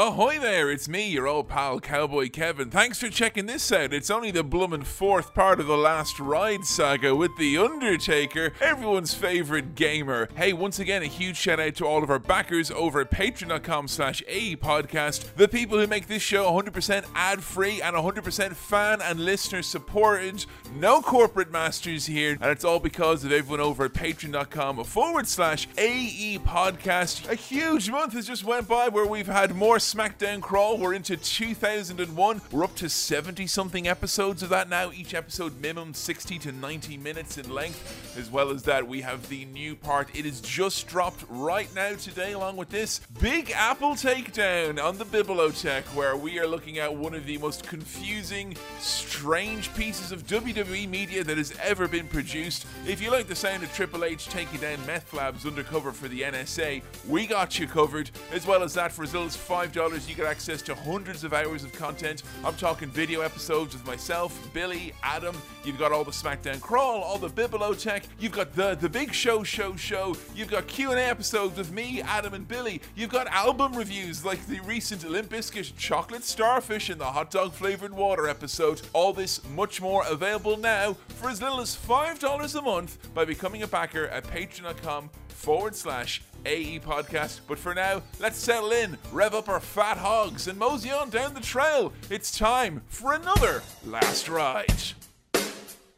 Ahoy there, it's me, your old pal Cowboy Kevin. Thanks for checking this out. It's only the bloomin' fourth part of the last ride saga with The Undertaker, everyone's favourite gamer. Hey, once again, a huge shout out to all of our backers over at patreon.com slash AE podcast, the people who make this show 100% ad free and 100% fan and listener supported. No corporate masters here, and it's all because of everyone over at patreon.com forward slash AE podcast. A huge month has just went by where we've had more SmackDown Crawl. We're into 2001. We're up to 70 something episodes of that now. Each episode minimum 60 to 90 minutes in length. As well as that, we have the new part. It is just dropped right now today, along with this Big Apple takedown on the Bibliotech, where we are looking at one of the most confusing, strange pieces of WWE media that has ever been produced. If you like the sound of Triple H taking down meth labs undercover for the NSA, we got you covered. As well as that, for as little as $5 you get access to hundreds of hours of content. I'm talking video episodes with myself, Billy, Adam. You've got all the SmackDown Crawl, all the Bibliotech. You've got the the Big Show Show Show. You've got Q&A episodes with me, Adam, and Billy. You've got album reviews like the recent Limp Bizkit Chocolate Starfish and the Hot Dog Flavored Water episode. All this much more available now for as little as $5 a month by becoming a backer at patreon.com forward slash AE podcast. But for now, let's settle in, rev up our fat hogs, and mosey on down the trail. It's time for another last ride.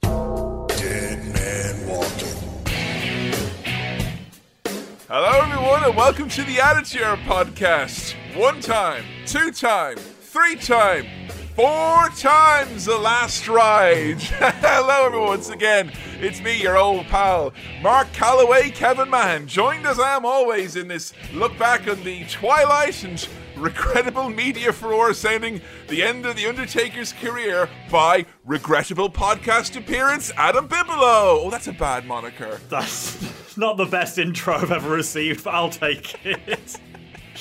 Dead man walking. Hello, everyone, and welcome to the Attitude Era podcast. One time, two time, three time, four times the last ride. Hello, everyone, once again. It's me, your old pal, Mark Calaway, Kevin Mahan, joined as I am always in this look back on the twilight and regrettable media furore sounding the end of The Undertaker's career by regrettable podcast appearance Adam Bigelow. Oh, that's a bad moniker. That's not the best intro I've ever received, but I'll take it.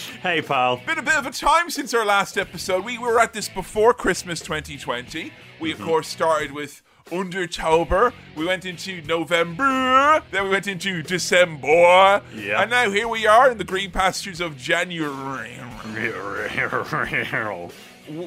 hey, pal. Been a bit of a time since our last episode. We were at this before Christmas 2020. We, of mm-hmm. course, started with Undertober. We went into November. Then we went into December. Yeah. And now here we are in the green pastures of January.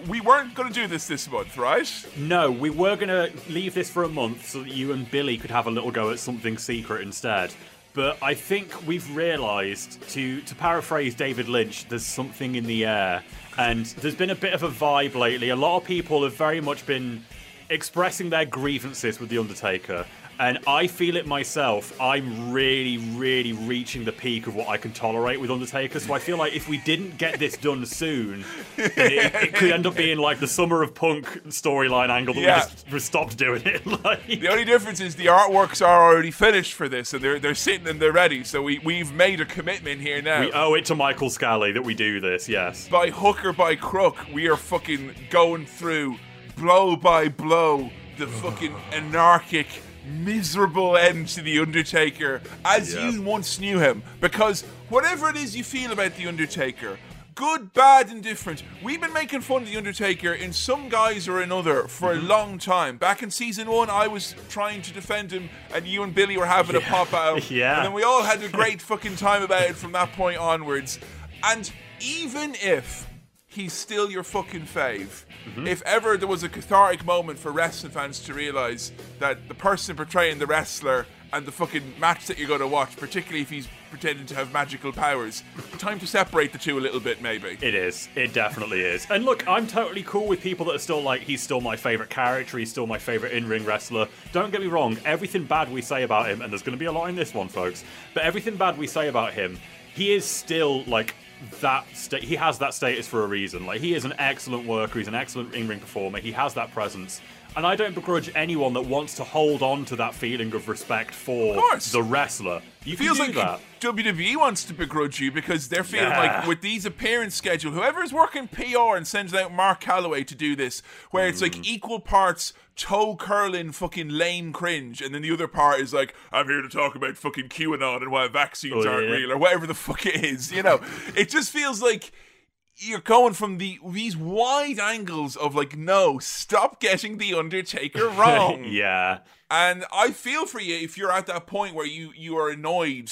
We weren't going to do this this month, right? no, we were going to leave this for a month so that you and Billy could have a little go at something secret instead. But I think we've realised, to, to paraphrase David Lynch, there's something in the air. And there's been a bit of a vibe lately. A lot of people have very much been expressing their grievances with The Undertaker. And I feel it myself. I'm really, really reaching the peak of what I can tolerate with Undertaker. So I feel like if we didn't get this done soon, it, it could end up being like the Summer of Punk storyline angle that Yeah. we just we stopped doing it. like, The only difference is the artworks are already finished for this, and they're they're sitting and they're ready. So we we've made a commitment here now. we owe it to Michael Scally that we do this. Yes. by hook or by crook, we are fucking going through blow by blow the fucking anarchic, miserable end to The Undertaker as Yeah. you once knew him. Because whatever it is you feel about The Undertaker, good, bad, and different, we've been making fun of The Undertaker in some guise or another for a mm-hmm. long time. Back in season one, I was trying to defend him, and you and Billy were having a pop out. Yeah. And then we all had a great fucking time about it from that point onwards. And even if he's still your fucking fave, mm-hmm. if ever there was a cathartic moment for wrestling fans to realize that the person portraying the wrestler and the fucking match that you're going to watch, particularly if he's pretending to have magical powers, time to separate the two a little bit, maybe. It is. It definitely is. And look, I'm totally cool with people that are still like, he's still my favorite character, he's still my favorite in ring wrestler. Don't get me wrong, everything bad we say about him, and there's going to be a lot in this one, folks, but everything bad we say about him, he is still like that sta- he has that status for a reason. Like he is an excellent worker he's an excellent in-ring performer he has that presence and I don't begrudge anyone that wants to hold on to that feeling of respect for course. the wrestler. You feels can do like that. WWE wants to begrudge you because they're feeling Yeah. like with these appearance schedule, whoever's working PR and sends out Mark Calaway to do this, where it's Mm. like equal parts toe curling fucking lame cringe, and then the other part is like, I'm here to talk about fucking QAnon and why vaccines Oh, aren't yeah. real or whatever the fuck it is. You know, it just feels like you're going from the these wide angles of like, no, stop getting the Undertaker wrong. yeah. And I feel for you if you're at that point where you you are annoyed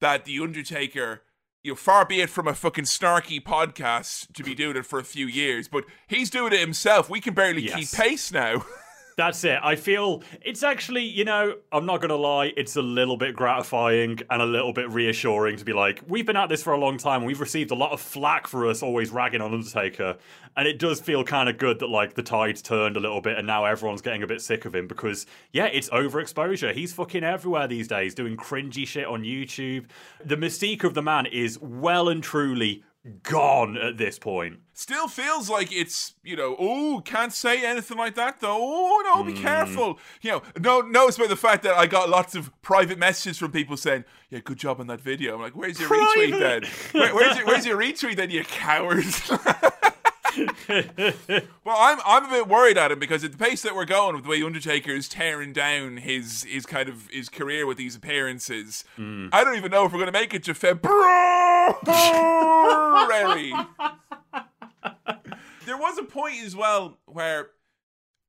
that the Undertaker you know, far be it from a fucking snarky podcast to be doing it for a few years, but he's doing it himself. We can barely Yes. keep pace now. That's it. I feel it's actually, you know, I'm not going to lie, it's a little bit gratifying and a little bit reassuring to be like, we've been at this for a long time. We've received a lot of flack for us always ragging on Undertaker. And it does feel kind of good that, like, the tide's turned a little bit and now everyone's getting a bit sick of him because, yeah, it's overexposure. He's fucking everywhere these days doing cringy shit on YouTube. The mystique of the man is well and truly gone at this point. Still feels like it's, you know, oh, can't say anything like that though. Oh, no, be hmm. careful. You know, no, no, it's by the fact that I got lots of private messages from people saying, yeah, good job on that video. I'm like, where's your retweet then? Where, where's, your, where's your retweet then, you coward? well, I'm I'm a bit worried at him because at the pace that we're going with the way Undertaker is tearing down his his kind of his career with these appearances, mm. I don't even know if we're going to make it to February. there was a point as well where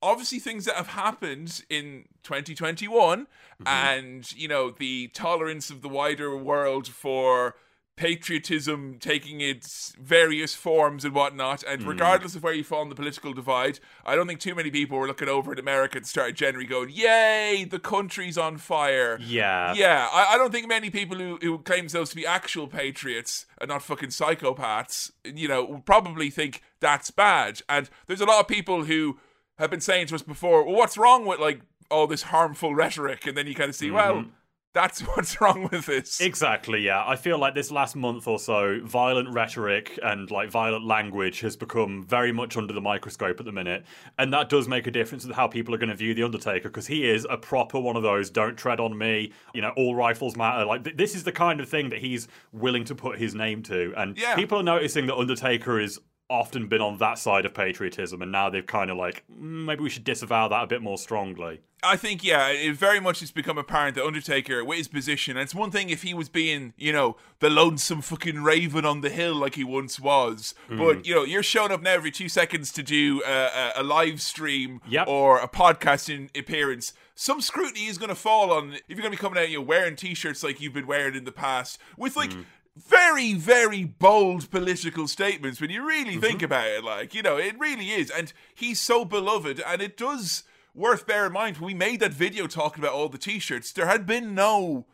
obviously things that have happened in 2021 and you know the tolerance of the wider world for patriotism taking its various forms and whatnot and hmm. regardless of where you fall in the political divide i don't think too many people were looking over at america and started generally going yay the country's on fire Yeah. yeah, I, I don't think many people who, who claim themselves to be actual patriots and not fucking psychopaths, you know, would probably think that's bad. And there's a lot of people who have been saying to us before, well, what's wrong with like all this harmful rhetoric? And then you kind of see, mm-hmm. well, that's what's wrong with this. Exactly, yeah. I feel like this last month or so, violent rhetoric and like violent language has become very much under the microscope at the minute. And that does make a difference with how people are going to view The Undertaker because he is a proper one of those don't tread on me, you know, all rifles matter. Like, th- this is the kind of thing that he's willing to put his name to. And Yeah. people are noticing that Undertaker is often been on that side of patriotism and now they've kind of like "Mm, maybe we should disavow that a bit more strongly I think, yeah, it very much has become apparent that Undertaker, with his position, and it's one thing if he was being, you know, the lonesome fucking raven on the hill like he once was, but, you know, you're showing up now every two seconds to do a, a, a live stream Yep. or a podcasting appearance. Some scrutiny is going to fall on if you're going to be coming out, you know, wearing t shirts like you've been wearing in the past with, like, very, very bold political statements when you really mm-hmm. think about it. Like, you know, it really is. And he's so beloved, and it does worth bear in mind when we made that video talking about all the t-shirts there had been no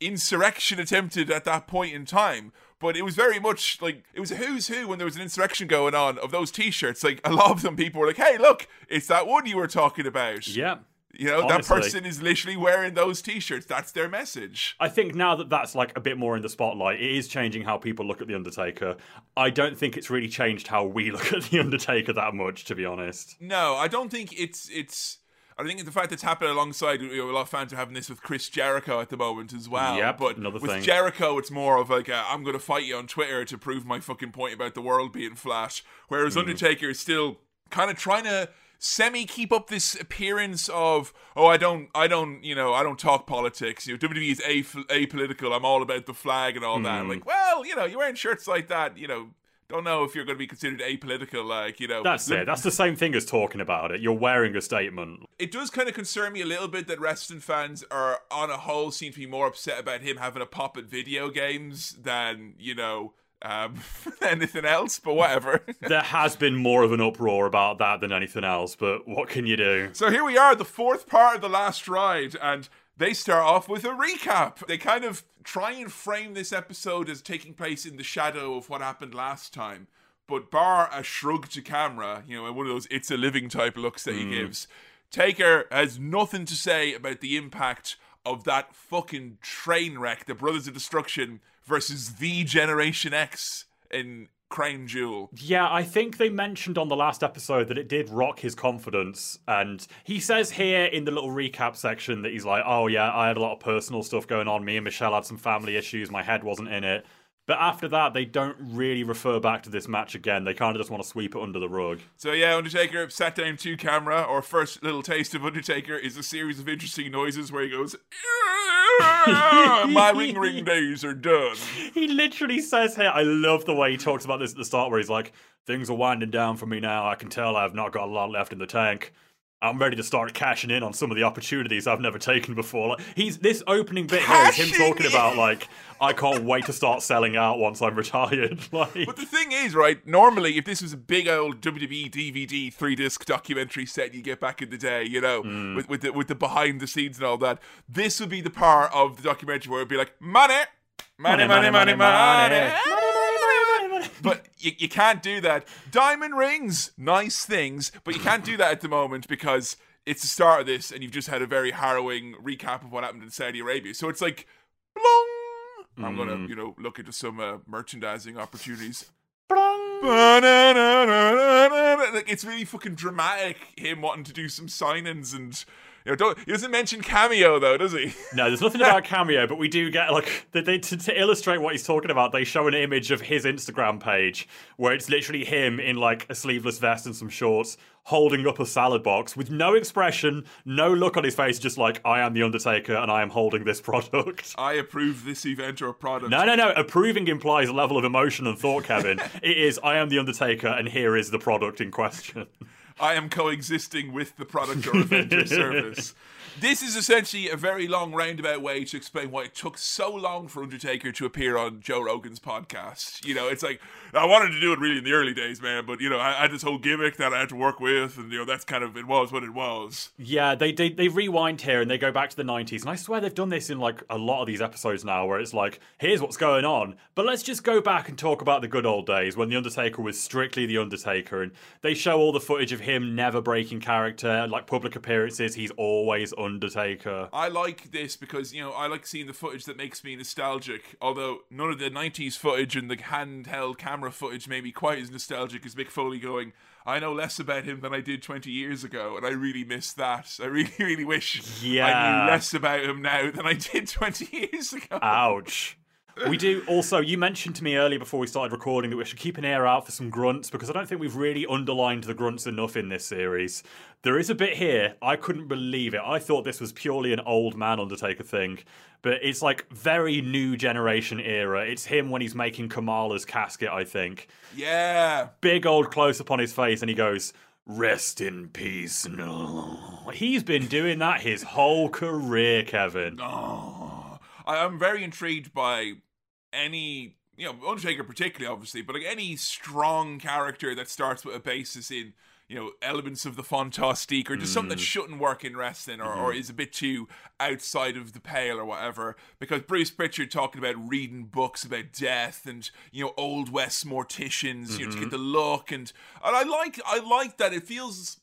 insurrection attempted at that point in time but it was very much like it was a who's who when there was an insurrection going on of those t-shirts like a lot of them people were like hey look it's that one you were talking about yeah you know that person is literally wearing those t-shirts that's their message I think now that that's like a bit more in the spotlight, it is changing how people look at the Undertaker. I don't think it's really changed how we look at the Undertaker that much, to be honest. No, I don't think it's it's. I think the fact it's happening alongside you know, a lot of fans are having this with Chris Jericho at the moment as well. Yep, but another with thing. Jericho, it's more of like i I'm going to fight you on Twitter to prove my fucking point about the world being flat. Whereas Hmm. Undertaker is still kind of trying to semi keep up this appearance of oh I don't I don't you know I don't talk politics. You know WWE is a- apolitical. I'm all about the flag and all that. Hmm. Like well you know you're wearing shirts like that. You know don't know if you're going to be considered apolitical. Like you know That's it. That's the same thing as talking about it. You're wearing a statement. it does kind of concern me a little bit that wrestling fans are on a whole seem to be more upset about him having a pop at video games than you know um, anything else. But whatever. There has been more of an uproar about that than anything else, but what can you do? so here we are, the fourth part of the last ride, and they start off with a recap. They kind of try and frame this episode as taking place in the shadow of what happened last time. But bar a shrug to camera, you know, and one of those "it's a living" type looks that he gives, Taker has nothing to say about the impact of that fucking train wreck, the Brothers of Destruction versus the Generation X in Crown Jewel. Yeah, I think they mentioned on the last episode that it did rock his confidence. And he says here in the little recap section that he's like, oh, yeah, I had a lot of personal stuff going on. Me and Michelle had some family issues. My head wasn't in it. But after that, they don't really refer back to this match again. They kind of just want to sweep it under the rug. So yeah, Undertaker sat down to camera. Our first little taste of Undertaker is a series of interesting noises where he goes, "My ring ring days are done." He literally says here, I love the way he talks about this at the start, where he's like, things are winding down for me now. I can tell I've not got a lot left in the tank. I'm ready to start cashing in on some of the opportunities I've never taken before. Like he's this opening bit here is him talking in. about like I can't wait to start selling out once I'm retired. Like But the thing is, right? Normally, if this was a big old WWE DVD three disc documentary set you get back in the day, you know, Mm. with with the, with the behind the scenes and all that, this would be the part of the documentary where it'd be like money, money, money, money, money. But you, you can't do that. Diamond rings, nice things, but you can't do that at the moment because it's the start of this, and you've just had a very harrowing recap of what happened in Saudi Arabia. So it's like, blong. I'm gonna, you know, look into some uh, merchandising opportunities. Like it's really fucking dramatic. Him wanting to do some signings and you know, don't, he doesn't mention cameo though, does he? No, there's nothing about cameo, but we do get like they, they, to, to illustrate what he's talking about. They show an image of his Instagram page where it's literally him in like a sleeveless vest and some shorts, holding up a salad box with no expression, no look on his face, just like I am the Undertaker and I am holding this product. I approve this event or product. No, no, no. Approving implies a level of emotion and thought, Kevin. it is I am the Undertaker and here is the product in question. I am coexisting with the product or event or service. This is essentially a very long roundabout way to explain why it took so long for Undertaker to appear on Joe Rogan's podcast. You know, it's like I wanted to do it really in the early days, man, but you know, I, I had this whole gimmick that I had to work with, and you know, that's kind of it was what it was. Yeah, they, they they rewind here and they go back to the 90s. And I swear they've done this in like a lot of these episodes now where it's like, here's what's going on. But let's just go back and talk about the good old days when The Undertaker was strictly The Undertaker. And they show all the footage of him never breaking character, like public appearances, he's always Undertaker. I like this because you know I like seeing the footage that makes me nostalgic. Although none of the '90s footage and the handheld camera footage made me quite as nostalgic as Mick Foley going. I know less about him than I did 20 years ago, and I really miss that. I really, really wish I knew less about him now than I did 20 years ago. Ouch. We do also, you mentioned to me earlier before we started recording that we should keep an ear out for some grunts because I don't think we've really underlined the grunts enough in this series. There is a bit here, I couldn't believe it. I thought this was purely an old man Undertaker thing, but it's like very new generation era. It's him when he's making Kamala's casket, I think. yeah. Big old close up on his face, and he goes, Rest in peace. No. He's been doing that his whole career, Kevin. Oh, I, I'm very intrigued by any, you know, Undertaker particularly, obviously, but like any strong character that starts with a basis in, you know, elements of the fantastique or just something that mm. shouldn't work in wrestling or, or mm-hmm. is a bit too outside of the pale or whatever. Because Bruce Pritchard talking about reading books about death and you know old west morticians, you know, to get mm-hmm. the look and and I like I like that. It feels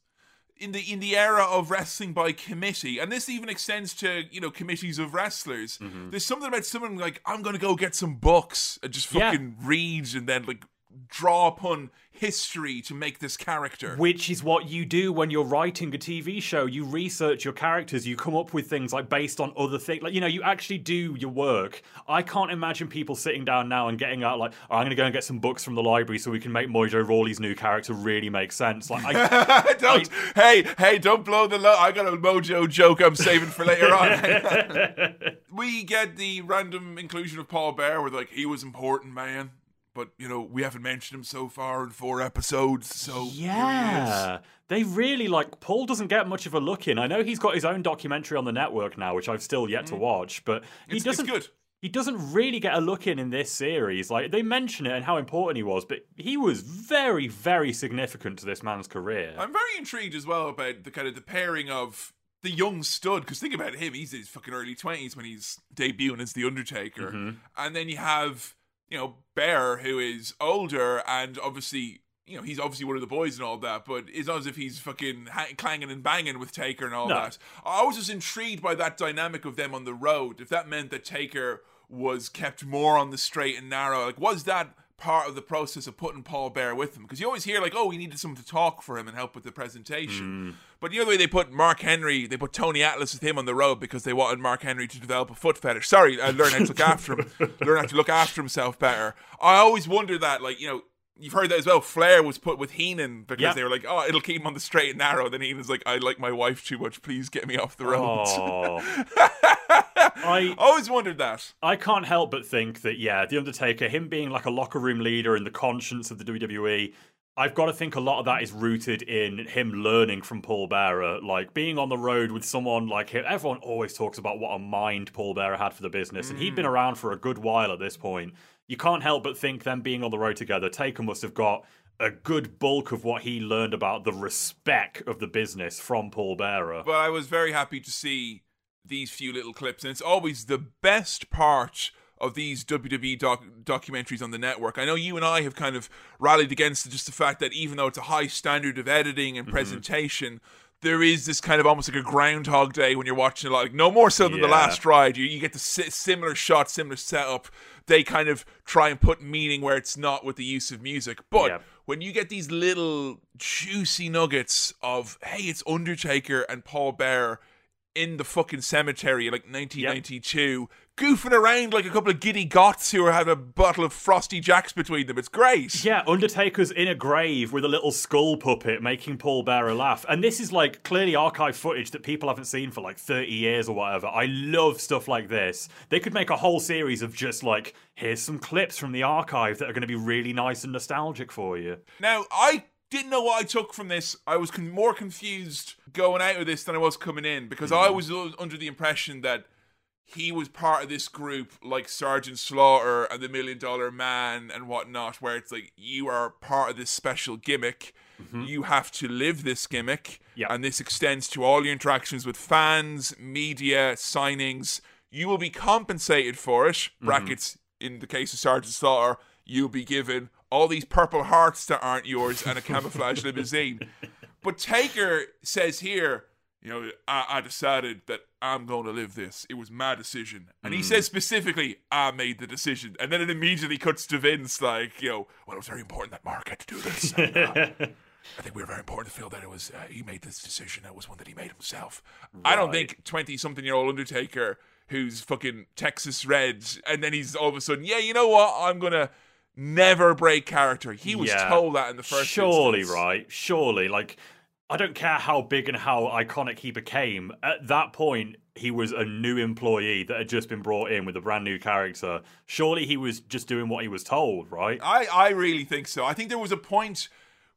in the in the era of wrestling by committee, and this even extends to you know committees of wrestlers. Mm-hmm. There's something about someone like I'm going to go get some books and just Yeah. fucking read and then like draw upon history to make this character. Which is what you do when you're writing a TV show. You research your characters. You come up with things like based on other things. Like you know, you actually do your work. I can't imagine people sitting down now and getting out like, oh, I'm going to go and get some books from the library so we can make Mojo Rawley's new character really make sense. Like, I, don't hey hey don't blow the low. I got a mojo joke I'm saving for later on. we get the random inclusion of Paul Bear where like he was important man. But you know we haven't mentioned him so far in four episodes, so here he is. yeah, they really like. Paul doesn't get much of a look in. I know he's got his own documentary on the network now, which I've still yet to watch, but he Mm. It's, it's doesn't. good. he doesn't really get a look in in this series. Like they mention it and how important he was, but he was very, very significant to this man's career. I'm very intrigued as well about the kind of the pairing of the young stud because think about him he's in his fucking early 20s when he's debuting as the undertaker Mm-hmm. and then you have you know bear who is older and obviously you know he's obviously one of the boys and all that but it's not as if he's fucking ha- clanging and banging with taker and all No. that i was just intrigued by that dynamic of them on the road if that meant that taker was kept more on the straight and narrow like was that part of the process of putting Paul Bearer with him because you always hear like, oh, we needed someone to talk for him and help with the presentation. Hmm. But you know the way they put Mark Henry, they put Tony Atlas with him on the road because they wanted Mark Henry to develop a foot fetish. Sorry, I learn how to look after him, learn how to look after himself better. I always wonder that, like you know. You've heard that as well. Flair was put with Heenan because Yep. they were like, "Oh, it'll keep him on the straight and narrow." Then Heenan's like, "I like my wife too much. Please get me off the road." I always wondered that. I can't help but think that yeah, the Undertaker, him being like a locker room leader and the conscience of the WWE, I've got to think a lot of that is rooted in him learning from Paul Bearer, like being on the road with someone like him. Everyone always talks about what a mind Paul Bearer had for the business, and he'd been mm. around for a good while at this point. You can't help but think them being on the road together, Taker must have got a good bulk of what he learned about the respect of the business from Paul Bearer. But I was very happy to see these few little clips, and it's always the best part of these WWE doc- documentaries on the network. I know you and I have kind of rallied against just the fact that even though it's a high standard of editing and mm-hmm. presentation, there is this kind of almost like a Groundhog Day when you're watching a lot. Like no more so than the last ride. You you get the si- similar shot, similar setup. They kind of try and put meaning where it's not with the use of music, but. Yeah. When you get these little juicy nuggets of, hey, it's Undertaker and Paul Bearer in the fucking cemetery in like 1992, goofing around like a couple of giddy goths who are having a bottle of Frosty Jacks between them. It's great. Yeah, Undertaker's in a grave with a little skull puppet making Paul Bearer laugh. And this is like clearly archive footage that people haven't seen for like 30 years or whatever. I love stuff like this. They could make a whole series of just like, here's some clips from the archive that are going to be really nice and nostalgic for you. Now, I didn't know what I took from this. I was con- more confused going out of this than I was coming in because I was uh, under the impression that he was part of this group like Sergeant Slaughter and the Million Dollar Man and whatnot, where it's like you are part of this special gimmick. You have to live this gimmick, Yep. and this extends to all your interactions with fans, media, signings. You will be compensated for it. Brackets in the case of Sergeant Slaughter, you'll be given all these purple hearts that aren't yours and a camouflage limousine. But Taker says here, you know, I, I decided that I'm going to live this. It was my decision. And he says specifically, I made the decision. And then it immediately cuts to Vince, like, you know, well, it was very important that Mark had to do this. And, uh, I think we were very important to feel that it was, uh, he made this decision. It was one that he made himself. I don't think 20 something year old Undertaker who's fucking Texas Red, and then he's all of a sudden, yeah, you know what? I'm going to never break character. He was Yeah. told that in the first Surely, instance. right? Surely. Like, I don't care how big and how iconic he became. At that point, he was a new employee that had just been brought in with a brand new character. Surely he was just doing what he was told, right? I, I really think so. I think there was a point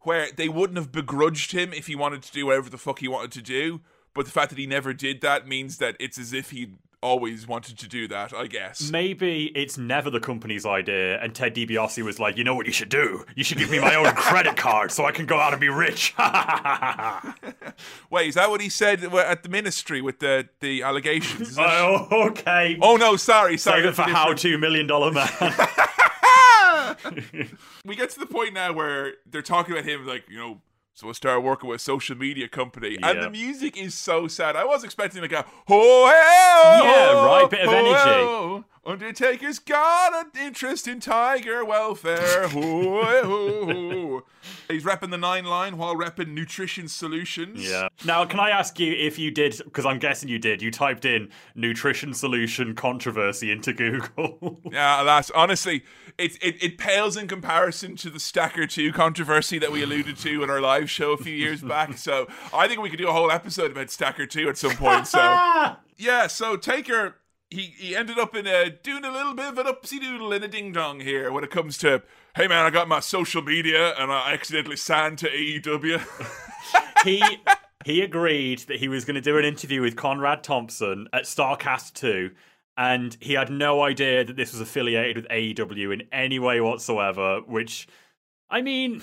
where they wouldn't have begrudged him if he wanted to do whatever the fuck he wanted to do. But the fact that he never did that means that it's as if he always wanted to do that, I guess. Maybe it's never the company's idea, and Ted DiBiase was like, "You know what you should do? You should give me my own credit card so I can go out and be rich." Wait, is that what he said at the ministry with the, the allegations? Oh, okay. oh no, sorry, sorry. Save it for How to Million Dollar Man. we get to the point now where they're talking about him like, you know, so I started working with a social media company, and the music is so sad. I was expecting like a oh hey, oh, Yeah, oh, right, bit of oh, energy. oh, oh. Undertaker's got an interest in tiger welfare. He's repping the nine line while repping nutrition solutions. Yeah. Now, can I ask you if you did, because I'm guessing you did, you typed in nutrition solution controversy into Google. Yeah, alas, honestly, it, it it pales in comparison to the Stacker 2 controversy that we alluded to in our live show a few years back. So I think we could do a whole episode about Stacker 2 at some point. So yeah, so Taker he he ended up in a doing a little bit of an upsy doodle and a ding dong here when it comes to hey man, I got my social media and I accidentally signed to AEW. he he agreed that he was going to do an interview with Conrad Thompson at Starrcast 2 and he had no idea that this was affiliated with AEW in any way whatsoever which I mean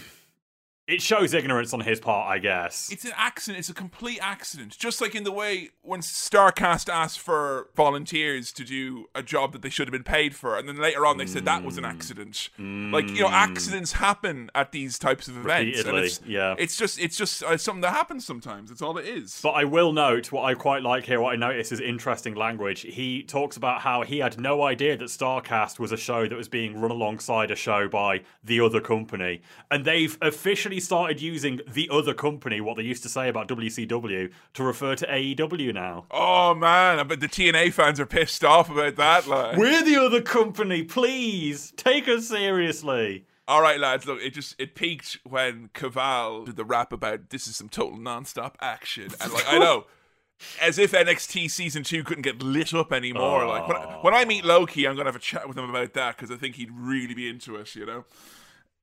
it shows ignorance on his part I guess. It's an accident. It's a complete accident. Just like in the way when Starrcast asked for volunteers to do a job that they should have been paid for, and then later on they said that was an accident. Like you know, accidents happen at these types of events, and it's, yeah. it's just it's just uh, something that happens sometimes. It's all it is. But I will note what I quite like here, what I notice is interesting language. He talks about how he had no idea that Starrcast was a show that was being run alongside a show by the other company. And they've officially started using the other company, what they used to say about WCW, to refer to AEW now. oh man, but the TNA fans are pissed off about that. Like, We're the other company, please take us seriously. all right, lads, look, it just it peaked when Kaval did the rap about this is some total non-stop action, and like I know. As if NXT season two couldn't get lit up anymore. Like when, when I meet Low Ki, I'm gonna have a chat with him about that because I think he'd really be into it. You know.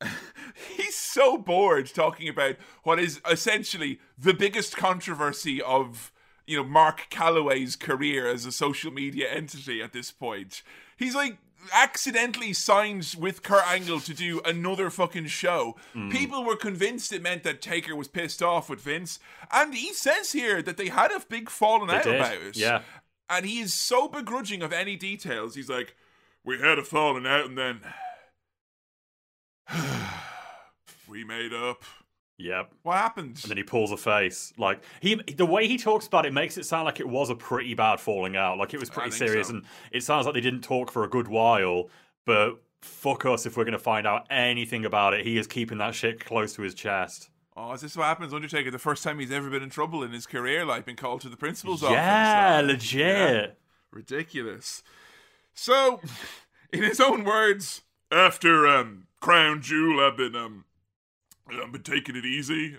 he's so bored talking about what is essentially the biggest controversy of you know Mark Calaway's career as a social media entity at this point. He's like accidentally signed with Kurt Angle to do another fucking show. Hmm. People were convinced it meant that Taker was pissed off with Vince, and he says here that they had a big falling out did, about it. yeah. and he is so begrudging of any details. He's like, "We had a falling out, and then we made up." Yep. What happened? And then he pulls a face. Like he, the way he talks about it makes it sound like it was a pretty bad falling out. Like it was pretty serious, so. and it sounds like they didn't talk for a good while. But fuck us if we're going to find out anything about it. He is keeping that shit close to his chest. Oh, is this what happens, Undertaker? The first time he's ever been in trouble in his career, like been called to the principal's office. Yeah, legit. ridiculous. So, in his own words, after um, Crown Jewel, I've been um, I've been taking it easy.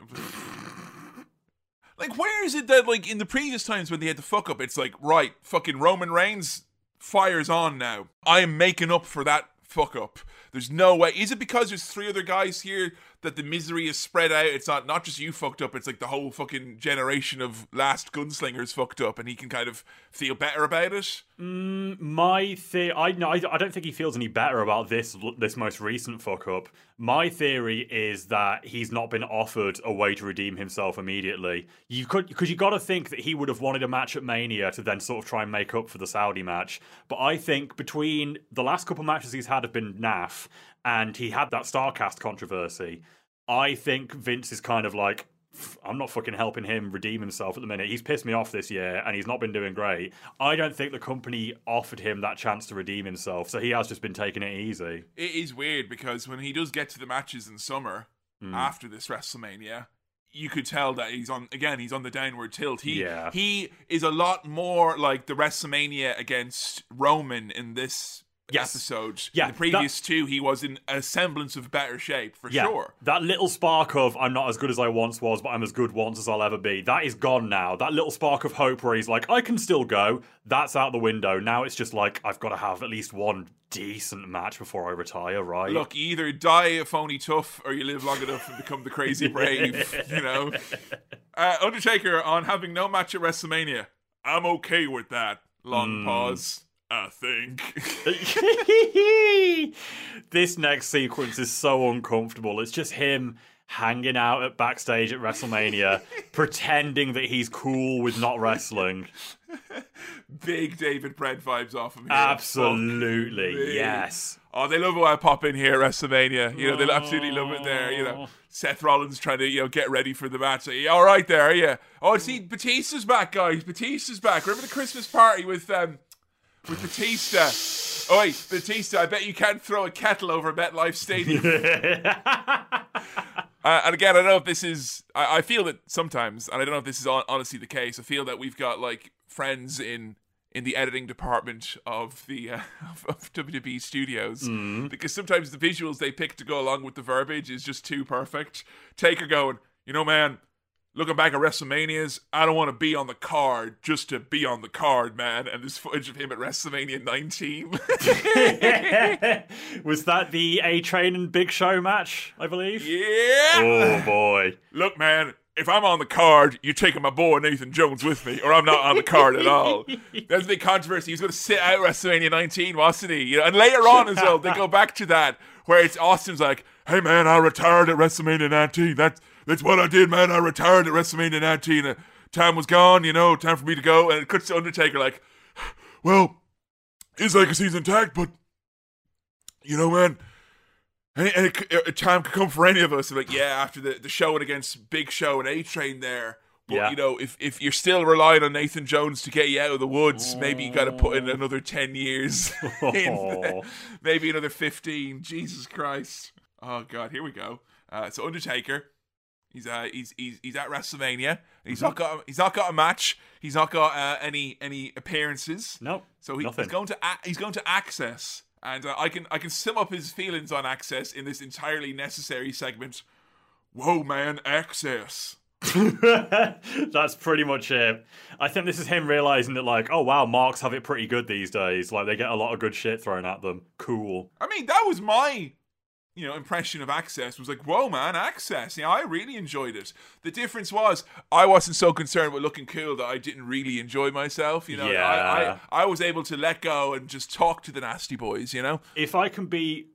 like, where is it that like in the previous times when they had the fuck up, it's like right, fucking Roman Reigns fires on now. I am making up for that fuck up. There's no way. Is it because there's three other guys here that the misery is spread out? It's not not just you fucked up. It's like the whole fucking generation of last gunslingers fucked up, and he can kind of feel better about it. Mm, my theory, I no, I, I don't think he feels any better about this this most recent fuck up. My theory is that he's not been offered a way to redeem himself immediately. You could because you got to think that he would have wanted a match at Mania to then sort of try and make up for the Saudi match. But I think between the last couple matches he's had have been naff, and he had that Starrcast controversy. I think Vince is kind of like, I'm not fucking helping him redeem himself at the minute. He's pissed me off this year and he's not been doing great. I don't think the company offered him that chance to redeem himself, so he has just been taking it easy. It is weird because when he does get to the matches in summer Hmm. after this WrestleMania, you could tell that he's on again. He's on the downward tilt. He Yeah. he is a lot more like the WrestleMania against Roman in this Yes. episode. Yeah, in the previous two, he was in a semblance of better shape for Yeah, sure. that little spark of I'm not as good as I once was, but I'm as good once as I'll ever be. That is gone now. That little spark of hope where he's like, I can still go. That's out the window. Now it's just like I've got to have at least one decent match before I retire. Right? Look, either die a phony tough or you live long enough and become the crazy brave. you know, uh, Undertaker on having no match at WrestleMania. I'm okay with that. Long Hmm. pause. I think. this next sequence is so uncomfortable. It's just him hanging out at backstage at WrestleMania, pretending that he's cool with not wrestling. Big David Brent vibes off of him here. Absolutely, Fuck me. yes. Oh, they love it when I pop in here at WrestleMania. You know, they absolutely love it there. You know, Seth Rollins trying to, you know, get ready for the match. Like, all right there, you? Oh, see, Batista's back, guys. Batista's back. Remember the Christmas party with um with Batista? Oh, wait, Batista, I bet you can't throw a kettle over MetLife Stadium. Uh, and again, I don't know if this is. I, I feel that sometimes, and I don't know if this is hon- honestly the case. I feel that we've got like friends in in the editing department of the uh, of, of WWE studios because sometimes the visuals they pick to go along with the verbiage is just too perfect. Taker going, you know, man. Looking back at WrestleManias, I don't want to be on the card just to be on the card, man. And this footage of him at WrestleMania 19. Was that the A Train and Big Show match? I believe. yeah. Oh boy. look, man, if I'm on the card, you're taking my boy Nathan Jones with me, or I'm not on the card at all. There's a big controversy. He's going to sit out WrestleMania 19, wasn't he? You know, and later on as well, they go back to that where it's Austin's like, "Hey, man, I retired at WrestleMania 19. That's that's what I did, man. I retired at WrestleMania 19. Uh, time was gone, you know, time for me to go." And it cuts to Undertaker like, "Well, his legacy's intact, but you know, man." Any, a time could come for any of us. Like, yeah, after the, the showing against Big Show and A Train there. But Yeah. you know, if if you're still relying on Nathan Jones to get you out of the woods, maybe you got to put in another ten years, in, Oh. maybe another fifteen. Jesus Christ! Oh God, here we go. Uh, so Undertaker, he's uh he's he's he's at WrestleMania. He's not got he's not got a match. He's not got uh, any any appearances. Nope. So he, he's going to a- he's going to access, and uh, I can I can sum up his feelings on access in this entirely necessary segment. Whoa, man, access. That's pretty much it. I think this is him realizing that, like, oh wow, marks have it pretty good these days. Like, they get a lot of good shit thrown at them. Cool. I mean, that was my you know impression of Access was like, whoa, man, Access. Yeah, I really enjoyed it. The difference was I wasn't so concerned with looking cool that I didn't really enjoy myself. You know, Yeah. I, I I was able to let go and just talk to the nasty boys. You know, If I can be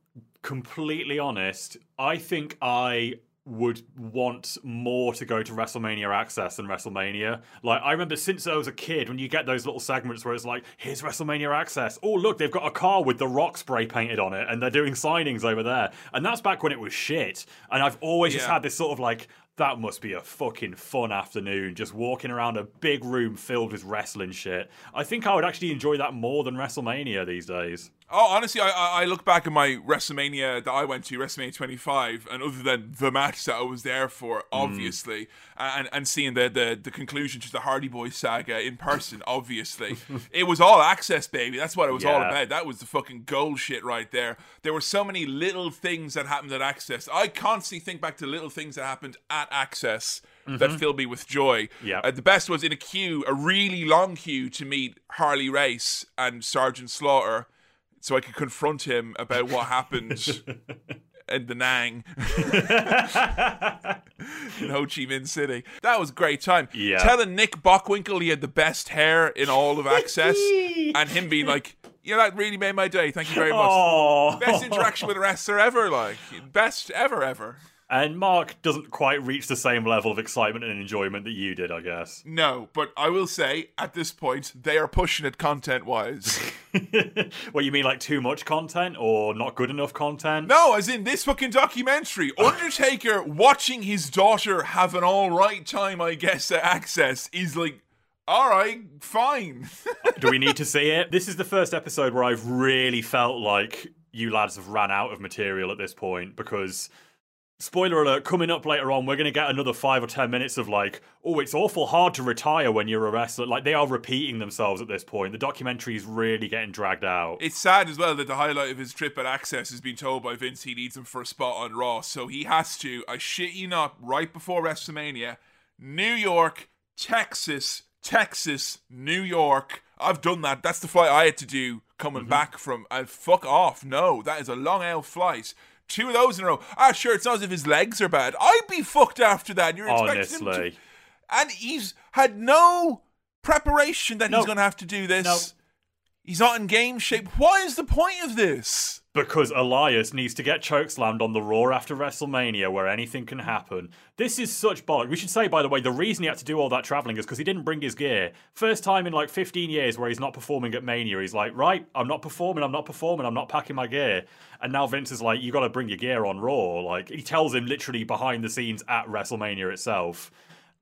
completely honest, I think I would want more to go to WrestleMania Access than WrestleMania. Like I remember since I was a kid, when you get those little segments where it's like, "Here's WrestleMania Access." Oh, look, they've got a car with the Rock spray painted on it, and they're doing signings over there. And that's back when it was shit. And I've always just had this sort of like. That must be a fucking fun afternoon, just walking around a big room filled with wrestling shit. I think I would actually enjoy that more than WrestleMania these days. Oh, honestly, I, I look back at my WrestleMania that I went to, WrestleMania 25, and other than the match that I was there for, obviously, and and seeing the, the the conclusion to the Hardy Boys saga in person, obviously, it was all access, baby. That's what it was all about. That was the fucking gold shit right there. There were so many little things that happened at Access. I constantly think back to little things that happened at Access. That fill me with joy. Yeah. Uh, the best was in a queue, a really long queue to meet Harley Race and Sergeant Slaughter so I could confront him about what happened in the Nang in Ho Chi Minh City. That was a great time. Yeah. Telling Nick Bockwinkel he had the best hair in all of Access and him being like, yeah, that really made my day. Thank you very much. Oh, Best interaction with a wrestler ever, like best ever, ever. And Mark doesn't quite reach the same level of excitement and enjoyment that you did, I guess. No, but I will say at this point they are pushing it content wise. what you mean, like too much content or not good enough content? No, as in this fucking documentary. Undertaker watching his daughter have an alright time, I guess, at Access is like, alright, fine. Do we need to see it? This is the first episode where I've really felt like you lads have ran out of material at this point because. Spoiler alert, coming up later on, we're going to get another five or ten minutes of like, oh, it's awful hard to retire when you're a wrestler. Like, they are repeating themselves at this point. The documentary is really getting dragged out. it's sad as well that the highlight of his trip at Access has been told by Vince he needs him for a spot on Raw. So he has to, I shit you not, right before WrestleMania, New York, Texas, Texas, New York. I've done that. That's the flight I had to do coming mm-hmm. back from. And fuck off. No, that is a long out flight. Two of those in a row. Ah, sure, it's not as if his legs are bad. I'd be fucked after that. You're expecting him to Honestly. and he's had no preparation that No. he's going to have to do this. He's not in game shape. What is the point of this? Because Elias needs to get chokeslammed on the Raw after WrestleMania, where anything can happen. This is such bollocks. We should say, by the way, the reason he had to do all that traveling is because he didn't bring his gear. First time in like 15 years where he's not performing at Mania. He's like, right, I'm not performing, I'm not performing, I'm not packing my gear. And now Vince is like, you got to bring your gear on Raw. Like he tells him literally behind the scenes at WrestleMania itself.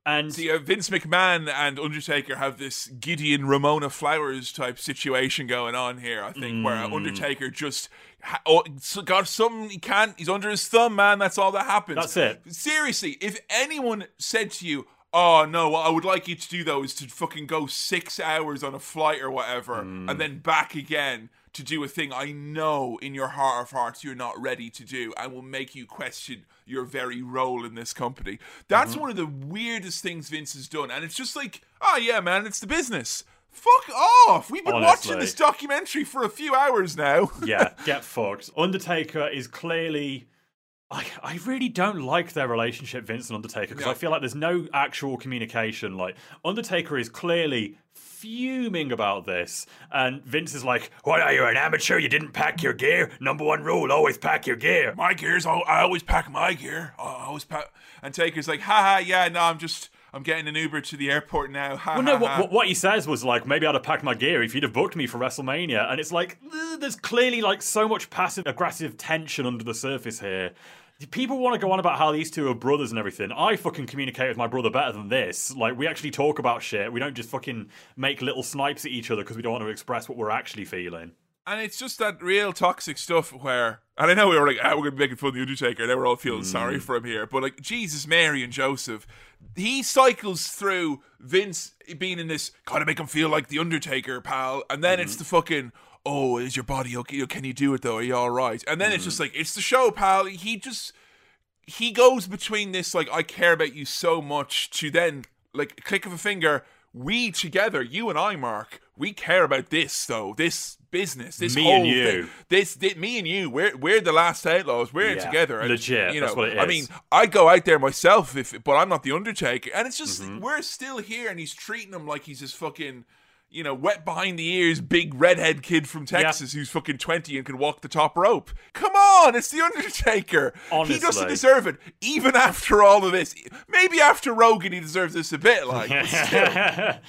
And See, uh, Vince McMahon and Undertaker have this Gideon Ramona Flowers type situation going on here. I think where Mm. Undertaker just ha- oh, got some. He can't. He's under his thumb, man. That's all that happens. That's it. Seriously, if anyone said to you, "Oh no, what I would like you to do though is to fucking go six hours on a flight or whatever, Mm. and then back again." To do a thing I know in your heart of hearts you're not ready to do and will make you question your very role in this company. That's Mm-hmm. one of the weirdest things Vince has done. And it's just like, oh yeah, man, it's the business. Fuck off. We've been watching this documentary for a few hours now. yeah, get fucked. Undertaker is clearly. I, I really don't like their relationship, Vince and Undertaker, because No. I feel like there's no actual communication. Like, Undertaker is clearly fuming about this, and Vince is like, What are you, an amateur? You didn't pack your gear? Number one rule always pack your gear. my gear's, I I always pack my gear. I always pack. And Taker's like, haha, yeah, no, I'm just, I'm getting an Uber to the airport now. Ha, Well, no, ha." what, what he says was like, maybe I'd have packed my gear if you'd have booked me for WrestleMania. And it's like, there's clearly like so much passive aggressive tension under the surface here. People want to go on about how these two are brothers and everything. I fucking communicate with my brother better than this. Like, we actually talk about shit. We don't just fucking make little snipes at each other because we don't want to express what we're actually feeling. And it's just that real toxic stuff where, and I know we were like, ah, we're going to be making fun of the Undertaker. They we're all feeling sorry for him here. But like, Jesus, Mary, and Joseph, he cycles through Vince being in this, kind of make him feel like the Undertaker, pal. And then it's the fucking, oh, is your body okay? Can you do it though? Are you all right? And then it's just like, it's the show, pal. He just, he goes between this, like, I care about you so much, to then, like, click of a finger, we together, you and I, Mark, we care about this though. This business, this Me whole and you. thing. This, thi- me and you, we're we're the last outlaws. We're Yeah, together. And, legit, You know, that's what it I mean, I'd go out there myself if, but I'm not the Undertaker. And it's just Mm-hmm. we're still here, and he's treating him like he's this fucking. You know, wet behind the ears, big redhead kid from Texas who's fucking 20 and can walk the top rope. Come on, it's The Undertaker. He doesn't deserve it, even after all of this. Maybe after Rogan, he deserves this a bit, like.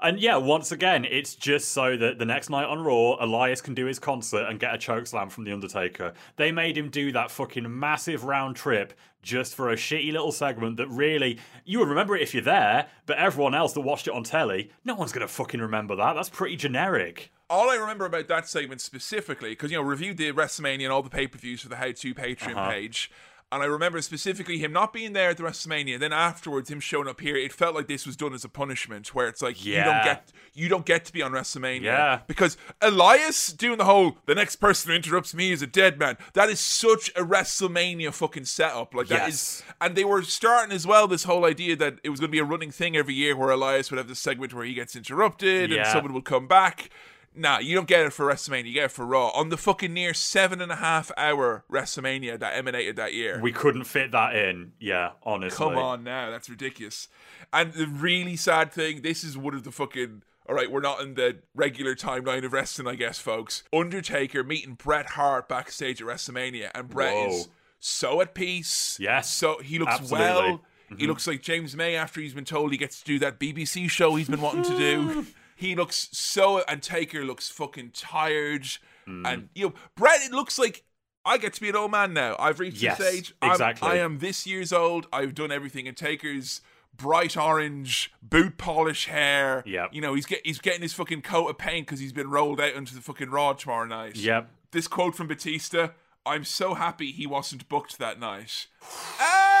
And yeah, once again, it's just so that the next night on Raw, Elias can do his concert and get a choke slam from The Undertaker. They made him do that fucking massive round trip just for a shitty little segment that really, you would remember it if you're there, but everyone else that watched it on telly, no one's gonna fucking remember that. That's pretty generic. all I remember about that segment specifically, because you know, reviewed the WrestleMania and all the pay per views for the How To Patreon Uh-huh. page. And I remember specifically him not being there at the WrestleMania, then afterwards him showing up here. It felt like this was done as a punishment, where it's like you don't get you don't get to be on WrestleMania. Yeah. Because Elias doing the whole the next person who interrupts me is a dead man. That is such a WrestleMania fucking setup. Like that is Yes. and they were starting as well this whole idea that it was going to be a running thing every year where Elias would have this segment where he gets interrupted and someone would come back. Nah, you don't get it for WrestleMania. You get it for Raw on the fucking near seven and a half hour WrestleMania that emanated that year. We couldn't fit that in. Yeah, honestly. Come on now, that's ridiculous. And the really sad thing, this is one of the fucking. All right, we're not in the regular timeline of wrestling, I guess, folks. Undertaker meeting Bret Hart backstage at WrestleMania, and Bret Whoa. is so at peace. Yes, so he looks absolutely. well. He mm-hmm. looks like James May after he's been told he gets to do that BBC show he's been wanting to do. He looks so, and Taker looks fucking tired. And you know, Bret, it looks like I get to be an old man now. I've reached Yes, this age. I'm- exactly. I am this years old. I've done everything. And Taker's bright orange boot polish hair. Yeah. You know, he's get he's getting his fucking coat of paint because he's been rolled out into the fucking Raw tomorrow night. Yep. This quote from Batista. I'm so happy he wasn't booked that night. Ah!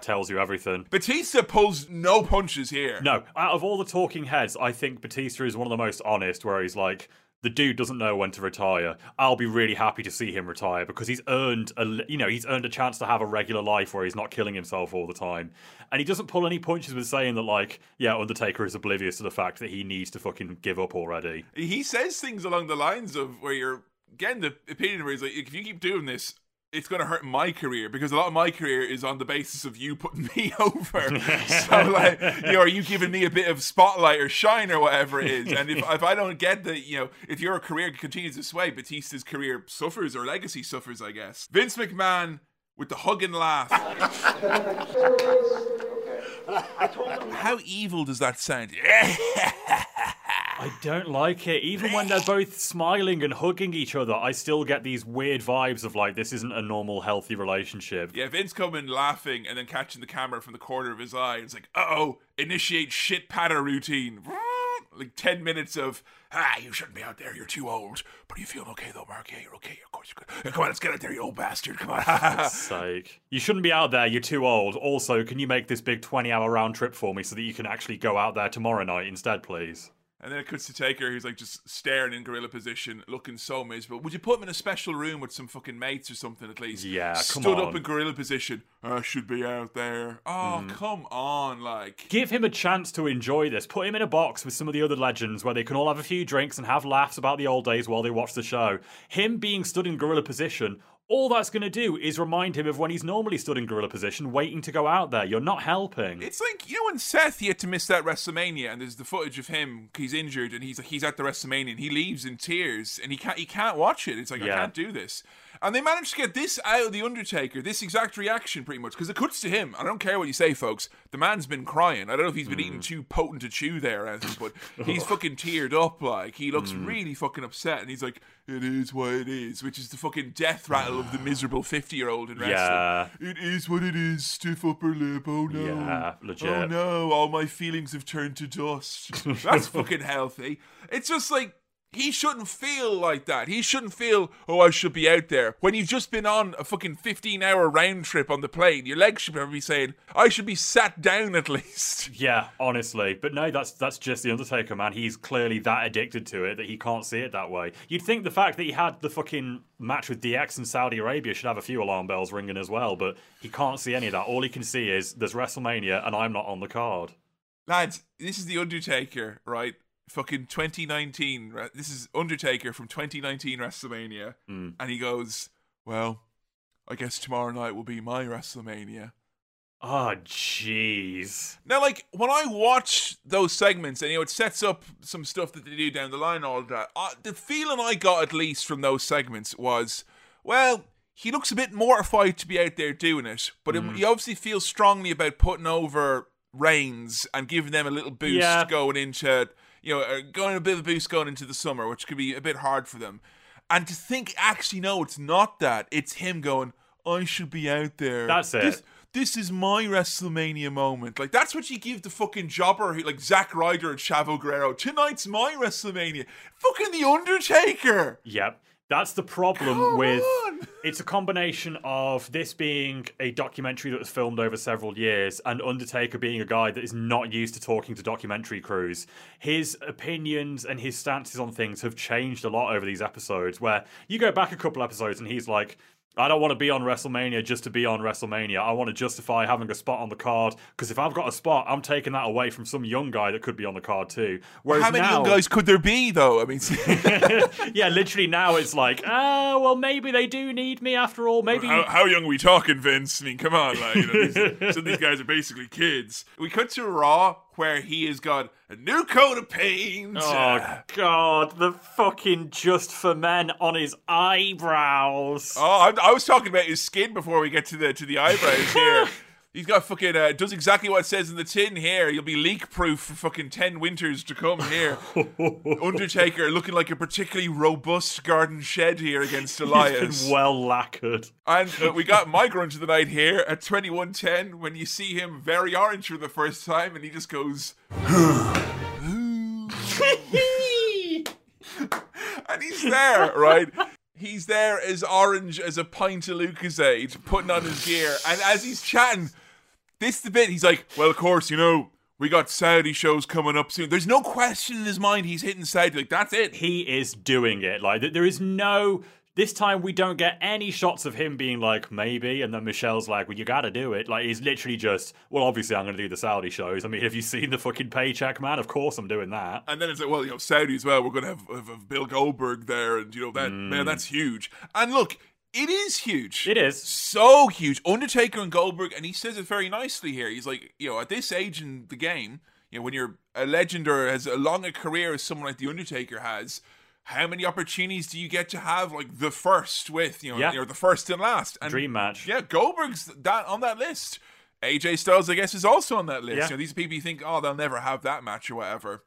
Tells you everything. Batista pulls no punches here. No, out of all the talking heads, I think Batista is one of the most honest, where he's like, the dude doesn't know when to retire. I'll be really happy to see him retire because he's earned a, you know, he's earned a chance to have a regular life where he's not killing himself all the time. And he doesn't pull any punches with saying that, like, yeah, Undertaker is oblivious to the fact that he needs to fucking give up already. He says things along the lines of where you're getting the opinion where he's like, if you keep doing this, it's going to hurt my career because a lot of my career is on the basis of you putting me over. so, like, you know, are you giving me a bit of spotlight or shine or whatever it is? And if, if I don't get that, you know, if your career continues this way, Batista's career suffers or legacy suffers, I guess. Vince McMahon with the hug and laugh. How evil does that sound? I don't like it. Even when they're both smiling and hugging each other, I still get these weird vibes of like, this isn't a normal, healthy relationship. Yeah, Vince coming laughing and then catching the camera from the corner of his eye. It's like, uh oh, initiate shit patter routine. Like 10 minutes of, ah, you shouldn't be out there. You're too old. But are you feeling okay though, Mark? Yeah, you're okay. Of course you're good. Yeah, come on, let's get out there, you old bastard. Come on. sake. You shouldn't be out there, you're too old. Also, can you make this big 20 hour round trip for me so that you can actually go out there tomorrow night instead, please? And then it cuts to Taker, who's like just staring in gorilla position, looking so miserable. Would you put him in a special room with some fucking mates or something at least? Yeah, come Stood up in gorilla position. I should be out there. Oh, Mm-hmm. come on. Like, Give him a chance to enjoy this. Put him in a box with some of the other legends where they can all have a few drinks and have laughs about the old days while they watch the show. Him being stood in gorilla position, all that's going to do is remind him of when he's normally stood in gorilla position waiting to go out there. You're not helping. It's like you know when Seth he had to miss that WrestleMania, and there's the footage of him. He's injured, and he's he's at the WrestleMania, and he leaves in tears, and he can't he can't watch it. It's like I can't do this. And they managed to get this out of the Undertaker, this exact reaction, pretty much, because it cuts to him. I don't care what you say, folks. The man's been crying. I don't know if he's been eating mm. too potent to chew there or anything, but he's fucking teared up. Like he looks mm. really fucking upset, and he's like, "It is what it is," which is the fucking death rattle of the miserable fifty-year-old in wrestling. Yeah. It is what it is. Stiff upper lip. Oh no. Yeah, oh legit. Oh no, all my feelings have turned to dust. That's fucking healthy. It's just like he shouldn't feel like that. He shouldn't feel, oh, I should be out there. When you've just been on a fucking 15 hour round trip on the plane, your legs should be saying, I should be sat down at least. Yeah, honestly. But no, that's that's just the Undertaker, man. He's clearly that addicted to it that he can't see it that way. You'd think the fact that he had the fucking match with DX in Saudi Arabia should have a few alarm bells ringing as well, but he can't see any of that. All he can see is there's WrestleMania and I'm not on the card. lads, this is the Undertaker, right? Fucking 2019. right? This is Undertaker from 2019 WrestleMania, Mm. and he goes, "Well, I guess tomorrow night will be my WrestleMania." Oh, jeez. Now, like when I watch those segments, and you know, it sets up some stuff that they do down the line, all that. Uh, the feeling I got at least from those segments was, well, he looks a bit mortified to be out there doing it, but it- he obviously feels strongly about putting over Reigns and giving them a little boost Yeah. going into, you know, uh, going a bit of a boost going into the summer, which could be a bit hard for them. And to think, actually, no, it's not that. It's him going, I should be out there. That's it. This- this is my WrestleMania moment. Like that's what you give the fucking jobber, who- like Zack Ryder and Chavo Guerrero. Tonight's my WrestleMania. Fucking the Undertaker. Yep. That's the problem Come with on. it's a combination of this being a documentary that was filmed over several years and Undertaker being a guy that is not used to talking to documentary crews. His opinions and his stances on things have changed a lot over these episodes where you go back a couple episodes and he's like I don't want to be on WrestleMania just to be on WrestleMania. I want to justify having a spot on the card because if I've got a spot, I'm taking that away from some young guy that could be on the card too. Whereas How many now, young guys could there be, though? I mean, yeah, literally now it's like, ah, well, maybe they do need me after all. Maybe. how, how young are we talking, Vince? I mean, come on, like, you know, these, some of these guys are basically kids. We cut to Raw where he has got a new coat of paint. Oh God, the fucking just for men on his eyebrows. Oh, I, I was talking about his skin before we get to the to the eyebrows here. He's got fucking uh, does exactly what it says in the tin here. He'll be leak proof for fucking ten winters to come here. Undertaker looking like a particularly robust garden shed here against Elias. well lacquered. And uh, we got my grunge of the night here at 2110 when you see him very orange for the first time and he just goes. and he's there, right? He's there as orange as a pint of Lucozade, putting on his gear. And as he's chatting, this the bit, he's like, Well, of course, you know, we got Saudi shows coming up soon. There's no question in his mind he's hitting Saudi. Like, that's it. He is doing it. Like th- there is no. This time we don't get any shots of him being like maybe, and then Michelle's like, "Well, you got to do it." Like he's literally just, "Well, obviously I'm going to do the Saudi shows." I mean, have you seen the fucking paycheck, man? Of course I'm doing that. And then it's like, well, you know, Saudi as well. We're going to have, have, have Bill Goldberg there, and you know that man, mm. that's huge. And look, it is huge. It is. so huge. Undertaker and Goldberg, and he says it very nicely here. He's like, you know, at this age in the game, you know, when you're a legend or as long a career as someone like the Undertaker has. How many opportunities do you get to have like the first with you know, Yeah. know the first and last and Dream match. yeah, Goldberg's that on that list. AJ Styles, I guess, is also on that list. Yeah. You know, these people you think, oh, they'll never have that match or whatever.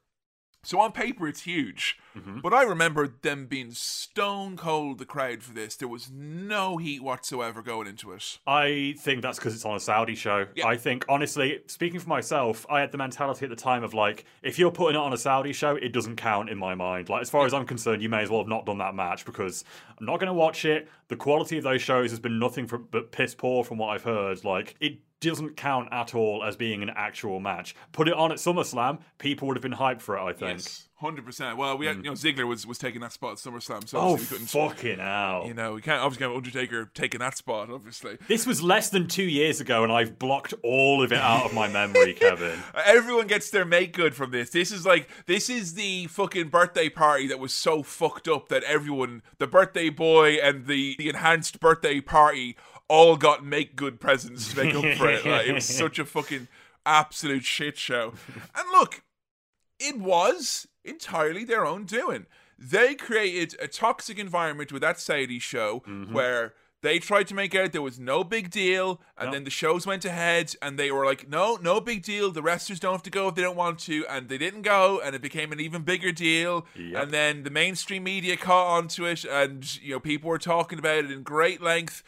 So on paper, it's huge. Mm-hmm. But I remember them being stone cold, the crowd for this. There was no heat whatsoever going into it. I think that's because it's on a Saudi show. Yeah. I think, honestly, speaking for myself, I had the mentality at the time of like, if you're putting it on a Saudi show, it doesn't count in my mind. Like, as far as I'm concerned, you may as well have not done that match because I'm not going to watch it. The quality of those shows has been nothing from, but piss poor from what I've heard. Like, it doesn't count at all as being an actual match. Put it on at SummerSlam, people would have been hyped for it, I think. Yes. hundred percent. Well, we had you know Ziggler was was taking that spot at SummerSlam, so Mm. Oh, we couldn't. fucking hell. You know, we can't obviously have Undertaker taking that spot. Obviously, This was less than two years ago, and I've blocked all of it out of my memory, Kevin. Everyone gets their make good from this. This is like this is the fucking birthday party that was so fucked up that everyone, the birthday boy and the, the enhanced birthday party, all got make good presents to make up for it. Like, it was such a fucking absolute shit show. And look, it was entirely their own doing. They created a toxic environment with that Saudi show mm-hmm. where they tried to make out there was no big deal, and then the shows went ahead, and they were like, "No, no big deal. The wrestlers don't have to go if they don't want to," and they didn't go, and it became an even bigger deal. Yep. And then the mainstream media caught onto it, and you know people were talking about it in great length.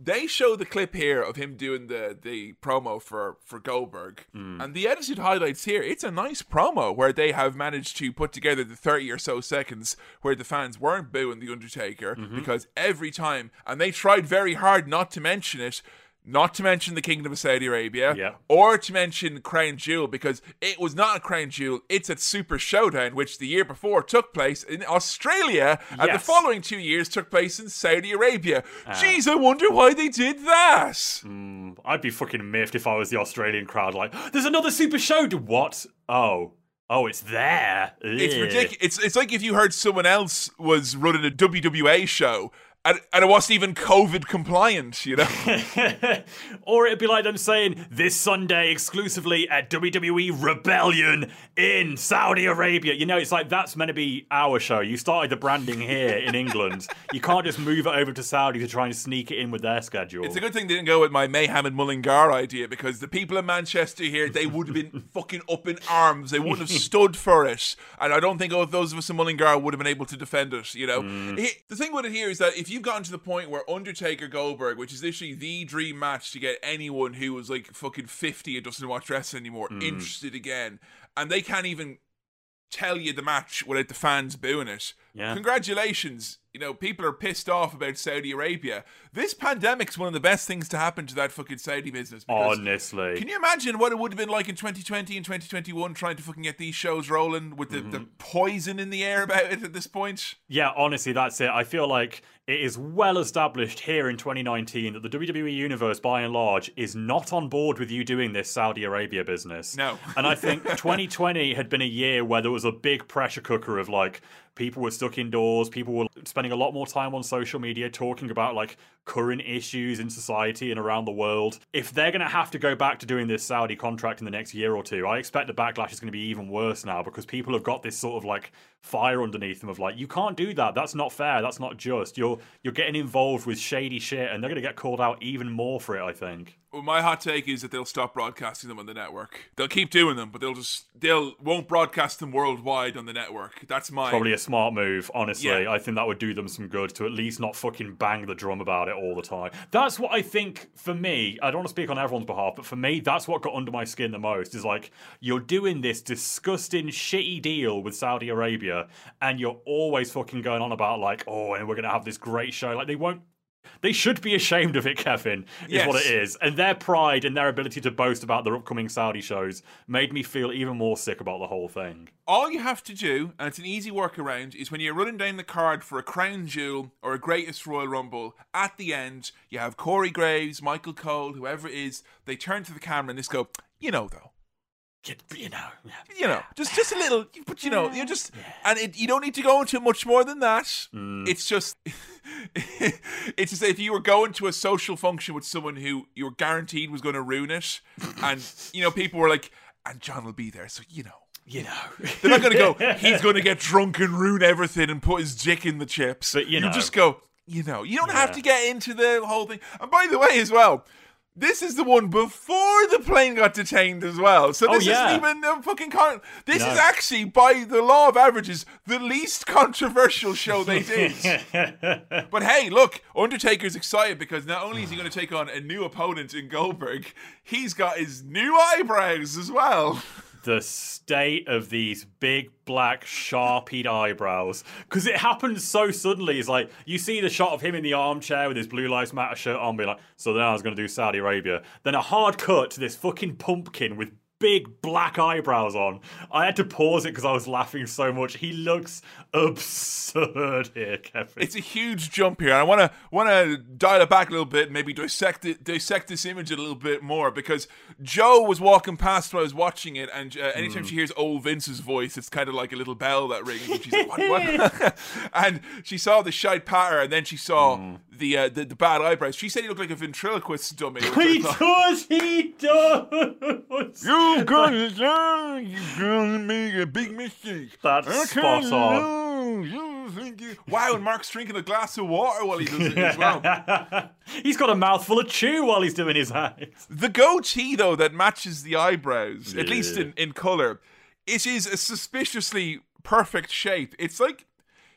They show the clip here of him doing the the promo for for Goldberg, mm. and the edited highlights here. It's a nice promo where they have managed to put together the thirty or so seconds where the fans weren't booing the Undertaker mm-hmm. because every time, and they tried very hard not to mention it. Not to mention the Kingdom of Saudi Arabia, Yeah. or to mention Crown Jewel, because it was not a Crown Jewel, it's at Super Showdown, which the year before took place in Australia, and the following two years took place in Saudi Arabia. Ah. Jeez, I wonder why they did that. Hmm, I'd be fucking miffed if I was the Australian crowd. Like, there's another Super Show. What? Oh, oh, it's there. It's ridiculous. It's it's like if you heard someone else was running a WWA show and, and it wasn't even COVID compliant, you know? or it'd be like them saying this Sunday exclusively at WWE Rebellion in Saudi Arabia. You know, it's like that's meant to be our show. You started the branding here in England. You can't just move it over to Saudi to try and sneak it in with their schedule. It's a good thing they didn't go with my Mayhem and Mullingar idea because the people in Manchester here, they would have been fucking up in arms. They wouldn't have stood for it. And I don't think oh, those of us in Mullingar would have been able to defend it, you know? Mm. He- the thing with it here is that if you've gotten to the point where Undertaker Goldberg, which is literally the dream match to get anyone who was like fucking 50 and doesn't watch wrestling anymore mm. interested again, and they can't even tell you the match without the fans booing it. Yeah. Congratulations. You know, people are pissed off about Saudi Arabia. This pandemic's one of the best things to happen to that fucking Saudi business. because- Honestly. Can you imagine what it would have been like in 2020 and 2021 trying to fucking get these shows rolling with the, the Mm-hmm. poison in the air about it at this point? Yeah, honestly, that's it. I feel like it is well established here in 2019 that the WWE Universe, by and large, is not on board with you doing this Saudi Arabia business. No. and I think 2020 had been a year where there was a big pressure cooker of like, people were stuck indoors, people were spending a lot more time on social media talking about like current issues in society and around the world. If they're going to have to go back to doing this Saudi contract in the next year or two, I expect the backlash is going to be even worse now because people have got this sort of like fire underneath them of like you can't do that. That's not fair. That's not just. You're you're getting involved with shady shit and they're going to get called out even more for it, I think. Well, my hot take is that they'll stop broadcasting them on the network. They'll keep doing them, but they'll just they'll won't broadcast them worldwide on the network. That's my Probably a smart move, honestly. Yeah. I think that would do them some good to at least not fucking bang the drum about it all the time. That's what I think for me. I don't want to speak on everyone's behalf, but for me, that's what got under my skin the most is like, you're doing this disgusting, shitty deal with Saudi Arabia, and you're always fucking going on about, like, oh, and we're going to have this great show. Like, they won't. They should be ashamed of it, Kevin, is what it is. And their pride and their ability to boast about their upcoming Saudi shows made me feel even more sick about the whole thing. All you have to do, and it's an easy workaround, is when you're running down the card for a Crown Jewel or a Greatest Royal Rumble, at the end, you have Corey Graves, Michael Cole, whoever it is, they turn to the camera and just go, you know, though. You, you know, yeah. You know, just just a little, but you know, you just, and it, you don't need to go into much more than that. Mm. It's just, it's just if you were going to a social function with someone who you were guaranteed was going to ruin it, and you know, people were like, and John will be there, so you know. you know. They're not going to go, he's going to get drunk and ruin everything and put his dick in the chips. But, you know. just go, you know, you don't have to get into the whole thing. And by the way, as well, this is the one before the plane got detained as well. So Oh, this yeah. isn't even the fucking con- This No. is actually, by the law of averages, the least controversial show they did. but hey, look, Undertaker's excited because not only is he going to take on a new opponent in Goldberg, he's got his new eyebrows as well. the state of these big black sharpied eyebrows. Because it happens so suddenly it's like you see the shot of him in the armchair with his blue lives matter shirt on be like so then i was going to do saudi arabia. Then a hard cut to this fucking pumpkin with big black eyebrows on i had to pause it because i was laughing so much he looks absurd here kevin It's a huge jump here. I want to want to dial it back a little bit, and maybe dissect it, dissect this image a little bit more because Joe was walking past when I was watching it, and uh, anytime she hears old Vince's voice, it's kind of like a little bell that rings, and she's like, "What?" what? and she saw the shite patter, and then she saw the, uh, the the bad eyebrows. She said he looked like a ventriloquist dummy. which I he thought- does he does You're gonna. You're gonna make a big mistake. That's I spot on. lose. You think you- Wow, and Mark's drinking a glass of water while he does it as well. He's got a mouthful of chew while he's doing his eyes. The goatee, though, that matches the eyebrows, at least in, in color, it is a suspiciously perfect shape. It's like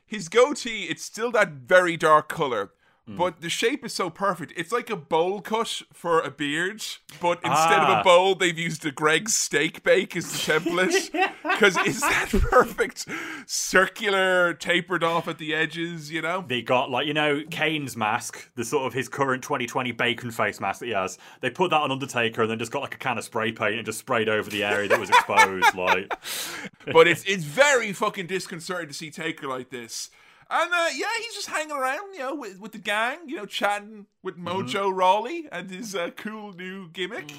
his goatee, it's still that very dark color, but the shape is so perfect. It's like a bowl cut for a beard, but instead of Ah. a bowl, they've used a Greggs steak bake as the template. Because it's that perfect circular, tapered off at the edges, you know? They got like you know Kane's mask, the sort of his current 2020 bacon face mask that he has. They put that on Undertaker and then just got like a can of spray paint and just sprayed over the area that was exposed. like but it's it's very fucking disconcerting to see Taker like this. And uh, yeah, he's just hanging around, you know, with, with the gang, you know, chatting with Mojo Rawley and his uh, cool new gimmick.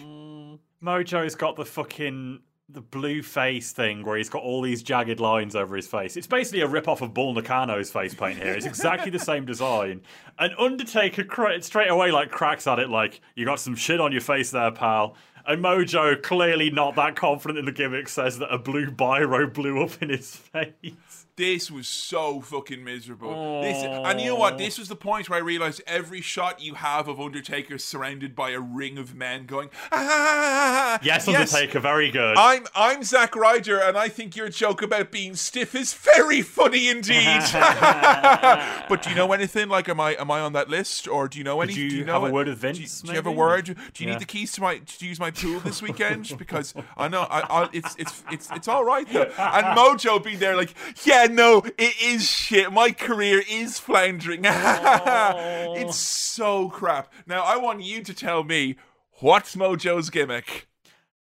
Mojo's got the fucking the blue face thing where he's got all these jagged lines over his face. It's basically a rip off of Bull Nakano's face paint here. It's exactly the same design. And Undertaker cra- straight away like cracks at it like, "You got some shit on your face there, pal." And Mojo, clearly not that confident in the gimmick, says that a blue biro blew up in his face. This was so fucking miserable. This, and you know what? This was the point where I realized every shot you have of Undertaker surrounded by a ring of men going, ah, ah, ah, ah Yes, Undertaker, very good. I'm I'm Zack Ryder, and I think your joke about being stiff is very funny indeed. but do you know anything? Like, am I am I on that list, or do you know any? you do you know have a word with Do you, Vince, do you have a word? Do you Yeah. need the keys to my to use my pool this weekend? Because I know I, I it's it's it's it's all right though. And Mojo being there like, yeah, no, it is shit. My career is floundering. it's so crap. Now I want you to tell me what's Mojo's gimmick.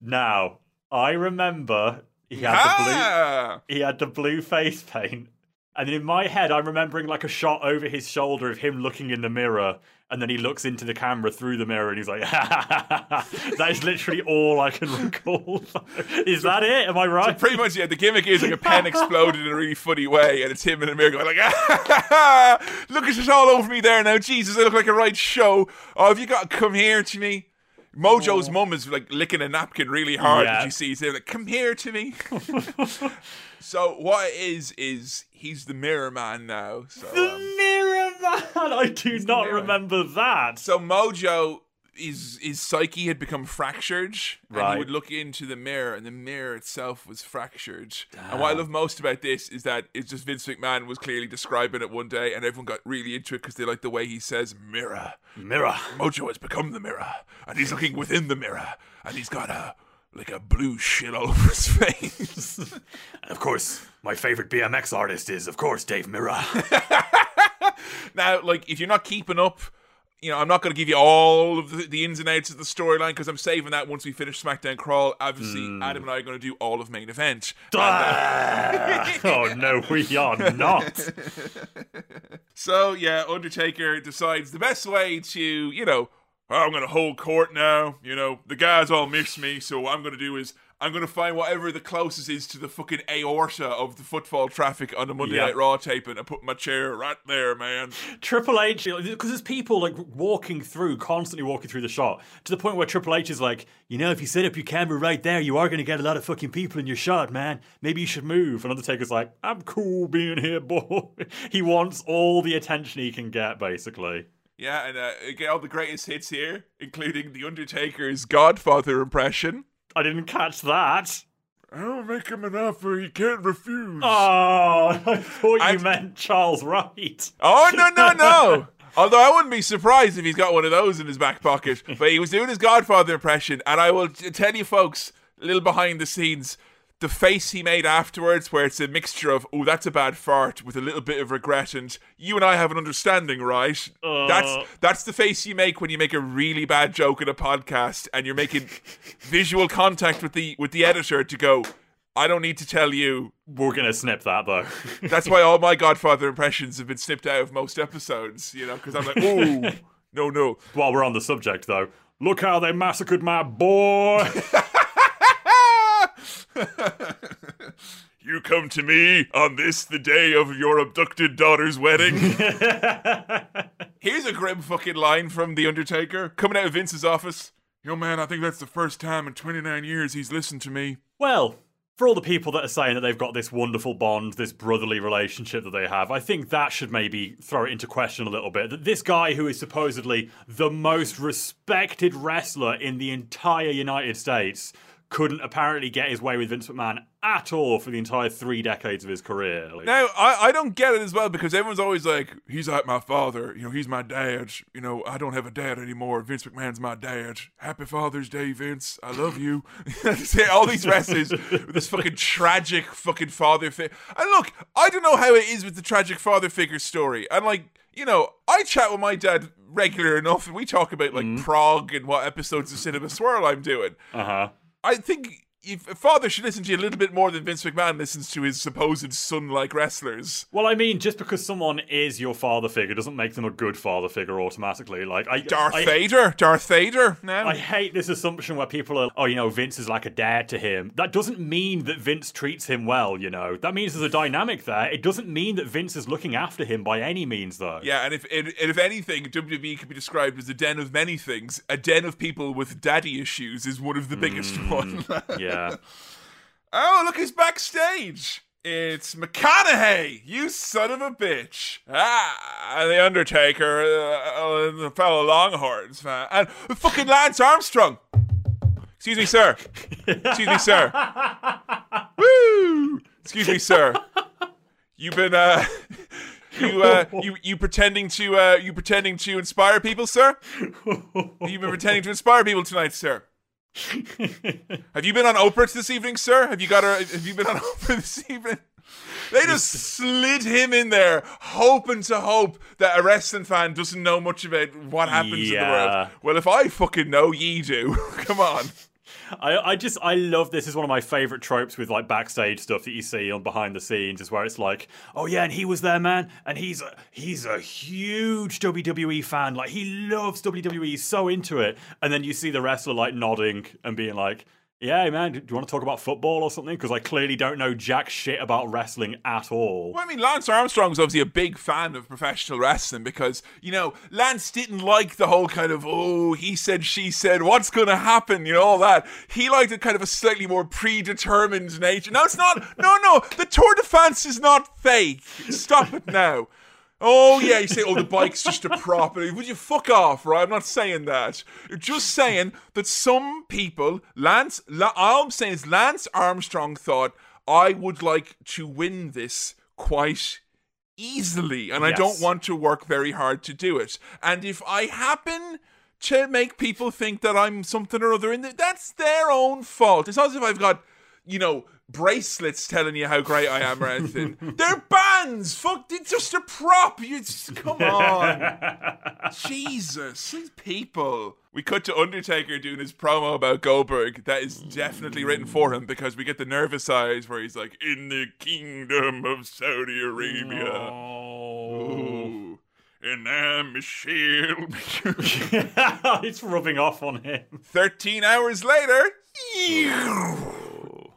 now, I remember he had the blue Ah! he had the blue face paint. And in my head, I'm remembering like a shot over his shoulder of him looking in the mirror, and then he looks into the camera through the mirror, and he's like, "That is literally all I can recall." is that it? Am I right? Pretty much, yeah. The gimmick is like a pen exploded in a really funny way, and it's him in the mirror going like, ah, "Look at it all over me there now, Jesus! I look like a right show. Oh, have you got to come here to me?" Mojo's mum is like licking a napkin really hard Yeah. when she sees him. Like, come here to me. so what it is is he's the mirror man now. So um, Mirror man, I do not remember that. So Mojo, his his psyche had become fractured, and Right. he would look into the mirror, and the mirror itself was fractured. And what I love most about this is that it's just Vince McMahon was clearly describing it one day, and everyone got really into it because they like the way he says "mirror." Mirror. Mojo has become the mirror, and he's looking within the mirror, and he's got a like a blue shit all over his face. And of course, my favorite BMX artist is, of course, Dave Mirror. Now, like, if you're not keeping up, you know, I'm not going to give you all of the, the ins and outs of the storyline because I'm saving that once we finish SmackDown Crawl. Obviously, mm. Adam and I are going to do all of main event. Uh, oh no, we are not. So, yeah, Undertaker decides the best way to, you know, "Oh, I'm going to hold court now. You know, the guys all miss me, so what I'm going to do is I'm going to find whatever the closest is to the fucking aorta of the footfall traffic on the Monday Yeah. Night Raw taping and I put my chair right there, man. Triple H, because there's people like walking through, constantly walking through the shot, to the point where Triple H is like, you know, if you set up your camera right there, you are going to get a lot of fucking people in your shot, man. Maybe you should move. And Undertaker's like, I'm cool being here, boy. he wants all the attention he can get, basically. Yeah, and uh, get all the greatest hits here, including The Undertaker's Godfather impression. I didn't catch that. I'll make him an offer he can't refuse. Oh, I thought you I- meant Charles Wright. Oh, no, no, no. Although I wouldn't be surprised if he's got one of those in his back pocket. But he was doing his Godfather impression, and I will t- tell you, folks, a little behind the scenes, the face he made afterwards, where it's a mixture of, oh, that's a bad fart, with a little bit of regret, and you and I have an understanding, right? that's that's the face you make when you make a really bad joke in a podcast, and you're making visual contact with the with the editor to go. I don't need to tell you We're going to snip that, though. that's why all my Godfather impressions have been snipped out of most episodes, you know, because I'm like, ooh, no, no. While we're on the subject, though, look how they massacred my boy. you come to me on this, the day of your abducted daughter's wedding. Here's a grim fucking line from The Undertaker coming out of Vince's office. Yo, man, I think that's the first time in 29 years he's listened to me. Well, for all the people that are saying that they've got this wonderful bond, this brotherly relationship that they have, I think that should maybe throw it into question a little bit. That this guy who is supposedly the most respected wrestler in the entire United States couldn't apparently get his way with Vince McMahon at all for the entire three decades of his career. Like, Now, I, I don't get it as well because everyone's always like, he's like my father, you know, he's my dad. You know, I don't have a dad anymore. Vince McMahon's my dad. Happy Father's Day, Vince. I love you. All these wrestlers with this fucking tragic fucking father figure. And look, I don't know how it is with the tragic father figure story. And like, you know, I chat with my dad regular enough and we talk about like prog and what episodes of Cinema Swirl I'm doing. uh huh. I think a father should listen to you a little bit more than Vince McMahon listens to his supposed son-like wrestlers. Well, I mean, just because someone is your father figure doesn't make them a good father figure automatically. Like, I, Darth I, Vader, Darth Vader. Now, I hate this assumption where people are, oh, you know, Vince is like a dad to him. That doesn't mean that Vince treats him well, you know. That means there's a dynamic there. It doesn't mean that Vince is looking after him by any means, though. yeah, and if and if anything, WWE could be described as a den of many things. A den of people with daddy issues is one of the biggest hmm, one. Yeah. oh, look, he's backstage. It's McConaughey, you son of a bitch. Ah, the Undertaker, uh, the fellow Longhorns fan, and fucking Lance Armstrong. Excuse me, sir. Excuse me, sir. Woo! Excuse me, sir. You've been uh, you uh, you you pretending to uh, you pretending to inspire people, sir. You've been pretending to inspire people tonight, sir. Have you been on Oprah this evening, sir? Have you got her? Have you been on Oprah this evening? They just slid him in there, hoping to hope that a wrestling fan doesn't know much about what happens in the world. Well, if I fucking know, ye do. Come on. I, I just I love this. Is one of my favorite tropes with like backstage stuff that you see on behind the scenes is where it's like oh yeah and he was there man and he's a, he's a huge WWE fan. Like he loves WWE he's so into it. And then you see the wrestler like nodding and being like yeah man do you want to talk about football or something because I clearly don't know jack shit about wrestling at all Well, I mean, Lance Armstrong's obviously a big fan of professional wrestling because, you know, Lance didn't like the whole kind of, oh, he said, she said, what's going to happen, you know, all that. He liked a kind of a slightly more predetermined nature. No, it's not. No, no. The Tour de France is not fake. Stop it now. Oh, yeah, you say, oh, the bike's just a prop. Would you fuck off, right? I'm not saying that. You're just saying that some people, Lance, La- all I'm saying is Lance Armstrong thought, I would like to win this quite easily, and I don't want to work very hard to do it. And if I happen to make people think that I'm something or other in there, that's their own fault. It's not as if I've got, you know, bracelets telling you how great I am or anything. They're bands. Fuck, it's just a prop. You just, come on. Jesus, these people. We cut to Undertaker doing his promo about Goldberg. That is definitely written for him because we get the nervous eyes where he's like, in the kingdom of Saudi Arabia. oh Ooh. And I'm Michelle. it's rubbing off on him 13 hours later,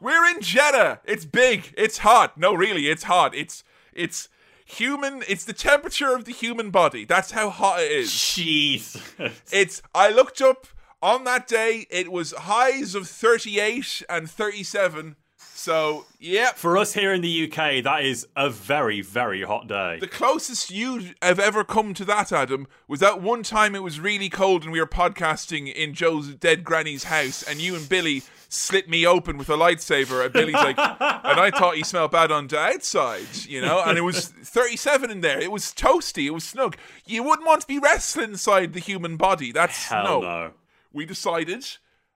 we're in Jeddah. It's big. It's hot. No, really, it's hot. It's it's human. It's the temperature of the human body. That's how hot it is. jeez It's. I looked up on that day. It was highs of 38 and 37. So, yeah. For us here in the UK, that is a very, very hot day. The closest you have ever come to that, Adam, was that one time it was really cold and we were podcasting in Joe's dead granny's house, and you and Billy slit me open with a lightsaber. And Billy's like, and I thought you smelled bad on the outside, you know. And it was 37 in there. It was toasty. It was snug. You wouldn't want to be wrestling inside the human body. That's Hell no. we decided,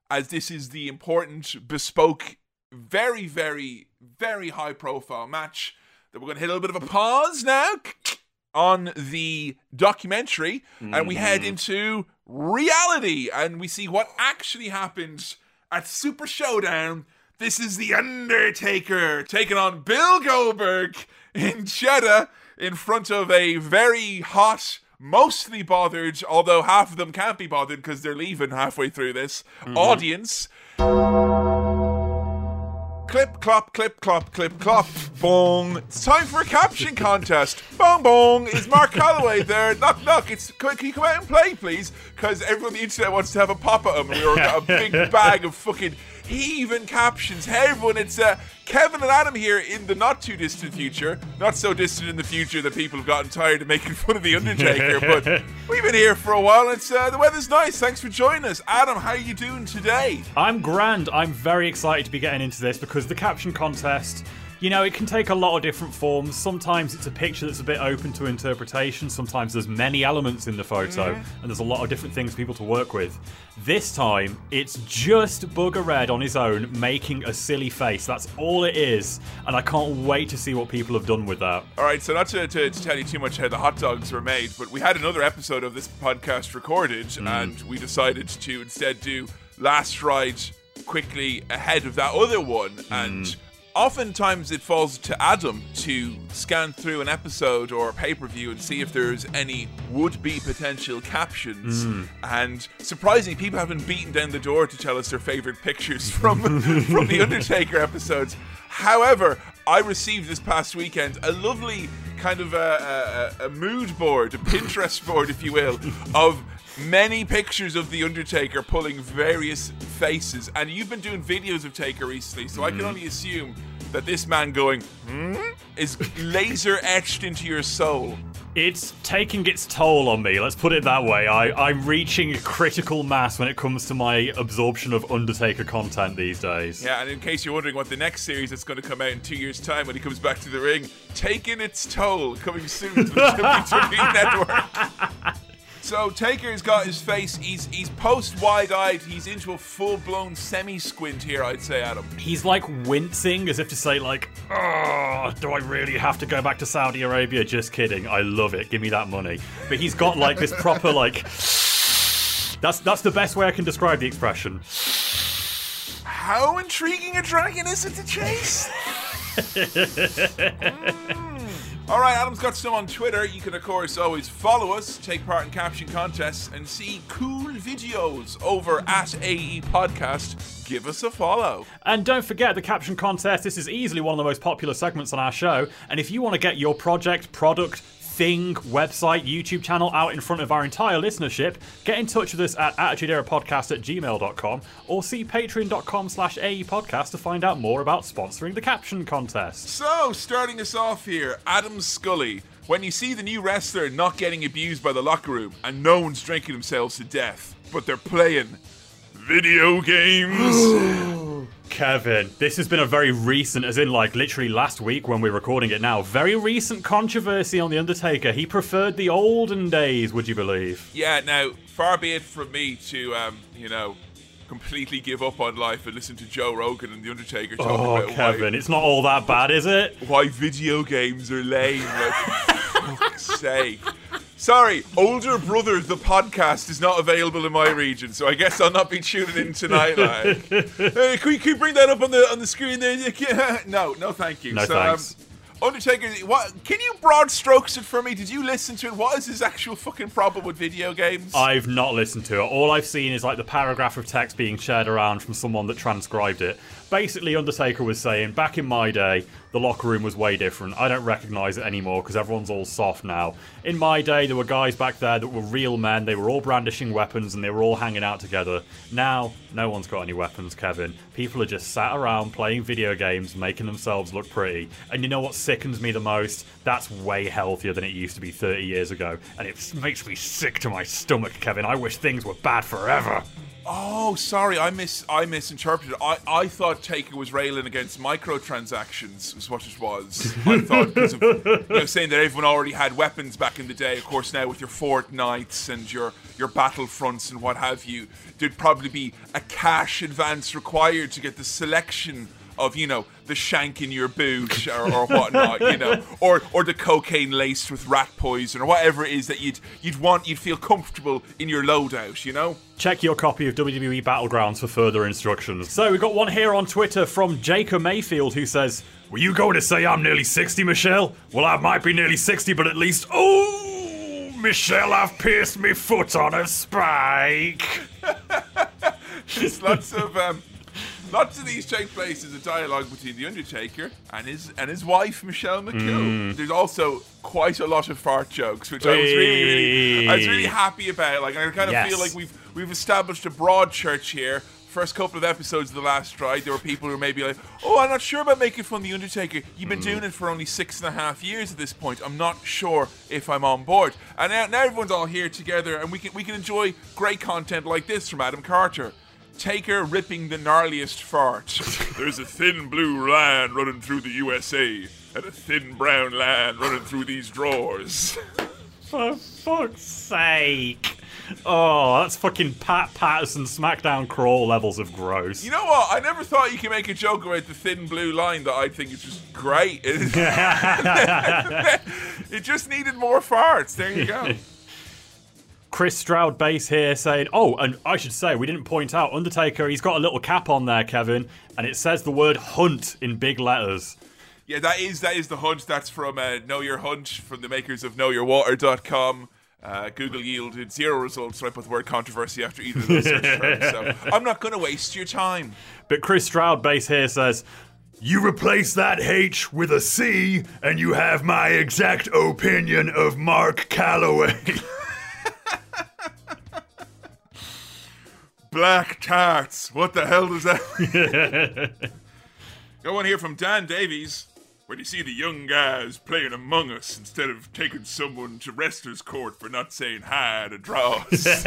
as this is the important, bespoke, very, very, very high profile match, that we're going to hit a little bit of a pause now on the documentary and we head mm-hmm. into reality and we see what actually happened at Super Showdown. This is The Undertaker taking on Bill Goldberg in Jeddah in front of a very hot, mostly bothered, although half of them can't be bothered because they're leaving halfway through this, mm-hmm. audience. Clip, clop, clip, clop, clip, clop, bong. It's time for a caption contest. Bong, bong. Is Mark Calaway there? Knock, knock. It's, can can you come out and play, please? Because everyone on the internet wants to have a pop at him. And we were got a big bag of fucking heaving captions. Hey everyone, it's uh, Kevin and Adam here in the not too distant future. Not so distant in the future that people have gotten tired of making fun of the Undertaker, but we've been here for a while. It's uh, the weather's nice. Thanks for joining us, Adam. How are you doing today? I'm grand. I'm very excited to be getting into this because the caption contest you know, it can take a lot of different forms. Sometimes it's a picture that's a bit open to interpretation. Sometimes there's many elements in the photo, and there's a lot of different things for people to work with. This time, it's just Bugger Red on his own making a silly face. That's all it is, and I can't wait to see what people have done with that. All right, so not to, to, to tell you too much how the hot dogs were made, but we had another episode of this podcast recorded, mm. and we decided to instead do Last Ride quickly ahead of that other one, and mm oftentimes it falls to Adam to scan through an episode or a pay per view and see if there's any would be potential captions. Mm. And surprisingly, people have been beaten down the door to tell us their favorite pictures from, from the Undertaker episodes. However, I received this past weekend a lovely kind of a, a, a mood board, a Pinterest board, if you will, of many pictures of the Undertaker pulling various faces, and you've been doing videos of Taker recently, so mm. I can mm-hmm. only assume that this man going hmm, is laser etched into your soul. It's taking its toll on me, let's put it that way. I, I'm reaching a critical mass when it comes to my absorption of Undertaker content these days. Yeah, and in case you're wondering what the next series that's going to come out in two years' time when he comes back to the ring, taking its toll, coming soon to the WWE Network. So Taker's got his face. He's he's post wide-eyed. He's into a full-blown semi-squint here. I'd say, Adam. He's like wincing, as if to say, like, "Oh, do I really have to go back to Saudi Arabia?" Just kidding. I love it. Give me that money. But he's got like this proper like. That's that's the best way I can describe the expression. How intriguing a dragon is it to chase? mm. All right, Adam's got some on Twitter. You can, of course, always follow us, take part in caption contests, and see cool videos over at AE Podcast. Give us a follow. And don't forget the caption contest. This is easily one of the most popular segments on our show. And if you want to get your project, product, thing, website, YouTube channel out in front of our entire listenership, get in touch with us at attitudeerapodcast at gmail.com or see patreon.com slash aepodcast to find out more about sponsoring the caption contest. So, starting us off here, Adam Scully. When you see the new wrestler not getting abused by the locker room and no one's drinking themselves to death, but they're playing video games. Kevin, this has been a very recent, as in like literally last week when we're recording it now, very recent controversy on The Undertaker. He preferred the olden days, would you believe? Yeah, now, far be it from me to, um, you know, completely give up on life and listen to Joe Rogan and The Undertaker talk oh, about Kevin, why, it's not all that bad, is it? Why video games are lame. Like, fuck's sake. Sorry, Older Brother, the podcast is not available in my region, so I guess I'll not be tuning in tonight. Like, hey, can, you, can you bring that up on the on the screen there? no, no, thank you. No so, thanks. Um, Undertaker, what? Can you broad strokes it for me? Did you listen to it? What is his actual fucking problem with video games? I've not listened to it. All I've seen is like the paragraph of text being shared around from someone that transcribed it. Basically, Undertaker was saying, back in my day, the locker room was way different. I don't recognize it anymore because everyone's all soft now. In my day, there were guys back there that were real men. They were all brandishing weapons and they were all hanging out together. Now, no one's got any weapons, Kevin. People are just sat around playing video games, making themselves look pretty. And you know what sickens me the most? That's way healthier than it used to be 30 years ago. And it makes me sick to my stomach, Kevin. I wish things were bad forever. Oh, sorry, I mis I misinterpreted. I, I thought Taker was railing against microtransactions, was what it was. I thought because of you know, saying that everyone already had weapons back in the day. Of course, now with your Fortnites and your your Battlefronts and what have you, there'd probably be a cash advance required to get the selection of you know the shank in your boot or, or whatnot, you know, or or the cocaine laced with rat poison or whatever it is that you'd you'd want, you'd feel comfortable in your loadout, you know. Check your copy of WWE Battlegrounds for further instructions. So we've got one here on Twitter from Jacob Mayfield who says, "Were you going to say I'm nearly 60, Michelle? Well, I might be nearly 60, but at least oh, Michelle, I've pierced me foot on a spike." There's lots of um, Lots of these take place as a dialogue between the Undertaker and his and his wife Michelle McCool. Mm. There's also quite a lot of fart jokes, which I was really, really, I was really happy about. Like I kind of yes. feel like we've we've established a broad church here first couple of episodes of The Last Ride, there were people who were maybe like, oh, I'm not sure about making fun of The Undertaker. You've been doing it for only six and a half years at this point. I'm not sure if I'm on board. And now, now everyone's all here together, and we can, we can enjoy great content like this from Adam Carter. Taker ripping the gnarliest fart. There's a thin blue line running through the USA, and a thin brown line running through these drawers. For fuck's sake. Oh, that's fucking Pat Patterson SmackDown crawl levels of gross. You know what? I never thought you could make a joke about the thin blue line that I think is just great. it just needed more farts. There you go. Chris Stroud base here saying, "Oh, and I should say we didn't point out Undertaker. He's got a little cap on there, Kevin, and it says the word hunt in big letters." Yeah, that is that is the hunt. That's from uh, Know Your Hunt from the makers of KnowYourWater.com. Uh, Google yielded zero results when I put the word controversy after either of those search terms. So I'm not going to waste your time. But Chris Stroud base here says, You replace that H with a C, and you have my exact opinion of Mark Calaway. Black tarts. What the hell does that? Go on here from Dan Davies. Where do you see the young guys playing Among Us instead of taking someone to wrestler's court for not saying hi to draws?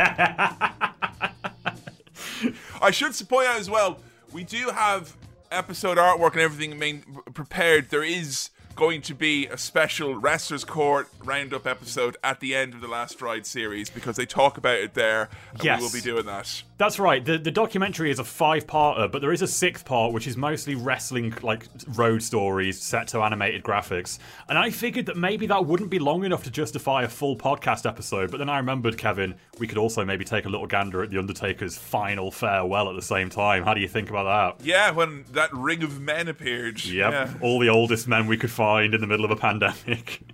I should point out as well, we do have episode artwork and everything main, prepared. There is going to be a special wrestlers court roundup episode at the end of the last ride series because they talk about it there and Yes. we will be doing that That's right. The the documentary is a five parter, but there is a sixth part which is mostly wrestling like road stories set to animated graphics. And I figured that maybe that wouldn't be long enough to justify a full podcast episode, but then I remembered, Kevin, we could also maybe take a little gander at the Undertaker's final farewell at the same time. How do you think about that? yeah when that ring of men appeared Yep. yeah. All the oldest men we could find in the middle of a pandemic.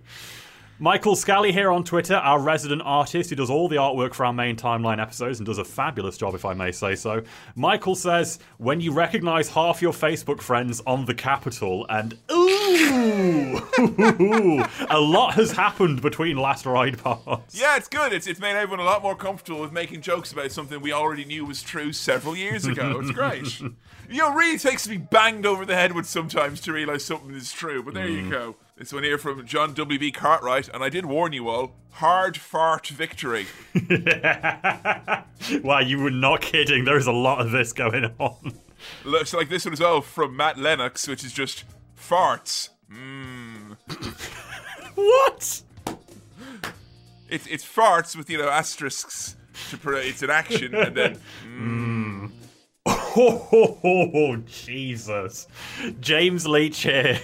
Michael Scally here on Twitter, our resident artist who does all the artwork for our main timeline episodes and does a fabulous job, if I may say so. Michael says, when you recognize half your Facebook friends on the Capitol, and ooh, a lot has happened between last ride parts. Yeah, it's good. It's, it's made everyone a lot more comfortable with making jokes about something we already knew was true several years ago. It's great. you know, it really takes to be banged over the head with sometimes to realize something is true. But there you hmm. go. This one here from John W.B. Cartwright, and I did warn you all hard fart victory. Wow, you were not kidding. There is a lot of this going on. Looks like this one as well from Matt Lennox, which is just farts. Hmm. What? It's, it's farts with, you know, asterisks. To pro- it's an action, and then hmm. Oh, Jesus. James Leach here.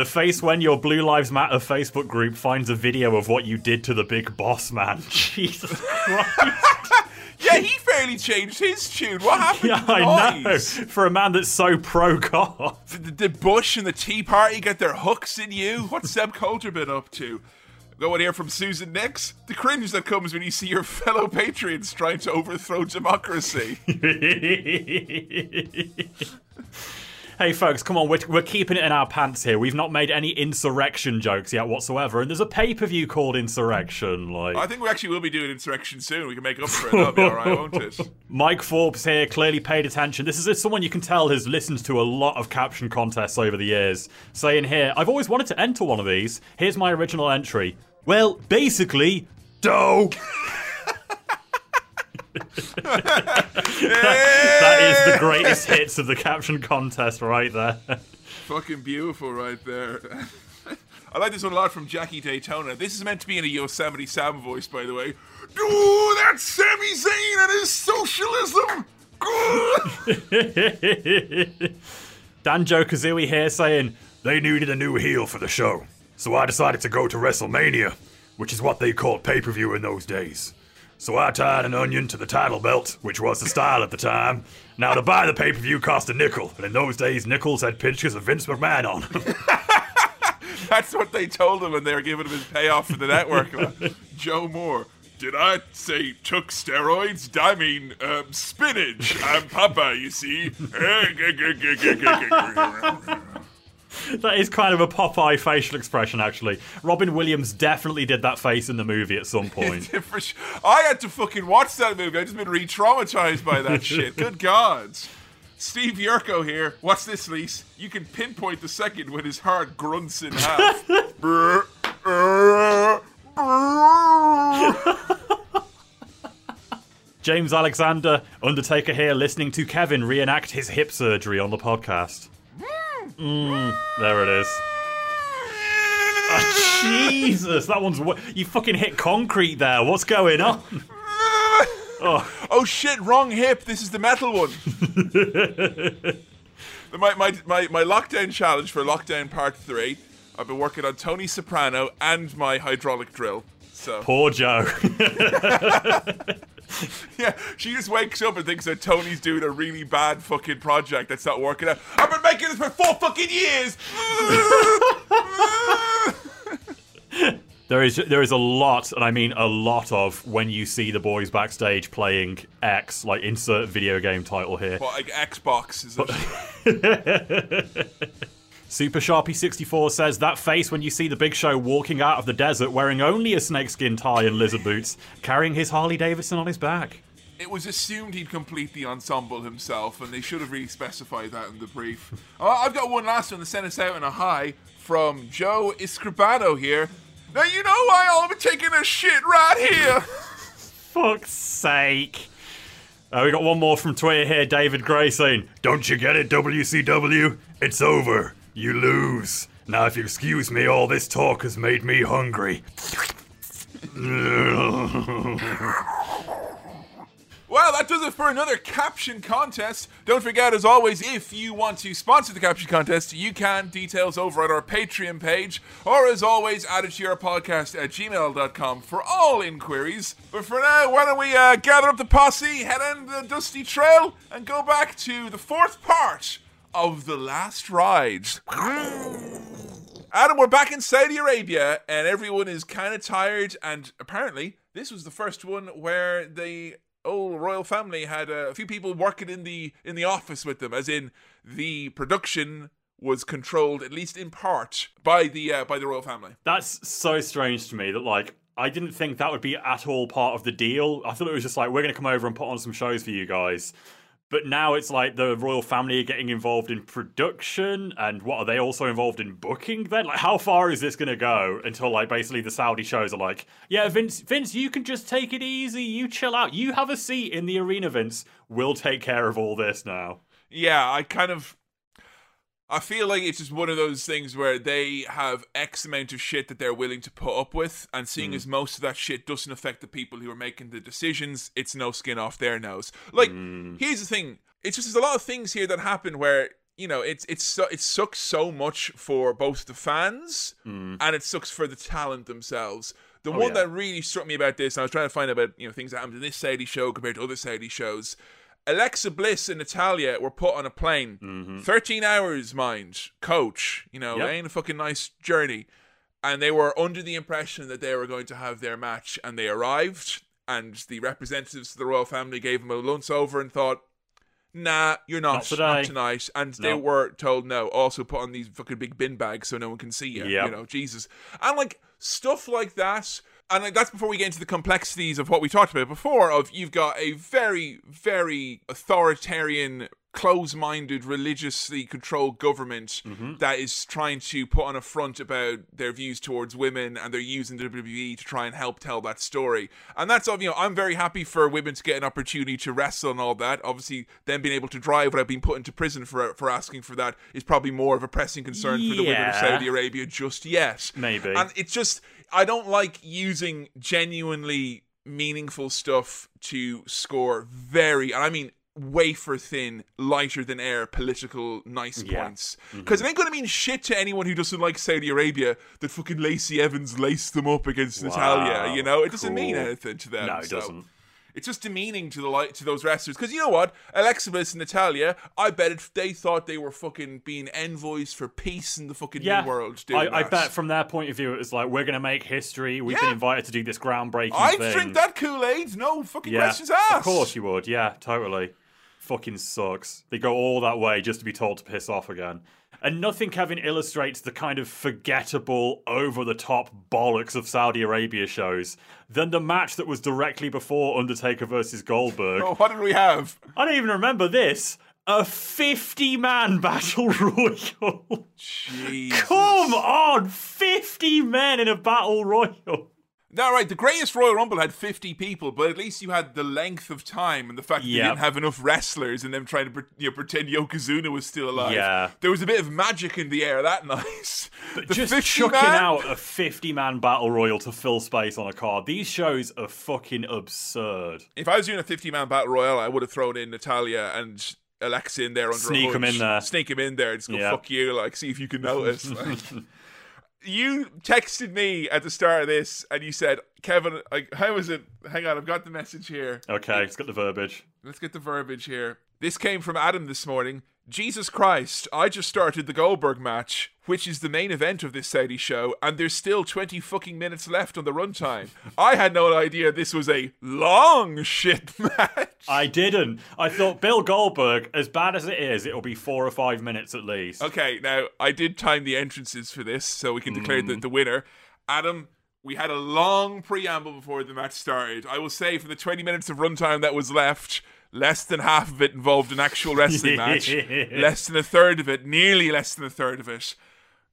The face when your Blue Lives Matter Facebook group finds a video of what you did to the big boss man. Jesus Christ. yeah, he fairly changed his tune. What happened? yeah, to I know. For a man that's so pro God. Did, the Bush and the Tea Party get their hooks in you. What's Seb Coulter been up to? Going here from Susan Nix. The cringe that comes when you see your fellow patriots trying to overthrow democracy. Hey, folks, come on. We're, we're keeping it in our pants here. We've not made any insurrection jokes yet whatsoever. And there's a pay per view called Insurrection. Like. I think we actually will be doing insurrection soon. We can make up for it. That'll be all right, won't it? Mike Forbes here clearly paid attention. This is someone you can tell has listened to a lot of caption contests over the years. Saying here, I've always wanted to enter one of these. Here's my original entry. Well, basically, dough. is the greatest hits of the caption contest right there. Fucking beautiful right there. I like this one a lot from Jackie Daytona. This is meant to be in a Yosemite Sam voice, by the way. Ooh, that's Sami Zayn and his socialism. Danjo Dan Kazooie here saying, They needed a new heel for the show, so I decided to go to WrestleMania, which is what they called pay per view in those days. So I tied an onion to the title belt, which was the style at the time. Now, to buy the pay per view cost a nickel, and in those days, nickels had pictures of Vince McMahon on them. That's what they told him when they were giving him his payoff for the network. Joe Moore. Did I say took steroids? I mean, um, spinach. I'm Papa, you see. That is kind of a Popeye facial expression, actually. Robin Williams definitely did that face in the movie at some point. I had to fucking watch that movie. I've just been re-traumatized by that shit. Good God. Steve Yurko here. What's this, Lise? You can pinpoint the second when his heart grunts in half. Brr, brr, brr. James Alexander, Undertaker here, listening to Kevin reenact his hip surgery on the podcast. Mm. Mm, there it is. Ah, Jesus, that one's. You fucking hit concrete there. What's going on? Oh, oh shit, wrong hip. This is the metal one. my, my, my, my lockdown challenge for lockdown part three. I've been working on Tony Soprano and my hydraulic drill. So Poor Joe. yeah, she just wakes up and thinks that Tony's doing a really bad fucking project that's not working out. I've been making this for four fucking years. There is there is a lot, and I mean a lot of when you see the boys backstage playing X, like insert video game title here. What, like Xbox is? Super Sharpie 64 says that face when you see the Big Show walking out of the desert wearing only a snakeskin tie and lizard boots, carrying his Harley Davidson on his back. It was assumed he'd complete the ensemble himself, and they should have really specified that in the brief. Oh, I've got one last one to send us out in a high from Joe Iscribano here. Now you know why I'll be taking a shit right here. Fuck's sake. Uh, we got one more from Twitter here, David Gray saying, Don't you get it, WCW? It's over. You lose. Now, if you excuse me, all this talk has made me hungry. Well, that does it for another caption contest. Don't forget, as always, if you want to sponsor the caption contest, you can. Details over at our Patreon page, or as always, add it to your podcast at gmail.com for all inquiries. But for now, why don't we uh, gather up the posse, head on the dusty trail, and go back to the fourth part of The Last rides. Adam, we're back in Saudi Arabia, and everyone is kind of tired. And apparently, this was the first one where the old royal family had a few people working in the in the office with them, as in the production was controlled at least in part by the uh, by the royal family. That's so strange to me that, like, I didn't think that would be at all part of the deal. I thought it was just like, we're going to come over and put on some shows for you guys. But now it's like the royal family are getting involved in production, and what are they also involved in booking then? Like, how far is this going to go until, like, basically the Saudi shows are like, yeah, Vince, Vince, you can just take it easy, you chill out, you have a seat in the arena, Vince. We'll take care of all this now. Yeah, I kind of. I feel like it's just one of those things where they have X amount of shit that they're willing to put up with, and seeing hmm. as most of that shit doesn't affect the people who are making the decisions, it's no skin off their nose. Like, hmm. here's the thing: it's just there's a lot of things here that happen where you know it's it's it sucks so much for both the fans hmm. and it sucks for the talent themselves. The oh, one yeah. that really struck me about this, and I was trying to find out about you know things that happened in this Saudi show compared to other Saudi shows. Alexa Bliss and Natalya were put on a plane. Mm-hmm. 13 hours, mind. Coach. You know, Yep. ain't a fucking nice journey. And they were under the impression that they were going to have their match, and they arrived. And the representatives of the royal family gave them a once over and thought, nah, you're not, Not today. tonight. And they were told no. Also put on these fucking big bin bags so no one can see you. Yep. You know, Jesus. And like stuff like that. And that's before we get into the complexities of what we talked about before. Of you've got a very, very authoritarian, close-minded, religiously controlled government Mm-hmm. that is trying to put on a front about their views towards women, and they're using the WWE to try and help tell that story. And that's. You know, I'm very happy for women to get an opportunity to wrestle and all that. Obviously, them being able to drive without being put into prison for for asking for that is probably more of a pressing concern for the women of Saudi Arabia just yet. Maybe. And it's just I don't like using genuinely meaningful stuff to score very and I mean wafer thin, lighter than air political nice Yeah. points. Mm-hmm. Because it ain't gonna mean shit to anyone who doesn't like Saudi Arabia that fucking Lacey Evans laced them up against Natalya. You know, it doesn't mean anything to them. No, it so doesn't. It's just demeaning to the light to those wrestlers because you know what, Alexa Bliss and Natalya, I bet if they thought they were fucking being envoys for peace in the fucking Yeah, new world. I, I bet from their point of view, it's like we're going to make history. We've Yeah. been invited to do this groundbreaking I'd thing. drink that Kool Aid. No fucking yeah, questions asked. Of course you would. Yeah, totally. Fucking sucks. They go all that way just to be told to piss off again. And nothing, Kevin, illustrates the kind of forgettable, over the top bollocks of Saudi Arabia shows than the match that was directly before Undertaker versus Goldberg. Oh, what did we have? I don't even remember this. A 50 man battle royal. Jesus. Come on, 50 men in a battle royal. Now, right, the greatest Royal Rumble had 50 people, but at least you had the length of time and the fact that Yep. they didn't have enough wrestlers and them trying to you know, pretend Yokozuna was still alive. Yeah. There was a bit of magic in the air that night. But The just chucking man? out a 50 man battle royal to fill space on a card. These shows are fucking absurd. If I was doing a 50 man battle royal, I would have thrown in Natalya and Alexa in there under Sneak hunch. in there. Sneak him in there. And just go, Yeah. fuck you, like, see if you can notice. like. You texted me at the start of this and you said, Kevin, like, how is it? Hang on, I've got the message here. Okay, it's got the verbiage. Let's get the verbiage here. This came from Adam this morning. Jesus Christ, I just started the Goldberg match, which is the main event of this Saudi show, and there's still 20 fucking minutes left on the runtime. I had no idea this was a long shit match. I didn't. I thought Bill Goldberg, as bad as it is, it'll be four or five minutes at least. Okay, now I did time the entrances for this, so we can declare the, mm. the winner. Adam, we had a long preamble before the match started. I will say, for the 20 minutes of runtime that was left, less than half of it involved an actual wrestling match. Less than a third of it, nearly less than a third of it.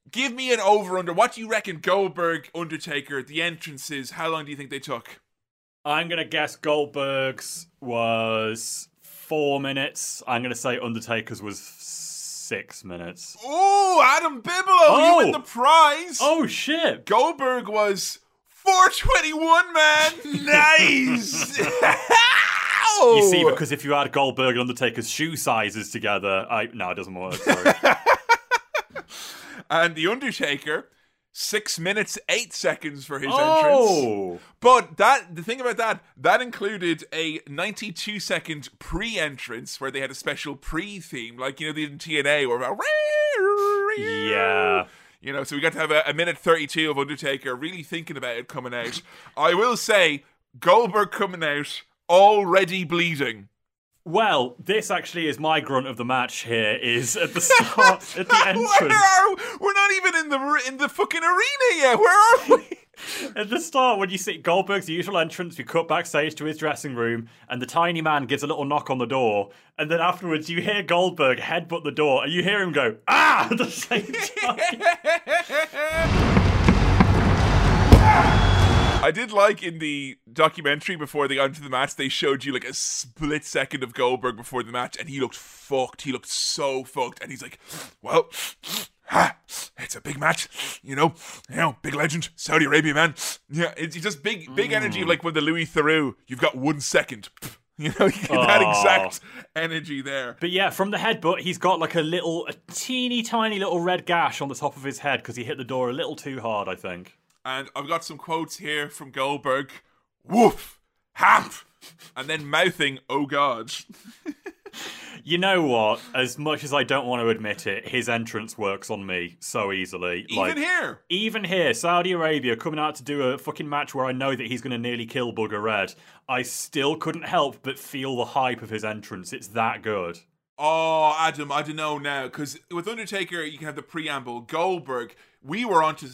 Give me an over under. What do you reckon Goldberg, Undertaker, the entrances, how long do you think they took? I'm going to guess Goldberg's was four minutes. I'm going to say Undertaker's was six minutes. Ooh, Adam Bigelow, you win Oh. the prize. Oh, shit. Goldberg was 421, man. Nice. You see, because if you add Goldberg and Undertaker's shoe sizes together, I no, it doesn't work. Sorry. and the Undertaker, six minutes eight seconds for his entrance. oh, But that the thing about that that included a 92 second pre-entrance where they had a special pre-theme, like you know the TNA or yeah. You know, so we got to have a, a minute 32 of Undertaker really thinking about it coming out. I will say, Goldberg coming out already bleeding. Well, this actually is my grunt of the match. Here is at the start, at the entrance. Where are we're not even in the in the fucking arena yet. Where are we? At the start, when you see Goldberg's usual entrance, we cut backstage to his dressing room, and the tiny man gives a little knock on the door. And then afterwards, you hear Goldberg headbutt the door, and you hear him go, ah, at the same time. I did like in the documentary before they got into the match, they showed you like a split second of Goldberg before the match, and he looked fucked. He looked so fucked, and he's like, "Well, ha, it's a big match, you know, you know, big legend, Saudi Arabia man. Yeah, it's just big, big energy, mm. like when the Louis Theroux, you've got one second." You know, you get that exact energy there. But yeah, from the headbutt, he's got like a little, a teeny tiny little red gash on the top of his head because he hit the door a little too hard, I think. And I've got some quotes here from Goldberg. Woof, hap, and then mouthing, "Oh God." You know what? As much as I don't want to admit it, his entrance works on me so easily. Even like, here. Even here, Saudi Arabia coming out to do a fucking match where I know that he's going to nearly kill Booger Red, I still couldn't help but feel the hype of his entrance. It's that good. Oh, Adam, I don't know now because with Undertaker you can have the preamble. Goldberg, we were on to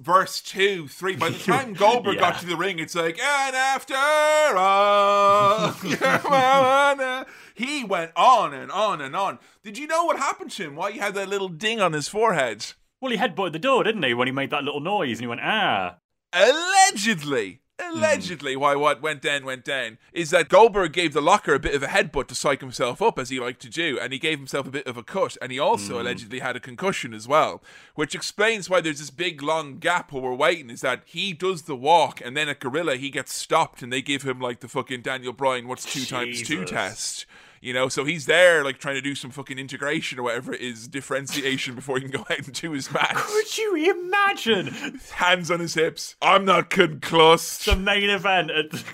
verse two, three. By the time Goldberg got to the ring, it's like, and after all, uh," he went on and on and on. Did you know what happened to him? Why he had that little ding on his forehead? Well, he headbutted the door, didn't he, when he made that little noise and he went, ah. Allegedly. Hmm. Allegedly, why what went down went down is that Goldberg gave the locker a bit of a headbutt to psych himself up, as he liked to do, and he gave himself a bit of a cut, and he also hmm. allegedly had a concussion as well, which explains why there's this big long gap while we're waiting. Is that he does the walk, and then at Gorilla he gets stopped, and they give him like the fucking Daniel Bryan what's two times two test. You know, so he's there like trying to do some fucking integration or whatever it is, differentiation before he can go out and do his match. Could you imagine Hands on his hips. I'm not concussed. the main event at the,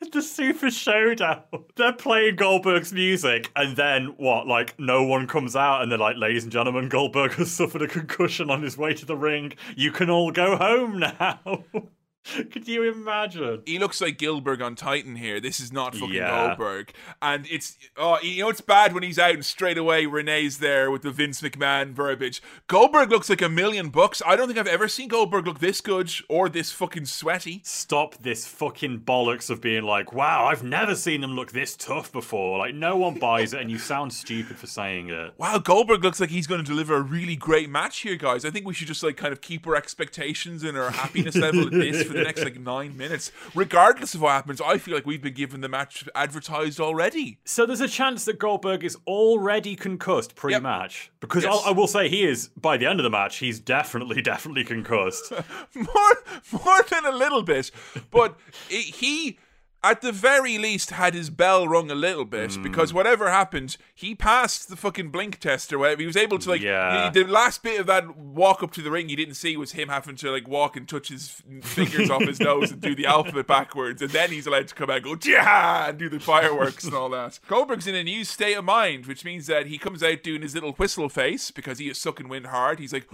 at the Super Showdown? They're playing Goldberg's music, and then what? Like, no one comes out, and they're like, ladies and gentlemen, Goldberg has suffered a concussion on his way to the ring. You can all go home now. Could you imagine? he looks like Gilbert on Titan here. This is not fucking Yeah. Goldberg. And it's oh, you know it's bad when he's out and straight away Renee's there with the Vince McMahon verbiage. Goldberg looks like a million bucks. I don't think I've ever seen Goldberg look this good or this fucking sweaty. Stop this fucking bollocks of being like, wow, I've never seen them look this tough before. Like, no one buys it, and you sound stupid for saying it. Wow, Goldberg looks like he's going to deliver a really great match here, guys. I think we should just like kind of keep our expectations and our happiness level at this for the next like nine minutes, regardless of what happens. I feel like we've been given the match advertised already. So there's a chance that Goldberg is already concussed pre-match because Yes. I'll, I will say he is by the end of the match. He's definitely, definitely concussed. more more than a little bit but it, he at the very least had his bell rung a little bit Hmm. because whatever happened he passed the fucking blink test or whatever. He was able to like Yeah. the, the last bit of that walk up to the ring you didn't see was him having to like walk and touch his fingers off his nose and do the alphabet backwards and then he's allowed to come out and go yeah and do the fireworks and all that. Goldberg's in a new state of mind which means that he comes out doing his little whistle face because he is sucking wind hard. He's like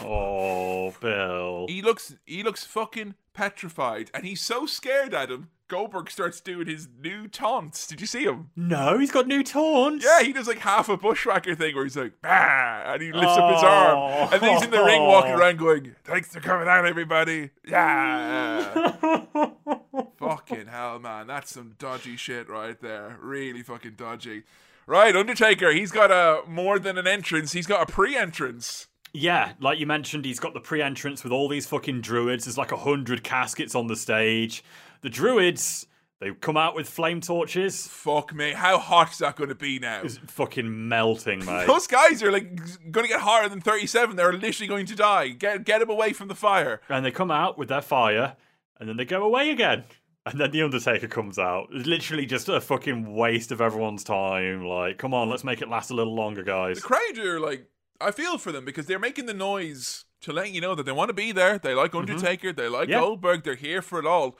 oh, Bill. He looks he looks fucking petrified, and he's so scared at him. Goldberg starts doing his new taunts. Did you see him? No, he's got new taunts. Yeah, he does like half a bushwhacker thing where he's like, bah, and he lifts up his arm, oh. and then he's in the ring walking around going, "Thanks for coming out, everybody." Yeah. fucking hell, man, that's some dodgy shit right there. Really fucking dodgy. Right, Undertaker. He's got a more than an entrance. He's got a pre-entrance. Yeah, like you mentioned, he's got the pre-entrance with all these fucking druids. There's like a hundred caskets on the stage. The druids, they come out with flame torches. Fuck me, how hot is that going to be now? It's fucking melting, mate. Those guys are like going to get hotter than 37. They're literally going to die. Get get them away from the fire. and they come out with their fire, and then they go away again. And then the Undertaker comes out. It's literally just a fucking waste of everyone's time. Like, come on, let's make it last a little longer, guys. The crowd are like, I feel for them because they're making the noise to let you know that they want to be there. They like Undertaker. They like Mm-hmm. Yeah. Goldberg. They're here for it all.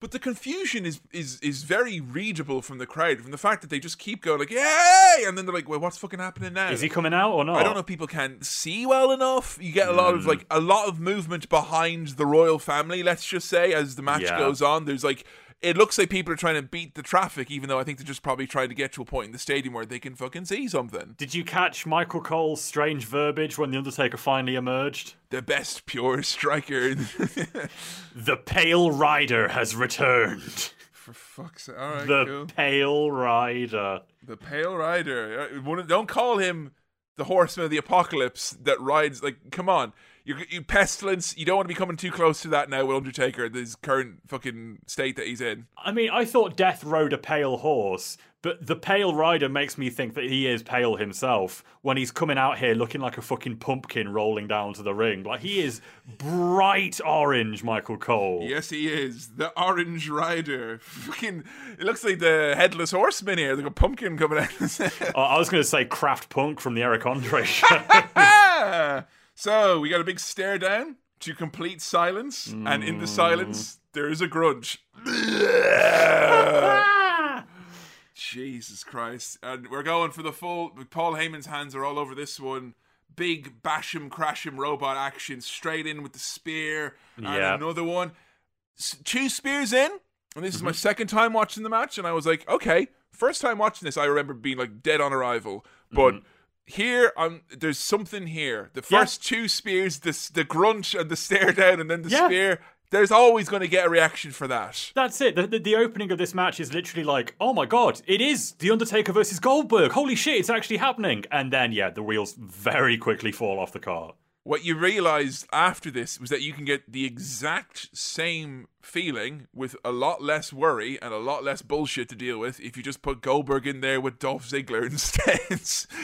But the confusion is is is very readable from the crowd, from the fact that they just keep going like, "Yay!" and then they're like, "Well, what's fucking happening now?" Is he coming out or not? I don't know if people can't see well enough. You get a lot Hmm. of like a lot of movement behind the royal family. Let's just say as the match Yeah. goes on, there's like it looks like people are trying to beat the traffic, even though I think they're just probably trying to get to a point in the stadium where they can fucking see something. Did you catch Michael Cole's strange verbiage when the Undertaker finally emerged? The best pure striker. The Pale Rider has returned. For fuck's sake! All right, The cool. Pale Rider. The Pale Rider. Uh, Don't call him the Horseman of the Apocalypse that rides. Like, come on. You, you pestilence. You don't want to be coming too close to that now with Undertaker. This current fucking state that he's in. I mean, I thought Death rode a pale horse, but the Pale Rider makes me think that he is pale himself when he's coming out here looking like a fucking pumpkin rolling down to the ring. Like, he is bright orange, Michael Cole. Yes, he is the Orange Rider. Fucking, it looks like the headless horseman here. Like a pumpkin coming out. I was going to say Kraft Punk from the Eric Andre show. So we got a big stare down to complete silence, and in the mm. silence there is a grudge. Jesus Christ! And we're going for the full. Paul Heyman's hands are all over this one. Big bash him, crash him, robot action, straight in with the spear, and Yeah. another one. Two spears in, and this is my mm-hmm. second time watching the match, and I was like, okay. First time watching this, I remember being like dead on arrival, but. Mm-hmm. Here, I'm there's something here. The Yeah. first two spears, the the grunch and the stare down, and then the Yeah. spear. There's always going to get a reaction for that. That's it. The, the, the opening of this match is literally like, oh my god, it is The Undertaker versus Goldberg. Holy shit, it's actually happening. And then, yeah, the wheels very quickly fall off the car. What you realized after this was that you can get the exact same feeling with a lot less worry and a lot less bullshit to deal with if you just put Goldberg in there with Dolph Ziggler instead.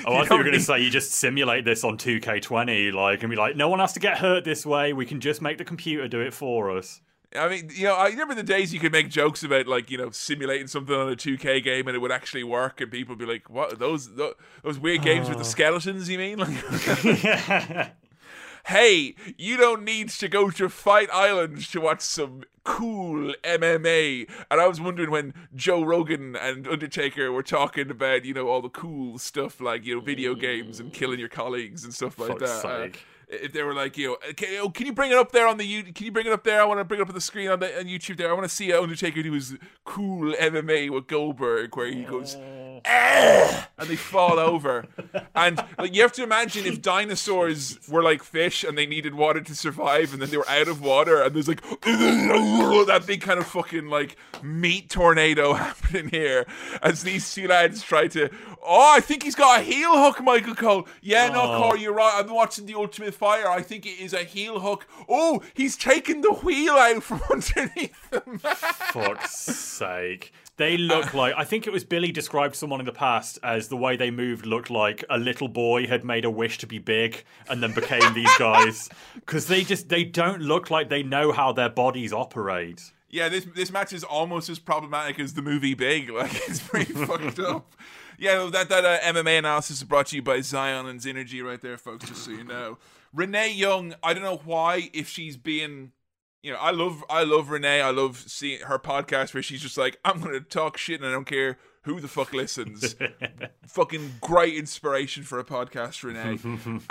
Oh, I thought you were going to say you just simulate this on 2K20, like, and be like, no one has to get hurt this way. We can just make the computer do it for us. I mean, you know, I remember the days you could make jokes about like you know simulating something on a 2K game and it would actually work, and people would be like, "What are those those weird games Oh. with the oh. skeletons?" You mean? Like, hey, you don't need to go to Fight Island to watch some cool MMA. And I was wondering when Joe Rogan and Undertaker were talking about you know all the cool stuff like you know video games and killing your colleagues and stuff like Fuck's that. Uh, if they were like, you know, okay, oh, can you bring it up there on the you? Can you bring it up there? I want to bring it up on the screen on the on YouTube there. I want to see Undertaker do his cool MMA with Goldberg, where he goes. And they fall over, and like you have to imagine if dinosaurs were like fish and they needed water to survive, and then they were out of water, and there's like that big kind of fucking like meat tornado happening here as these two lads try to. Oh, I think he's got a heel hook, Michael Cole. Yeah, no, Oh. Corey, you're right. I've been watching the Ultimate Fire. I think it is a heel hook. Oh, he's taking the wheel out from underneath them. Fuck's sake. They look like I think it was Billy described someone in the past as the way they moved looked like a little boy had made a wish to be big and then became these guys because they just they don't look like they know how their bodies operate. Yeah, this this match is almost as problematic as the movie Big. Like it's pretty fucked up. Yeah, that that uh, MMA analysis is brought to you by Zion and Synergy right there, folks. Just so you know, Renee Young. I don't know why if she's being, you know, I love I love Renee. I love seeing her podcast where she's just like, I'm gonna talk shit and I don't care who the fuck listens. Fucking great inspiration for a podcast, Renee.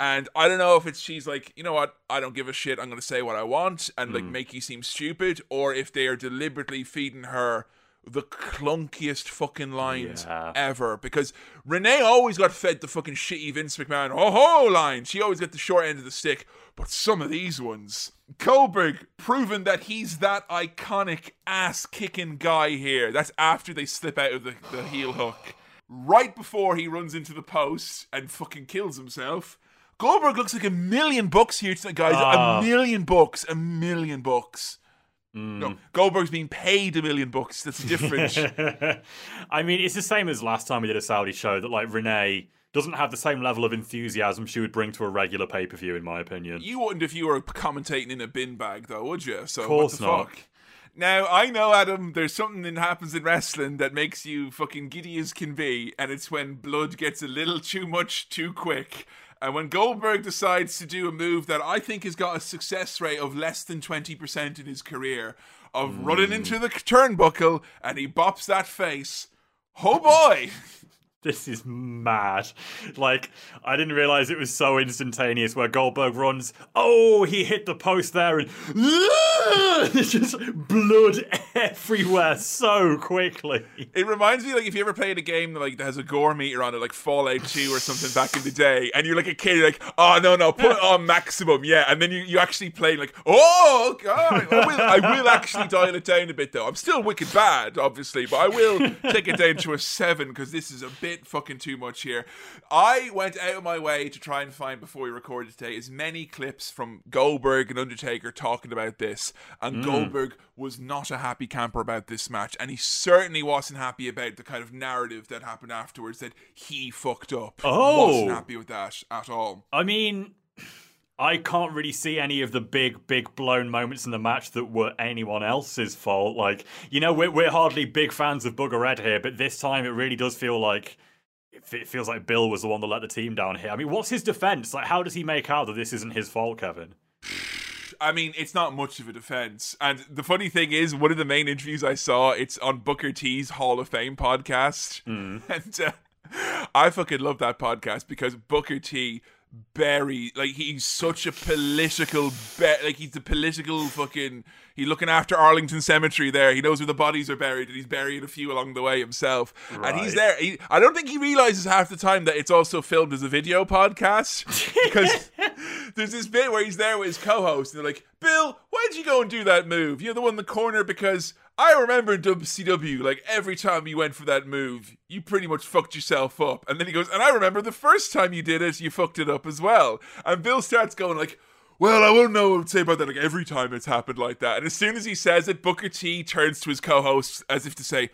and I don't know if it's she's like, you know what, I don't give a shit. I'm gonna say what I want and like hmm. make you seem stupid, or if they are deliberately feeding her the clunkiest fucking lines Yeah. ever. Because Renee always got fed the fucking shitty Vince McMahon oh ho line. She always got the short end of the stick. But some of these ones, Goldberg proven that he's that iconic ass kicking guy here. That's after they slip out of the, the heel hook. Right before he runs into the post and fucking kills himself. Goldberg looks like a million bucks here tonight, guys. Ah. A million bucks. A million bucks. No, Goldberg's being paid a million bucks. That's different. I mean, it's the same as last time we did a Saudi show that like Renee doesn't have the same level of enthusiasm she would bring to a regular pay per view, in my opinion. You wouldn't if you were commentating in a bin bag, though, would you? So Course what the not. fuck? Now I know, Adam. There's something that happens in wrestling that makes you fucking giddy as can be, and it's when blood gets a little too much too quick. And when Goldberg decides to do a move that I think has got a success rate of less than 20% in his career, of Hmm. running into the turnbuckle and he bops that face, oh boy! This is mad. Like, I didn't realize it was so instantaneous where Goldberg runs, oh, he hit the post there, and there's just blood everywhere so quickly. It reminds me like if you ever played a game that, like that has a gore meter on it, like Fallout 2 or something back in the day, and you're like a kid, like, oh no no, put it on maximum, yeah, and then you, you actually play like, oh god, I will I will actually dial it down a bit though. I'm still wicked bad, obviously, but I will take it down to a seven because this is a bit fucking too much here. I went out of my way to try and find before we recorded today as many clips from Goldberg and Undertaker talking about this, and hmm. Goldberg was not a happy camper about this match, and he certainly wasn't happy about the kind of narrative that happened afterwards that he fucked up. Oh. wasn't happy with that at all. I mean, I can't really see any of the big, big blown moments in the match that were anyone else's fault. Like, you know, we're, we're hardly big fans of Booger Red here, but this time it really does feel like. It feels like Bill was the one that let the team down here. I mean, what's his defense? Like, how does he make out that this isn't his fault, Kevin? I mean, it's not much of a defense. And the funny thing is, one of the main interviews I saw, it's on Booker T's Hall of Fame podcast. And uh, I fucking love that podcast because Booker T bury like he's such a political be- like he's the political fucking he's looking after Arlington Cemetery there. He knows where the bodies are buried and he's burying a few along the way himself. And he's there he, I don't think he realizes half the time that it's also filmed as a video podcast. Because there's this bit where he's there with his co-host and they're like Bill why'd you go and do that move? You're the one in the corner because I remember in WCW, like every time you went for that move, you pretty much fucked yourself up. And then he goes, and I remember the first time you did it, you fucked it up as well. And Bill starts going like, well, I won't know what to say about that. Like every time it's happened like that. And as soon as he says it, Booker T turns to his co-host as if to say,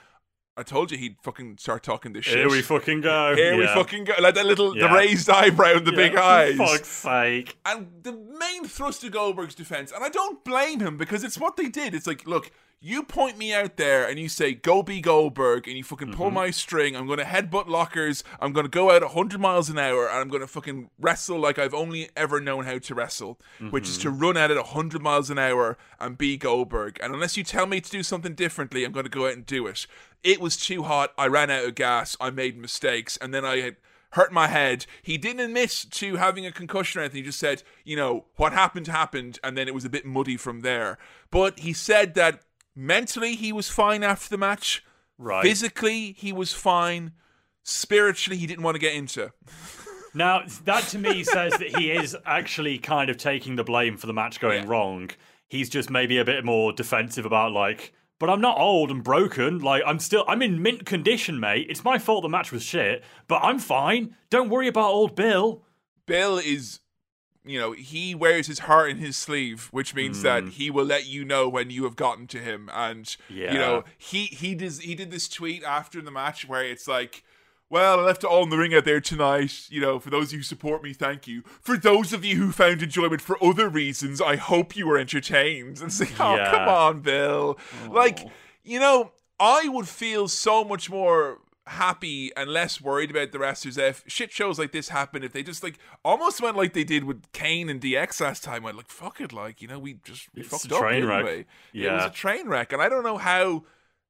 I told you he'd fucking start talking this shit. Here we fucking go. Here we fucking go. Like that little, the raised eyebrow and the big eyes. For fuck's sake. And the main thrust of Goldberg's defense, and I don't blame him because it's what they did. It's like, look, you point me out there and you say, go be Goldberg, and you fucking pull mm-hmm. my string. I'm going to headbutt lockers. I'm going to go out 100 miles an hour and I'm going to fucking wrestle like I've only ever known how to wrestle, which is to mm-hmm. run at it 100 miles an hour and be Goldberg. And unless you tell me to do something differently, I'm going to go out and do it. It was too hot. I ran out of gas. I made mistakes. And then I had hurt my head. He didn't admit to having a concussion or anything. He just said, you know, what happened happened, and then it was a bit muddy from there. But he said that mentally he was fine after the match. Right. Physically, he was fine. Spiritually, he didn't want to get into. Now, that to me says that he is actually kind of taking the blame for the match going Yeah. wrong. He's just maybe a bit more defensive about, like, but I'm not old and broken. Like, I'm still, I'm in mint condition, mate. It's my fault the match was shit, but I'm fine. Don't worry about old Bill. Bill is, you know, he wears his heart in his sleeve, which means that mm. he will let you know when you have gotten to him. And you know, he he does he did this tweet after the match where it's like. Well, I left it all in the ring out there tonight. You know, for those of you who support me, thank you. For those of you who found enjoyment for other reasons, I hope you were entertained. And say, oh, Yeah. come on, Bill. Like, oh. you know, I would feel so much more happy and less worried about the wrestlers if shit shows like this happen. If they just like almost went like they did with Kane and DX last time, went like fuck it, like you know we just we It's fucked a up. train wreck. we? It was a train wreck, and I don't know how.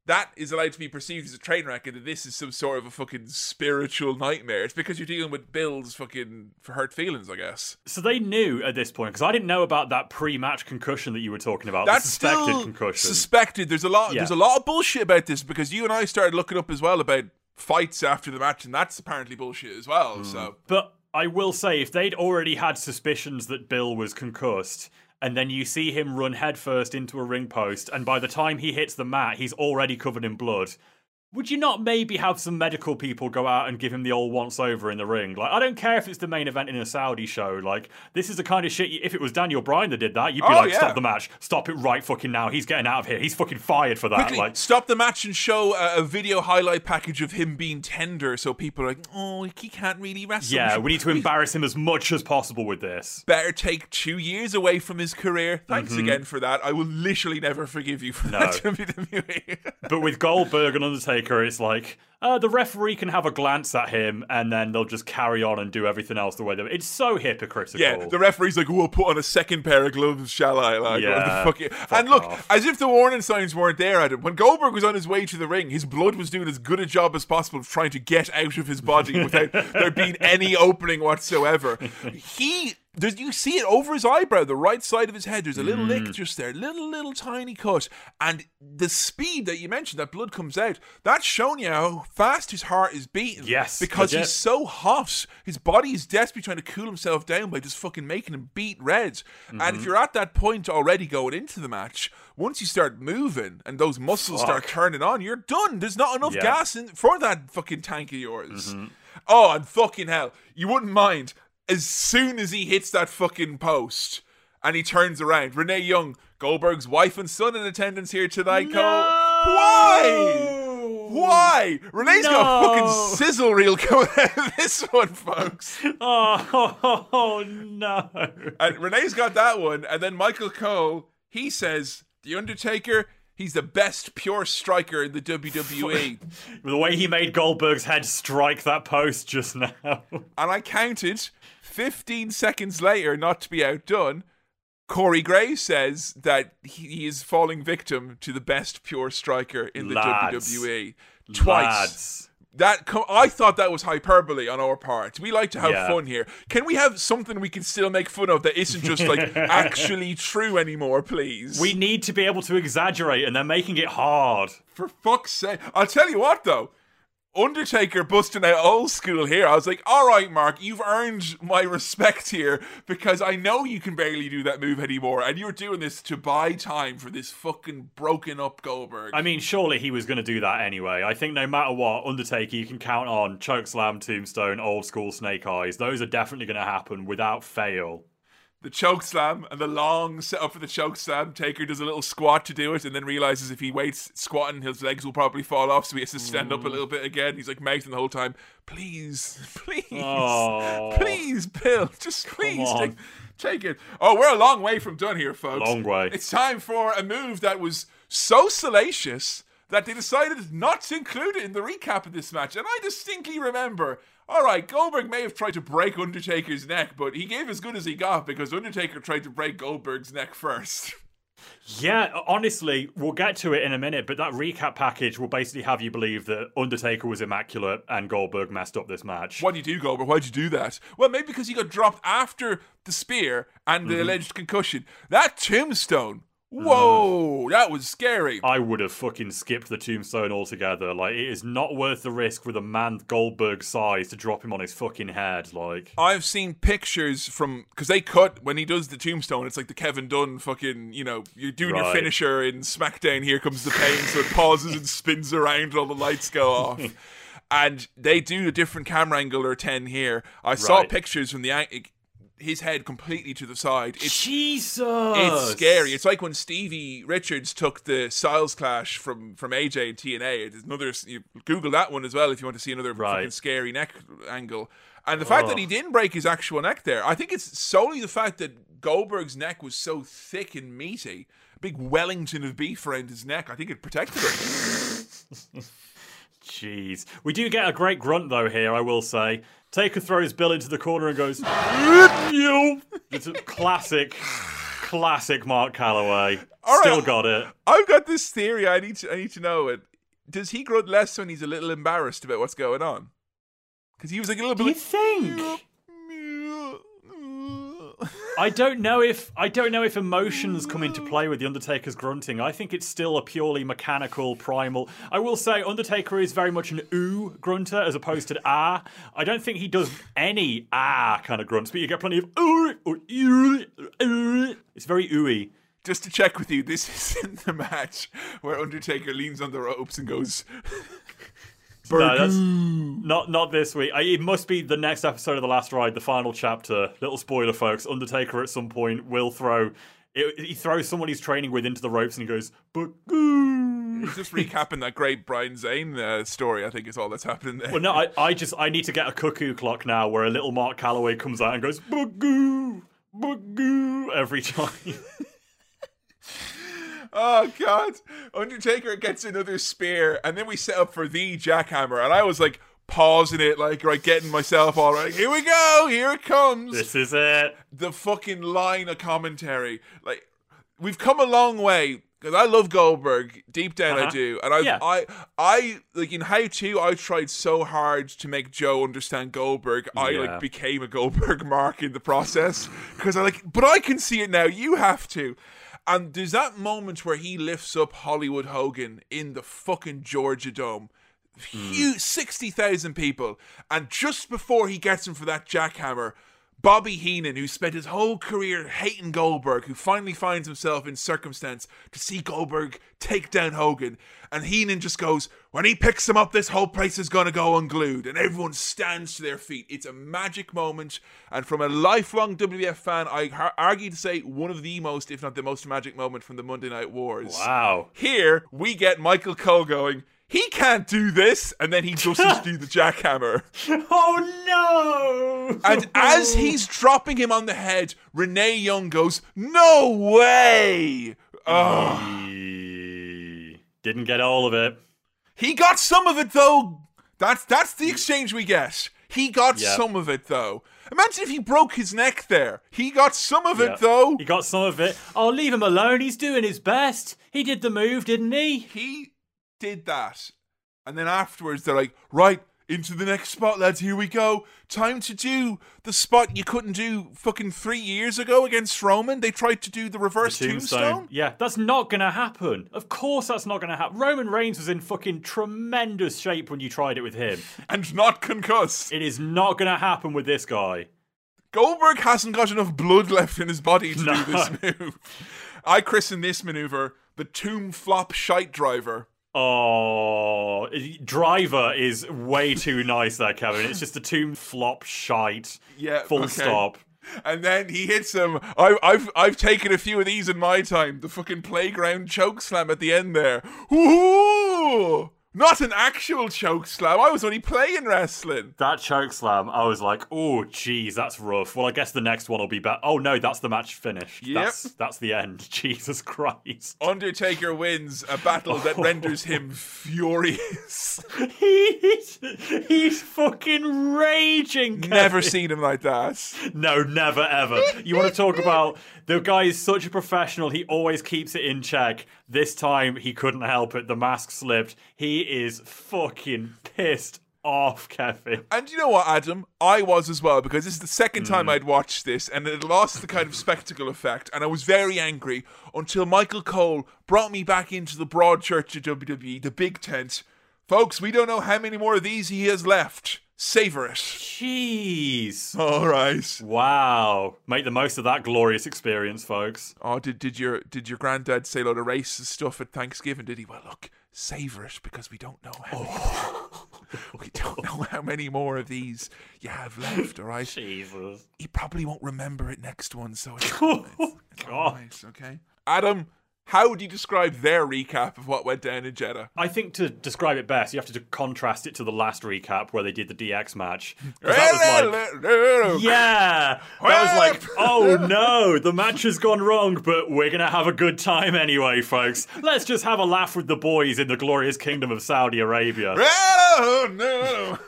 That is allowed to be perceived as a train wreck, and that this is some sort of a fucking spiritual nightmare. It's because you're dealing with Bill's fucking hurt feelings, I guess. So they knew at this point, because I didn't know about that pre match concussion that you were talking about. That's suspected still concussion. suspected. There's a lot. Yeah. There's a lot of bullshit about this because you and I started looking up as well about fights after the match, and that's apparently bullshit as well. Hmm. So But I will say, if they'd already had suspicions that Bill was concussed, and then you see him run headfirst into a ring post, and by the time he hits the mat, he's already covered in blood. Would you not maybe have some medical people go out and give him the old once over in the ring? Like, I don't care if it's the main event in a Saudi show. Like, this is the kind of shit. You, if it was Daniel Bryan that did that, you'd be Oh, like, yeah. "Stop the match! Stop it right fucking now! He's getting out of here! He's fucking fired for that!" quickly Like, stop the match and show a, a video highlight package of him being tender, so people are like, "Oh, he can't really wrestle." yeah, we need to embarrass him as much as possible with this. Better take two years away from his career. Thanks again for that. I will literally never forgive you for Mm-hmm. No. that, WWE. But with Goldberg and Undertaker, it's like uh, the referee can have a glance at him, and then they'll just carry on and do everything else the way they. It's so hypocritical. Yeah, the referee's like, "Oh, I'll put on a second pair of gloves, shall I?" Like, Yeah, fuck? fuck and look, off. as if the warning signs weren't there at him. When Goldberg was on his way to the ring, his blood was doing as good a job as possible of trying to get out of his body without there being any opening whatsoever. He. Does you see it over his eyebrow, the right side of his head? There's a little Mm. lick just there, little little tiny cut, and the speed that you mentioned that blood comes out. That's showing you how fast his heart is beating. Yes, because legit. he's so hot. His body is desperately trying to cool himself down by just fucking making him beet red. And Mm-hmm. if you're at that point already going into the match, once you start moving and those muscles start turning on, you're done. There's not enough Yeah. gas in for that fucking tank of yours. Mm-hmm. Oh, and fucking hell, you wouldn't mind as soon as he hits that fucking post. And he turns around. Renee Young, Goldberg's wife and son in attendance here tonight. Cole. Why? Why? Renee's got a fucking sizzle reel coming out of this one, folks. Oh, no! And Renee's got that one. And then Michael Cole, he says, The Undertaker, he's the best pure striker in the WWE. The way he made Goldberg's head strike that post just now. and I counted 15 seconds later, not to be outdone. Corey Graves says that he is falling victim to the best pure striker in the Lads. WWE twice. Lads. That co- I thought that was hyperbole on our part. We like to have Yeah. fun here. Can we have something we can still make fun of that isn't just like actually true anymore, please? We need to be able to exaggerate, and they're making it hard. for fuck's sake. I'll tell you what though. Undertaker busting out old school here. I was like, all right, Mark, you've earned my respect here because I know you can barely do that move anymore, and you're doing this to buy time for this fucking broken up Goldberg. I mean, surely he was going to do that anyway. I think no matter what, Undertaker, you can count on chokeslam, tombstone, old school snake eyes. Those are definitely going to happen without fail. The choke slam and the long setup for the choke slam. Taker does a little squat to do it, and then realizes if he waits squatting, his legs will probably fall off, so he has to stand up a mm. little bit again. He's like mouthing the whole time, "Please, please, Oh. please, Bill, just please take, take it." Oh, we're a long way from done here, folks. Long way. It's time for a move that was so salacious that they decided not to include it in the recap of this match. And I distinctly remember, all right, Goldberg may have tried to break Undertaker's neck, but he gave as good as he got because Undertaker tried to break Goldberg's neck first. Yeah, honestly, we'll get to it in a minute, but that recap package will basically have you believe that Undertaker was immaculate and Goldberg messed up this match. Why'd you do, Goldberg? Why'd you do that? Well, maybe because he got dropped after the spear and Mm-hmm. the alleged concussion. That tombstone. Whoa, um, that was scary. I would have fucking skipped the tombstone altogether. Like, it is not worth the risk with a man Goldberg size to drop him on his fucking head. Like, I've seen pictures from because they cut when he does the tombstone. It's like the Kevin Dunn fucking, you know, you're doing your finisher in SmackDown. Here comes the pain, so it pauses and spins around, and all the lights go off. and they do a different camera angle or ten here. I saw pictures from the his head completely to the side. It's Jesus! it's scary. It's like when Stevie Richards took the Styles Clash from from AJ and TNA. It's another. You Google that one as well if you want to see another Right. fucking scary neck angle. And the fact that he didn't break his actual neck there, I think it's solely the fact that Goldberg's neck was so thick and meaty, a big Wellington of beef around his neck. I think it protected him. Jeez. We do get a great grunt, though, here, I will say. Taker throws Bill into the corner and goes, you. It's a classic, classic Mark Calaway. All right. Still got it. I've got this theory. I need to. I need to know it. Does he grunt less when he's a little embarrassed about what's going on? Because he was like a little Do bit. you think? I don't know if I don't know if emotions come into play with the Undertaker's grunting. I think it's still a purely mechanical, primal. I will say Undertaker is very much an ooh grunter as opposed to ah. I don't think he does any ah kind of grunts, but you get plenty of ooh or ooh. ooh. It's very ooey. Just to check with you, this isn't the match where Undertaker leans on the ropes and goes. No, that's not not this week. I, it must be the next episode of the Last Ride, the final chapter. Little spoiler, folks. Undertaker at some point will throw. It, he throws someone he's training with into the ropes, and he goes, "Bagoo." He's just recapping that great Brian Zane uh, story. I think is all that's happening there. Well, no, I, I just I need to get a cuckoo clock now, where a little Mark Calaway comes out and goes, "Bagoo, bagoo" every time. Oh God! Undertaker gets another spear, and then we set up for the jackhammer, and I was like pausing it, like right, getting myself all right. Here we go! Here it comes! this is it. the fucking line of commentary. Like we've come a long way because I love Goldberg deep down. I Uh-huh. do, and I, Yeah. I, I like in how to. I tried so hard to make Joe understand Goldberg. I Yeah. like became a Goldberg mark in the process because I like, but I can see it now. You have to. And there's that moment where he lifts up Hollywood Hogan in the fucking Georgia Dome. Mm. Huge, 60,000 people. And just before he gets him for that jackhammer, Bobby Heenan, who spent his whole career hating Goldberg, who finally finds himself in circumstance to see Goldberg take down Hogan, and Heenan just goes, When he picks him up, this whole place is going to go unglued. And everyone stands to their feet. It's a magic moment. And from a lifelong WWF fan, I har- argue to say one of the most, if not the most magic moment from the Monday Night Wars. Wow. Here, we get Michael Cole going, He can't do this. And then he doesn't do the jackhammer. Oh no! And as he's dropping him on the head, Renee Young goes, No way! Oh. Didn't get all of it. he got some of it though. That's that's the exchange we get. He got Yeah. some of it though. Imagine if he broke his neck there. He got some of Yeah. it though. He got some of it. Oh, leave him alone. He's doing his best. He did the move, didn't he? He did that. And then afterwards they're like, right, into the next spot, lads, here we go. Time to do the spot you couldn't do fucking three years ago against Roman. They tried to do the reverse tombstone. Yeah, that's not gonna happen. Of course, that's not gonna happen. Roman Reigns was in fucking tremendous shape when you tried it with him. and not concussed. It is not gonna happen with this guy. Goldberg hasn't got enough blood left in his body to No. do this move. I christen this maneuver the tomb flop shite driver. Oh, driver is way too nice there, Kevin. It's just a tomb flop shite. Yeah, Full okay. stop. And then he hits him. I, I've I've taken a few of these in my time. The fucking playground choke slam at the end there. Not an actual choke slam. I was only playing wrestling. That choke slam, I was like, oh, geez, that's rough. Well, I guess the next one will be better. Oh, no, that's the match finished. Yep. That's, that's the end. Jesus Christ. Undertaker wins a battle that renders him furious. He's, he's fucking raging. Never seen him like that. No, never ever. You want to talk about the guy is such a professional. He always keeps it in check. This time he couldn't help it. The mask slipped. He is fucking pissed off, Kevin. And you know what, Adam? I was as well because this is the second time hmm. I'd watched this, and it lost the kind of spectacle effect. And I was very angry until Michael Cole brought me back into the broad church of WWE, the big tent. Folks, we don't know how many more of these he has left. Savor it. Jeez. All right. Wow. Make the most of that glorious experience, folks. Oh, did did your did your granddad say a lot of racist stuff at Thanksgiving? Did he? Well, look, savor it because we don't know how. Many, oh. we don't know how many more of these you have left. All right. Jesus. He probably won't remember it next one, so it's, it's, oh, it's God. right, okay. Adam, how would you describe their recap of what went down in Jeddah? I think to describe it best, you have to contrast it to the last recap where they did the DX match. that was like, Yeah, that was like, oh no, the match has gone wrong, but we're gonna have a good time anyway, folks. Let's just have a laugh with the boys in the glorious kingdom of Saudi Arabia. Oh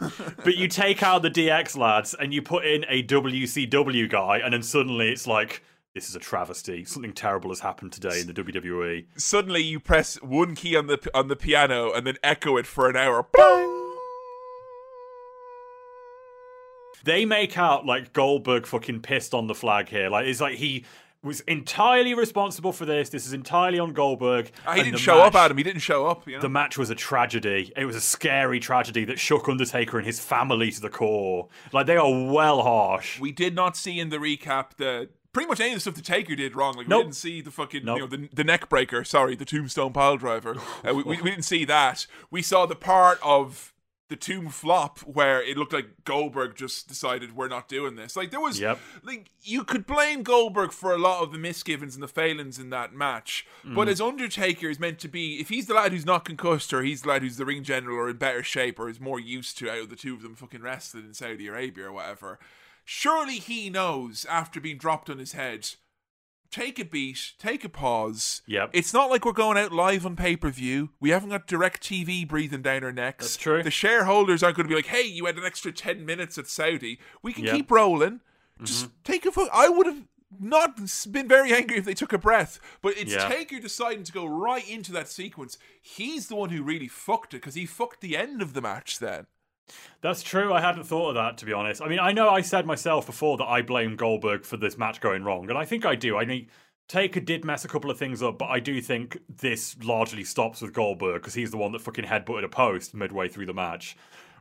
no! But you take out the DX lads and you put in a WCW guy, and then suddenly it's like, this is a travesty. Something terrible has happened today in the E." WWE. Suddenly, you press one key on the on the piano and then echo it for an hour. Bang! They make out like Goldberg fucking pissed on the flag here. Like it's like he was entirely responsible for this. This is entirely on Goldberg. Ah, he didn't show up, match- Adam. He didn't show up. You know? The match was a tragedy. It was a scary tragedy that shook Undertaker and his family to the core. Like they are well harsh. we did not see in the recap the pretty much any of the stuff the Taker did wrong. Like we didn't see the fucking Nope. you know the, the neck breaker. Sorry, the tombstone pile driver. Uh, we, we, we didn't see that. We saw the part of the tomb flop where it looked like Goldberg just decided we're not doing this. Like there was Yep. like you could blame Goldberg for a lot of the misgivings and the failings in that match. Mm. But as Undertaker is meant to be, if he's the lad who's not concussed or he's the lad who's the ring general or in better shape or is more used to out of the two of them fucking wrestling in Saudi Arabia or whatever, surely he knows after being dropped on his head. Take a beat, take a pause. Yep. It's not like we're going out live on pay per view. We haven't got DirecTV breathing down our necks. That's true. The shareholders aren't going to be like, hey, you had an extra 10 minutes at Saudi. We can Yep. Mm-hmm. keep rolling. Just take a fu- I would have not been very angry if they took a breath, but it's Yeah. Taker deciding to go right into that sequence. He's the one who really fucked it because he fucked the end of the match then. That's true. I hadn't thought of that, to be honest. I mean, I know I said myself before that I blame Goldberg for this match going wrong, and I think I do. I mean, Taker did mess a couple of things up, but I do think this largely stops with Goldberg because he's the one that fucking headbutted a post midway through the match.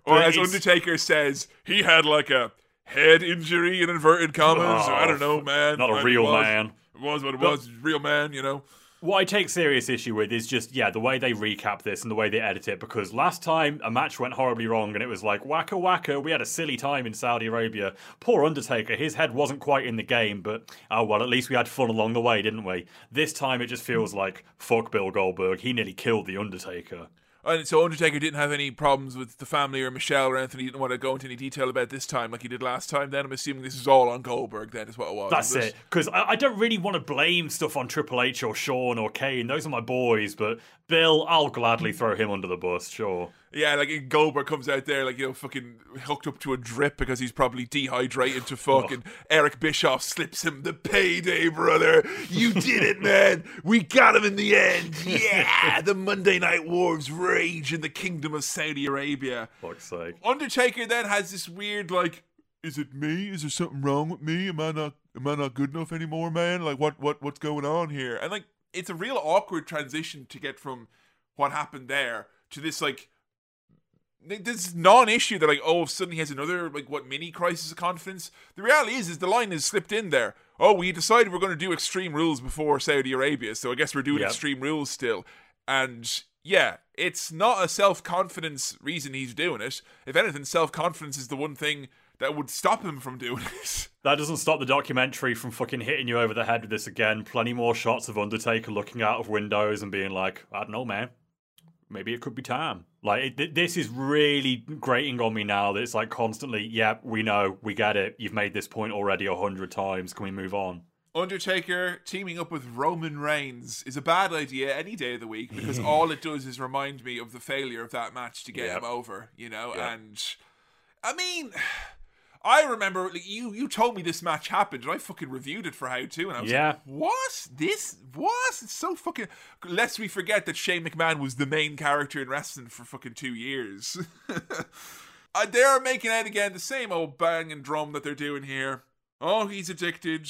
Or But as it's- Undertaker says, he had like a head injury in inverted commas. or I don't oh, know, man. not a real man. It was what it was. Real man, you know. What I take serious issue with is just, yeah, the way they recap this and the way they edit it. Because last time a match went horribly wrong and it was like, wacka wacka, we had a silly time in Saudi Arabia. Poor Undertaker, his head wasn't quite in the game, but oh well, at least we had fun along the way, didn't we? This time it just feels like, fuck Bill Goldberg, he nearly killed The Undertaker. And so Undertaker didn't have any problems with the family or Michelle or anything. He didn't want to go into any detail about this time like he did last time. Then I'm assuming this is all on Goldberg. Then is what it was. That's is it. Because I, I don't really want to blame stuff on Triple H or Shawn or Kane. Those are my boys, but Bill, I'll gladly throw him under the bus, sure. Yeah, like Goldberg comes out there like you know fucking hooked up to a drip because he's probably dehydrated to fucking and Eric Bischoff slips him the payday, brother. You did it, man. We got him in the end. Yeah, the Monday Night Wars rage in the Kingdom of Saudi Arabia. Fuck's sake. Undertaker then has this weird like, is it me? Is there something wrong with me? Am I not am I not good enough anymore, man? Like what what what's going on here? And like it's a real awkward transition to get from what happened there to this like this non-issue that like oh suddenly he has another like what mini crisis of confidence. The reality is is the line has slipped in there. Oh, we decided we're going to do extreme rules before Saudi Arabia, so I guess we're doing Yep. extreme rules still. And yeah, it's not a self-confidence reason he's doing it. If anything, self-confidence is the one thing that would stop him from doing it. That doesn't stop the documentary from fucking hitting you over the head with this again. Plenty more shots of Undertaker looking out of windows and being like, I don't know, man. Maybe it could be time. Like it, this is really grating on me now. That it's like constantly, yeah, we know, we get it. You've made this point already a hundred times. Can we move on? Undertaker teaming up with Roman Reigns is a bad idea any day of the week because all it does is remind me of the failure of that match to get Yep. him over, you know? Yep. And I mean, I remember like, you you told me this match happened and I fucking reviewed it for How To and I was Yeah. like, what? This? What? It's so fucking. Lest we forget that Shane McMahon was the main character in wrestling for fucking two years. uh, they're making out again the same old bang and drum that they're doing here. Oh, he's addicted.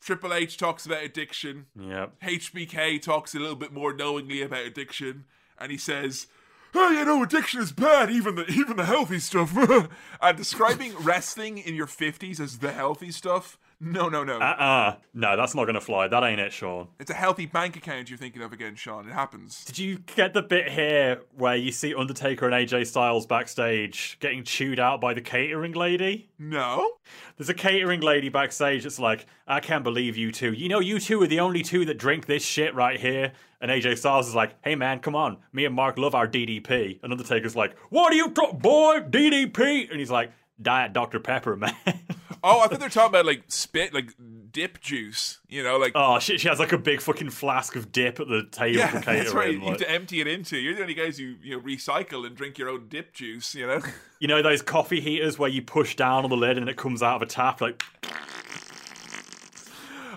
Triple H talks about addiction. Yep. HBK talks a little bit more knowingly about addiction, and he says, "Oh, you know, addiction is bad, even the even the healthy stuff." describing wrestling in your fifties as the healthy stuff, no, no, no, Uh uh No, that's not gonna fly. That ain't it, Shawn. it's a healthy bank account you're thinking of again, Shawn. It happens. Did you get the bit here where you see Undertaker and AJ Styles backstage getting chewed out by the catering lady? No, There's a catering lady backstage that's like, I can't believe you two. You know, you two are the only two that drink this shit right here. And AJ Styles is like, hey man, come on. Me and Mark love our DDP. And Undertaker's like, what are you talking, boy? DDP? And he's like, Diet Dr. Pepper, man. Oh, I thought they're talking about like spit, like dip juice. You know, like oh, shit, she has like a big fucking flask of dip at the table yeah, that's right. You have to empty it into. You're the only guys who you know recycle and drink your own dip juice. You know. You know those coffee heaters where you push down on the lid and it comes out of a tap? Like,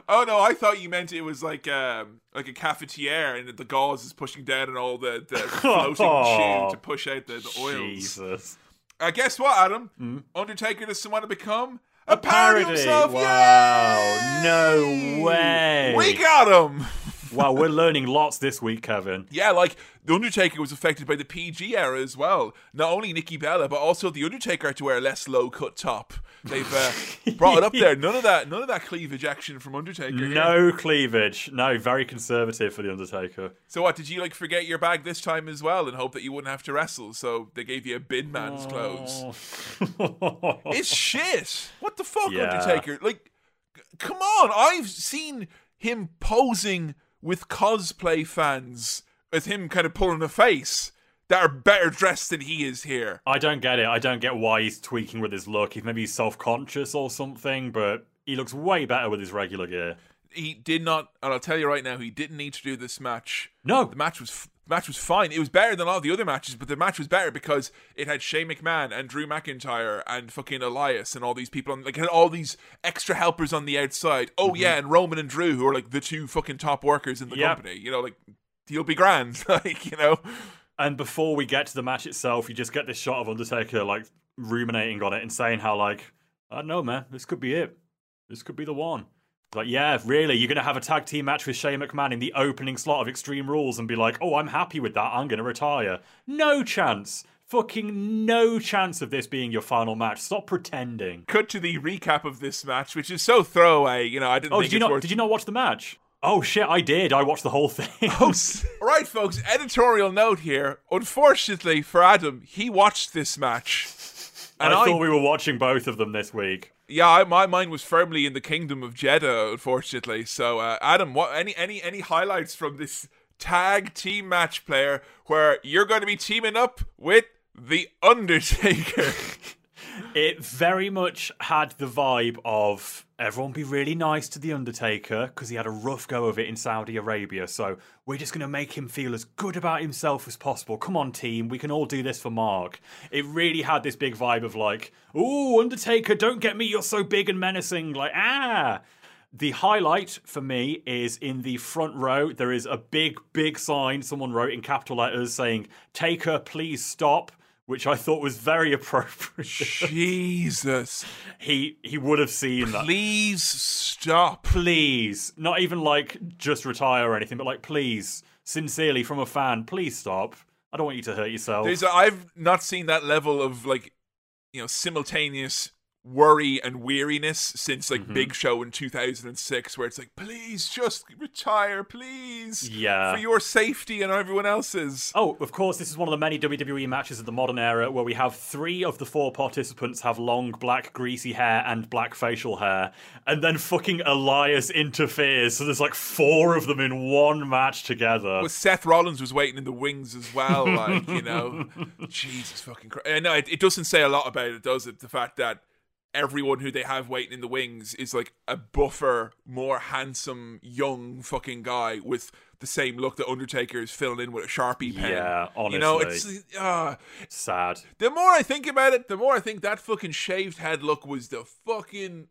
Oh no, I thought you meant it was like um like a cafetiere and the gauze is pushing down and all the, the floating Oh, to push out the, the oils. Jesus. Uh, guess what, Adam? Undertaker doesn't want to become a? Parody. Wow. Yay! No way. We got him. Wow, we're learning lots this week, Kevin. Yeah, like the Undertaker was affected by the PG era as well. Not only Nikki Bella, but also the Undertaker had to wear a less low cut top. They've uh, brought it up there. None of that, none of that cleavage action from Undertaker. here. No cleavage. No, very conservative for the Undertaker. So what? Did you like forget your bag this time as well, and hope that you wouldn't have to wrestle? So they gave you a bin man's clothes. It's shit. What the fuck, Yeah. Undertaker? Like, come on! I've seen him posing with cosplay fans, with him kind of pulling a face that are better dressed than he is here. I don't get it. I don't get why he's tweaking with his look. He maybe he's self-conscious or something, but he looks way better with his regular gear. He did not, and I'll tell you right now, he didn't need to do this match. No. The match was f- the match was fine. It was better than all the other matches, but the match was better because it had Shane McMahon and Drew McIntyre and fucking Elias and all these people on like it had all these extra helpers on the outside. Oh mm-hmm. yeah, and Roman and Drew who are like the two fucking top workers in the Yep. company. You know, like he'll be grand, like you know. And before we get to the match itself, you just get this shot of Undertaker like ruminating on it and saying how like, I don't know, man, this could be it. This could be the one. Like, yeah, really, you're gonna have a tag team match with Shane McMahon in the opening slot of Extreme Rules and be like, oh, I'm happy with that. I'm gonna retire. No chance. Fucking no chance of this being your final match. Stop pretending. Cut to the recap of this match, which is so throwaway. You know, I didn't. Oh, think did you not? worth- Did you not watch the match? Oh shit, I did. I watched the whole thing. Oh, right, folks. Editorial note here. Unfortunately for Adam, he watched this match, and I I, thought we were watching both of them this week. Yeah, I, my mind was firmly in the kingdom of Jeddah. Unfortunately, so uh, Adam, what any any any highlights from this tag team match player where you're going to be teaming up with the Undertaker? It very much had the vibe of everyone be really nice to The Undertaker because he had a rough go of it in Saudi Arabia. So we're just going to make him feel as good about himself as possible. Come on, team. We can all do this for Mark. It really had this big vibe of like, oh, Undertaker, don't get me. You're so big and menacing. Like, ah. The highlight for me is in the front row. There is a big, big sign someone wrote in capital letters saying, Taker, please stop. Which I thought was very appropriate. Jesus, he he would have seen that. please stop. Please, not even like just retire or anything, but like please, sincerely from a fan, please stop. I don't want you to hurt yourself. There's a, I've not seen that level of like, you know, simultaneous worry and weariness since Mm-hmm. like Big Show in 2006 where it's like please just retire please Yeah. for your safety and everyone else's Oh, of course, this is one of the many WWE matches of the modern era where we have three of the four participants have long, black, greasy hair and black facial hair, and then fucking Elias interferes, so there's like four of them in one match together. Well, Seth Rollins was waiting in the wings as well, like you know, Jesus fucking Christ. Uh, no, it, it doesn't say a lot about it, does it? The fact that everyone who they have waiting in the wings is like a buffer, more handsome, young fucking guy with the same look that Undertaker is filling in with a sharpie pen. Yeah, you know, honestly. it's uh, Sad. the more I think about it, the more I think that fucking shaved head look was the fucking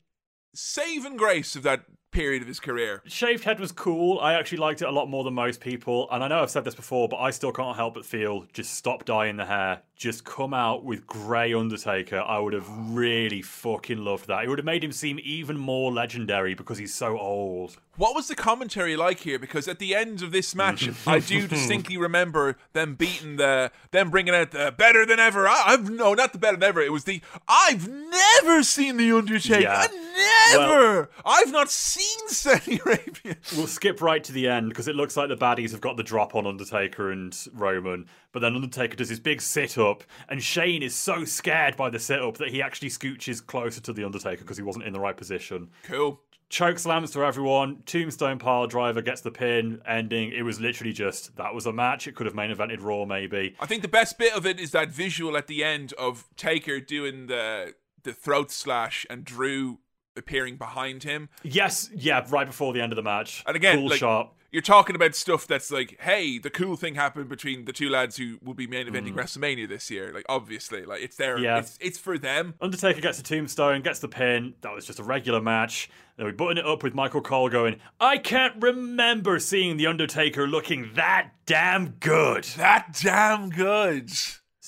saving grace of that period of his career. Shaved head was cool. I actually liked it a lot more than most people. And I know I've said this before, but I still can't help but feel just stop dyeing the hair. Just come out with Grey Undertaker. I would have really fucking loved that. It would have made him seem even more legendary because he's so old. What was the commentary like here? Because at the end of this match, I do distinctly remember them beating the, them bringing out the better than ever. I, I've no, not the better than ever. It was the I've never seen the Undertaker. Yeah. I never. I've not seen Saudi Arabia. We'll skip right to the end because it looks like the baddies have got the drop on Undertaker and Roman. But then Undertaker does his big sit up, and Shane is so scared by the sit up that he actually scooches closer to the Undertaker because he wasn't in the right position. Cool. choke slams to everyone. Tombstone pile driver gets the pin. Ending. It was literally just that was a match. It could have main evented Raw maybe. I think the best bit of it is that visual at the end of Taker doing the the throat slash and Drew appearing behind him. Yes, yeah, right before the end of the match. And again, cool like, shot. you're talking about stuff that's like, hey, the cool thing happened between the two lads who will be main eventing WrestleMania this year. Like, obviously, like it's there. Mm. Yeah. It's it's for them. Undertaker gets the tombstone, gets the pin. That was just a regular match. Then we button it up with Michael Cole going, I can't remember seeing The Undertaker looking that damn good. That damn good.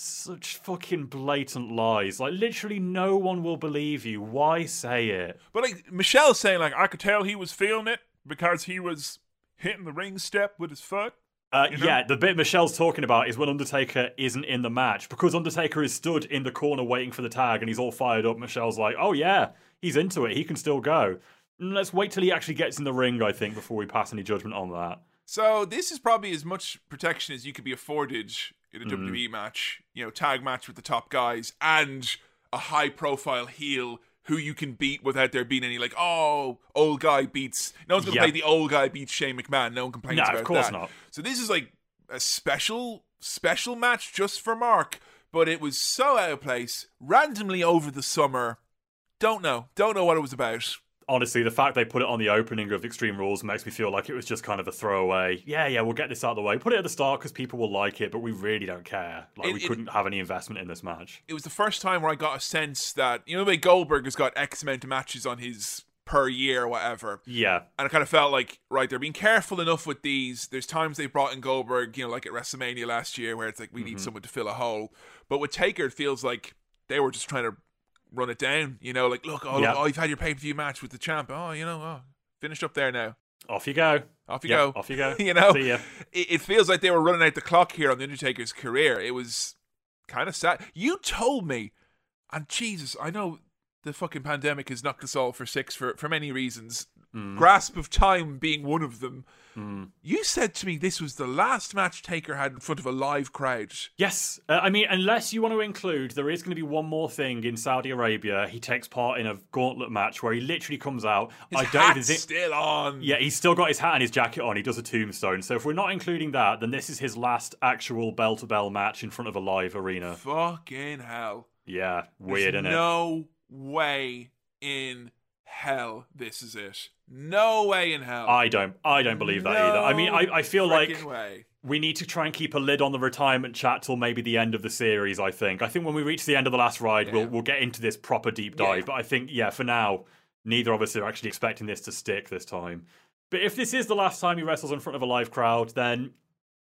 Such fucking blatant lies. Like, literally, no one will believe you. Why say it? But like Michelle's saying, like I could tell he was feeling it because he was hitting the ring step with his foot. Uh, know? Yeah, the bit Michelle's talking about is when Undertaker isn't in the match. Because Undertaker is stood in the corner waiting for the tag and he's all fired up. Michelle's like, oh, yeah, he's into it. He can still go. Let's wait till he actually gets in the ring, I think, before we pass any judgment on that. So this is probably as much protection as you could be afforded in a Mm. WWE match. You know, tag match with the top guys and a high profile heel who you can beat without there being any like, oh, old guy beats. No one's gonna play the old guy beats Shane McMahon. No one complains No, of course that. not. So this is like a special special match just for Mark, but it was so out of place, randomly over the summer. Don't know. Don't know what it was about. Honestly, the fact they put it on the opening of Extreme Rules makes me feel like it was just kind of a throwaway. Yeah, yeah, we'll get this out of the way. Put it at the start because people will like it, but we really don't care. Like, It- we it- couldn't have any investment in this match. it was the first time where I got a sense that you know the way Goldberg has got X amount of matches on his per year or whatever. Yeah, And I kind of felt like, right, they're being careful enough with these. There's times they brought in Goldberg, you know, like at WrestleMania last year, where it's like we Mm-hmm. need someone to fill a hole. But with Taker, it feels like they were just trying to run it down. You know, like look, oh, Yeah. look, oh you've had your pay per view match with the champ. Oh, you know, oh, finished up there now. off you go. Off you Yep, go. off you go. you know. It, it feels like they were running out the clock here on the Undertaker's career. It was kind of sad. You told me, and Jesus, I know the fucking pandemic has knocked us all for six for for many reasons. Grasp of time being one of them. You said to me this was the last match Taker had in front of a live crowd. Yes, uh, I mean, unless you want to include, there is going to be one more thing in Saudi Arabia. He takes part in a gauntlet match where he literally comes out. His I don't even hat's think. still on. Yeah, he's still got his hat and his jacket on. He does a tombstone. So if we're not including that, then this is his last actual bell to bell match in front of a live arena. Fucking hell. Yeah, There's weird, isn't it? no way in hell this is it. No way in hell. I don't. I don't believe that either. I mean, I, I feel like way. we need to try and keep a lid on the retirement chat till maybe the end of the series. I think. I think when we reach the end of the last ride, we'll we'll get into this proper deep dive. Yeah. But I think, yeah, for now, neither of us are actually expecting this to stick this time. But if this is the last time he wrestles in front of a live crowd, then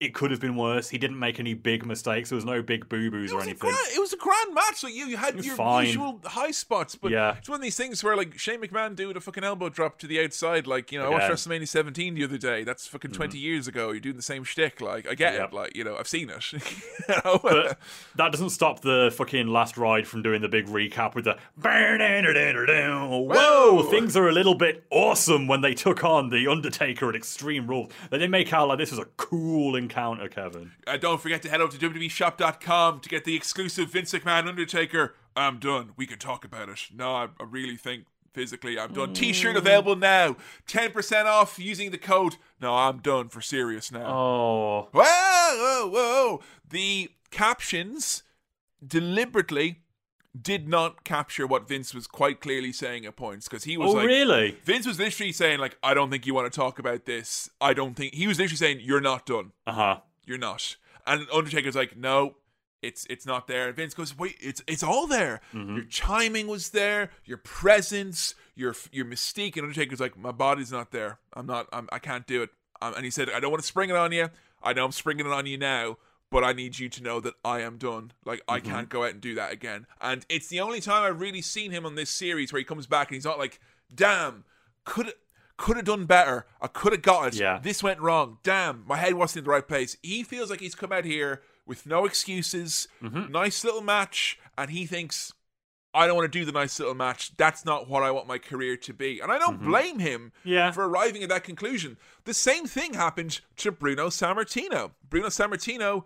it could have been worse. He didn't make any big mistakes. There was no big boo boos or anything. grand, it was a grand match. Like you, you had your fine. usual high spots, but Yeah. it's one of these things where like Shane McMahon doing a fucking elbow drop to the outside. Like you know, I watched WrestleMania 17 the other day. That's fucking mm-hmm. 20 years ago. You're doing the same shtick. Like I get Yep. it. Like you know, I've seen it. you know? But that doesn't stop the fucking last ride from doing the big recap with the whoa. Whoa. Things are a little bit awesome when they took on the Undertaker at Extreme Rules. They didn't make out like this was a cool encounter, Kevin. Uh, don't forget to head over to WWEshop.com to get the exclusive Vince McMahon Undertaker. I'm done. We can talk about it. No, I, I really think physically I'm done. T-shirt available now. 10% off using the code. No, I'm done for serious now. Oh, Whoa, whoa, whoa. The captions deliberately did not capture what Vince was quite clearly saying at points because he was oh like, really? Vince was literally saying like, I don't think you want to talk about this. I don't think he was literally saying you're not done. Uh huh. You're not. And Undertaker's like, no, it's it's not there. And Vince goes, wait, it's it's all there. Your timing was there. Your presence. Your your mystique. And Undertaker's like, my body's not there. I'm not. I'm, I can't do it. Um, and he said, I don't want to spring it on you. I know I'm springing it on you now. But I need you to know that I am done. Like I can't go out and do that again. And it's the only time I've really seen him on this series where he comes back and he's not like, damn, could could have done better. I could have got it. Yeah. This went wrong. Damn, my head wasn't in the right place. He feels like he's come out here with no excuses. Mm-hmm. Nice little match, and he thinks, I don't want to do the nice little match. That's not what I want my career to be. And I don't blame him Mm-hmm. Yeah. for arriving at that conclusion. The same thing happened to Bruno Sammartino. Bruno Sammartino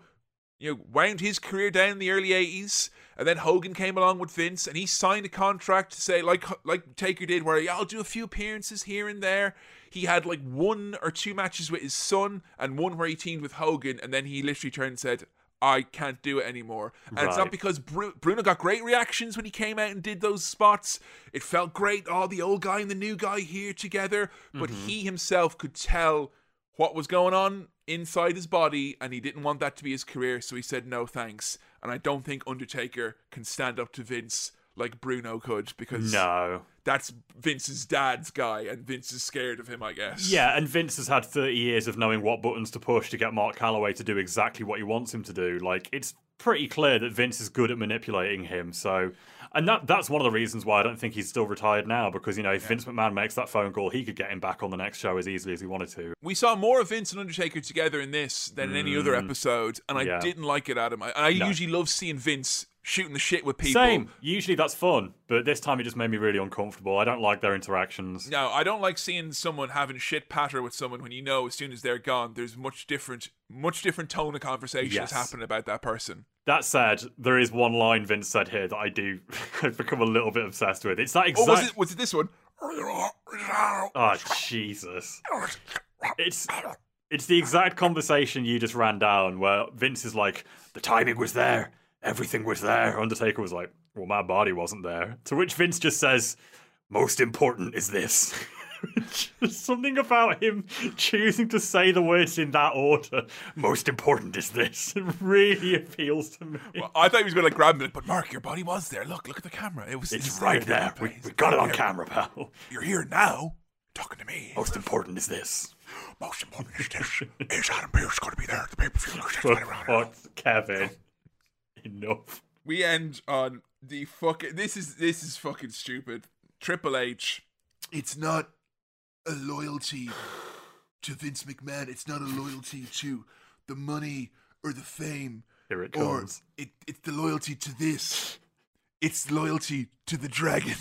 you know, wound his career down in the early 80s, and then Hogan came along with Vince, and he signed a contract to say, like like Taker did, where yeah, I'll do a few appearances here and there. He had like one or two matches with his son, and one where he teamed with Hogan, and then he literally turned and said, I can't do it anymore. And it's not because Bru- Bruno got great reactions when he came out and did those spots. It felt great, oh, the old guy and the new guy here together, but mm-hmm. he himself could tell what was going on inside his body and he didn't want that to be his career so he said no thanks and i don't think undertaker can stand up to vince like bruno could because No. that's vince's dad's guy and vince is scared of him i guess Yeah, and Vince has had 30 years of knowing what buttons to push to get Mark Calaway to do exactly what he wants him to do. Like, it's pretty clear that Vince is good at manipulating him. So, and that that's one of the reasons why I don't think he's still retired now because, you know, if Vince McMahon makes that phone call, he could get him back on the next show as easily as he wanted to. we saw more of vince and undertaker together in this than in any other episode and i Mm. Yeah. didn't like it adam i, I No. usually love seeing vince shooting the shit with people Same. Usually that's fun, but this time it just made me really uncomfortable. I don't like their interactions. No, I don't like seeing someone having shit patter with someone when you know as soon as they're gone, there's much different, much different tone of conversation Yes. happening about that person. That said, there is one line Vince said here that I do I've become a little bit obsessed with. It's that Oh, exact. was it? Was it this one? Oh Jesus! It's it's the exact conversation you just ran down where Vince is like, the timing was there, everything was there. Undertaker was like, well, my body wasn't there. To which Vince just says, most important is this. Something about him choosing to say the words in that order. Most important is this. It really appeals to me. Well, I thought he was going to grab me, but Mark, your body was there. Look, look at the camera. It was. it's it's right there. there. We, we got it on camera, pal. You're here now, talking to me. Most important is this. Most important is this. Is Adam Pearce going to be there at the pay-per-view? Looks just For around oh, here. Kevin. Enough. We end on the fucking. This is this is fucking stupid. Triple H. It's not a loyalty to Vince McMahon. It's not a loyalty to the money or the fame. Here it or comes. it, it's the loyalty to this. It's loyalty to the dragon.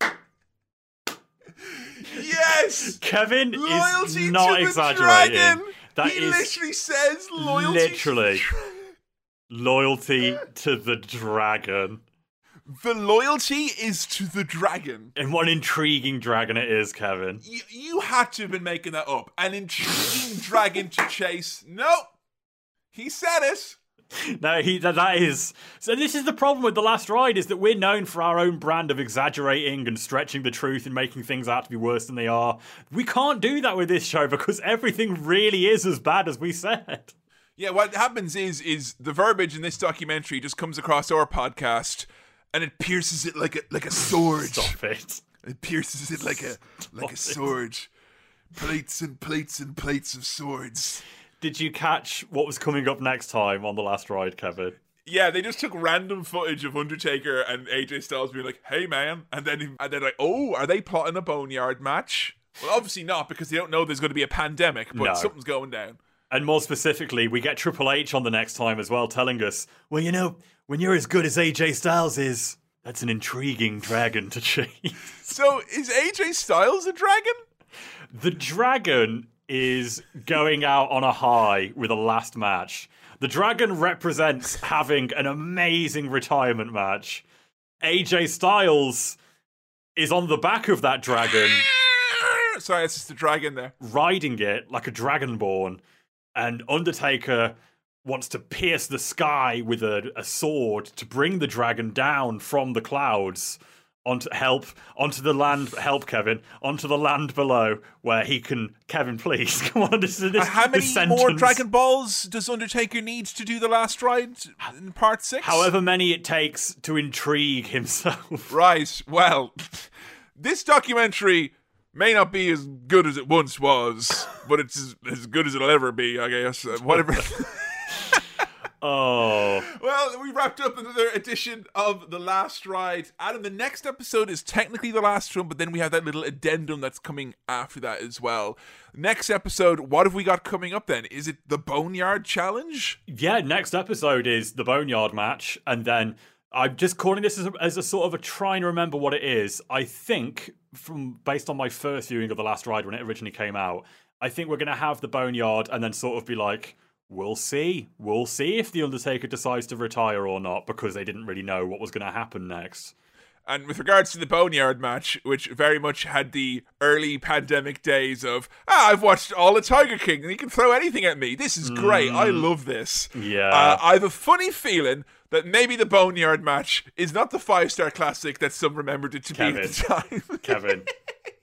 yes, Kevin loyalty is not to the exaggerating. dragon. That he is literally says loyalty. literally. To the, dragon. loyalty to the dragon. the loyalty is to the dragon. And what an intriguing dragon it is, Kevin. You, you had to have been making that up. An intriguing dragon to chase. Nope. He said it. No, he that is. So this is the problem with the last ride is that we're known for our own brand of exaggerating and stretching the truth and making things out to be worse than they are. We can't do that with this show because everything really is as bad as we said. Yeah, what happens is is the verbiage in this documentary just comes across our podcast and it pierces it like a like a sword. Stop it. It pierces it like a like a sword. Plates and plates and plates of swords. Did you catch what was coming up next time on the last ride, Kevin? Yeah, they just took random footage of Undertaker and AJ Styles being like, "Hey, man," and then and they're like, "Oh, are they plotting a boneyard match?" Well, obviously not because they don't know there's going to be a pandemic, but No. something's going down. And more specifically, we get Triple H on the next time as well, telling us, well, you know, when you're as good as AJ Styles is, that's an intriguing dragon to chase. So is AJ Styles a dragon? The dragon is going out on a high with a last match. The dragon represents having an amazing retirement match. AJ Styles is on the back of that dragon, Sorry, it's just a dragon there. riding it like a dragonborn, and Undertaker wants to pierce the sky with a, a sword to bring the dragon down from the clouds onto help onto the land help Kevin onto the land below where he can Kevin please come on this, this, Uh, How many this more. Dragon Balls does Undertaker need to do the last ride in part six? however many it takes to intrigue himself Right. Well, this documentary may not be as good as it once was, but it's as, as good as it'll ever be, I guess. Uh, whatever. oh well, we wrapped up another edition of The Last Ride. Adam, the next episode is technically the last one, but then we have that little addendum that's coming after that as well. Next episode, what have we got coming up then? Is it the Boneyard Challenge? yeah next episode is the boneyard match and then I'm just calling this as a, as a sort of a trying to remember what it is. I think from based on my first viewing of the last ride when it originally came out, I think we're going to have the boneyard and then sort of be like, we'll see, we'll see if the Undertaker decides to retire or not because they didn't really know what was going to happen next. And with regards to the Boneyard match, which very much had the early pandemic days of, ah, I've watched all the Tiger King and he can throw anything at me. This is great. I love this. Yeah. Uh, I have a funny feeling that maybe the Boneyard match is not the five star classic that some remembered it to be at the time. Kevin.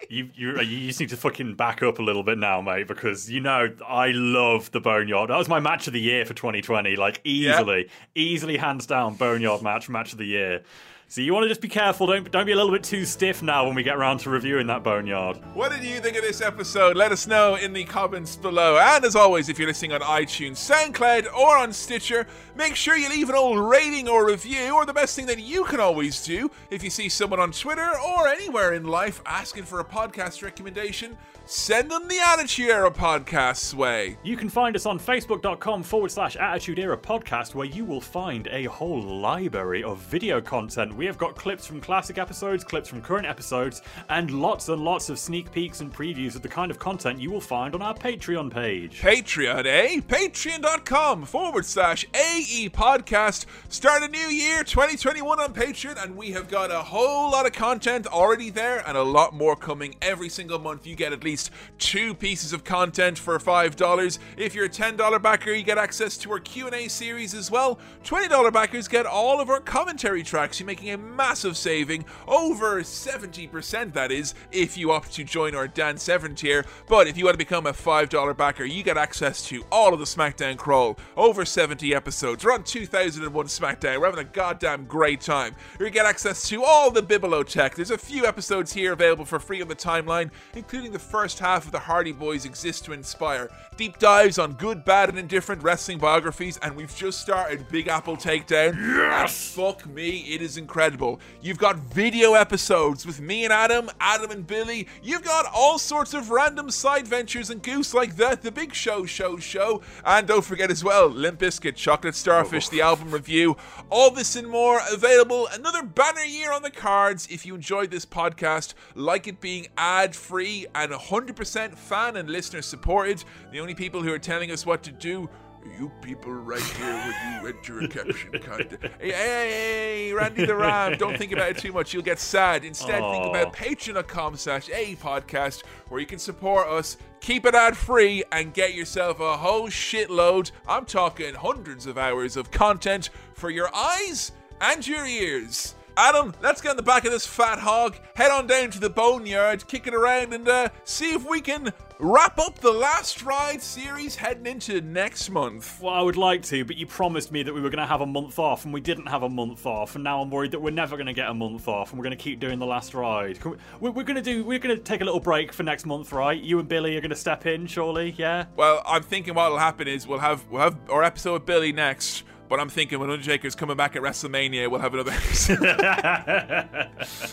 You, you uh, you just need to fucking back up a little bit now, mate, because you know I love the Boneyard. That was my match of the year for 2020, like easily, easily hands down Boneyard match, match of the year. So you want to just be careful. Don't don't be a little bit too stiff now when we get around to reviewing that Boneyard. What did you think of this episode? Let us know in the comments below. And as always, if you're listening on iTunes, SoundCloud, or on Stitcher, make sure you leave an old rating or review. Or the best thing that you can always do, if you see someone on Twitter or anywhere in life asking for a podcast recommendation, send them the Attitude Era Podcast's way. You can find us on facebook.com forward slash Attitude Era podcast, where you will find a whole library of video content. We have got clips from classic episodes, clips from current episodes, and lots and lots of sneak peeks and previews of the kind of content you will find on our Patreon page. Patreon, eh? Patreon.com forward slash AE podcast. Start a new year, 2021 on Patreon, and we have got a whole lot of content already there and a lot more coming every single month. You get at least two pieces of content for $5. If you're a $10 backer, you get access to our Q&A series as well. $20 backers get all of our commentary tracks. You're making a massive saving, over 70% that is, if you opt to join our Dan Severn tier. But if you want to become a $5 backer, you get access to all of the SmackDown crawl, over 70 episodes. We're on 2001 SmackDown. We're having a goddamn great time. You get access to all the Bibelo tech. There's a few episodes here available for free on the timeline, including the first half of the Hardy Boys exists to Inspire, deep dives on good, bad, and indifferent wrestling biographies, and we've just started Big Apple Takedown. Yes! fuck me, it is incredible. You've got video episodes with me and Adam, Adam and Billy. You've got all sorts of random side ventures and goose like that, the Big Show Show Show, and don't forget as well, Limp Bizkit, Chocolate Starfish, the oh. album review. All this and more available. Another banner year on the cards. If you enjoyed this podcast, like it being ad free and 100% fan and listener supported, the only people who are telling us what to do. are You people right here when you enter a caption of. Hey, hey, hey, Randy the Ram, don't think about it too much. You'll get sad. Instead, think about patreon.com slash a podcast where you can support us, keep it ad free, and get yourself a whole shitload. I'm talking hundreds of hours of content for your eyes and your ears. Adam, let's get in the back of this fat hog, head on down to the boneyard, kick it around, and uh, see if we can wrap up the last ride series heading into next month. Well, I would like to, but you promised me that we were going to have a month off, and we didn't have a month off, and now I'm worried that we're never going to get a month off, and we're going to keep doing the last ride. Can we- We're going to do. We're going to take a little break for next month, right? You and Billy are going to step in, surely, yeah. Well, I'm thinking what'll happen is we'll have we'll have our episode with Billy next. But I'm thinking when Undertaker's coming back at WrestleMania, we'll have another.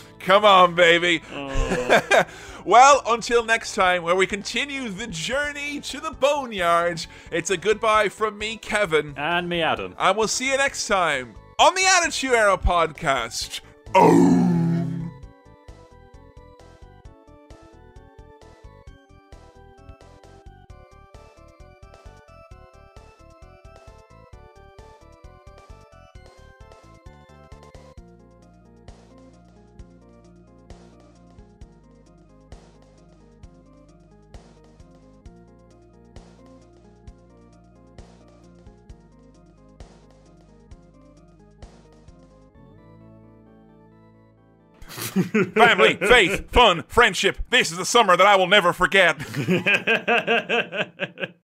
Come on, baby. well, until next time, where we continue the journey to the boneyard, it's a goodbye from me, Kevin, And me, Adam. and we'll see you next time on the Attitude Era podcast. Oh. Family, faith, fun, friendship. This is the summer that I will never forget.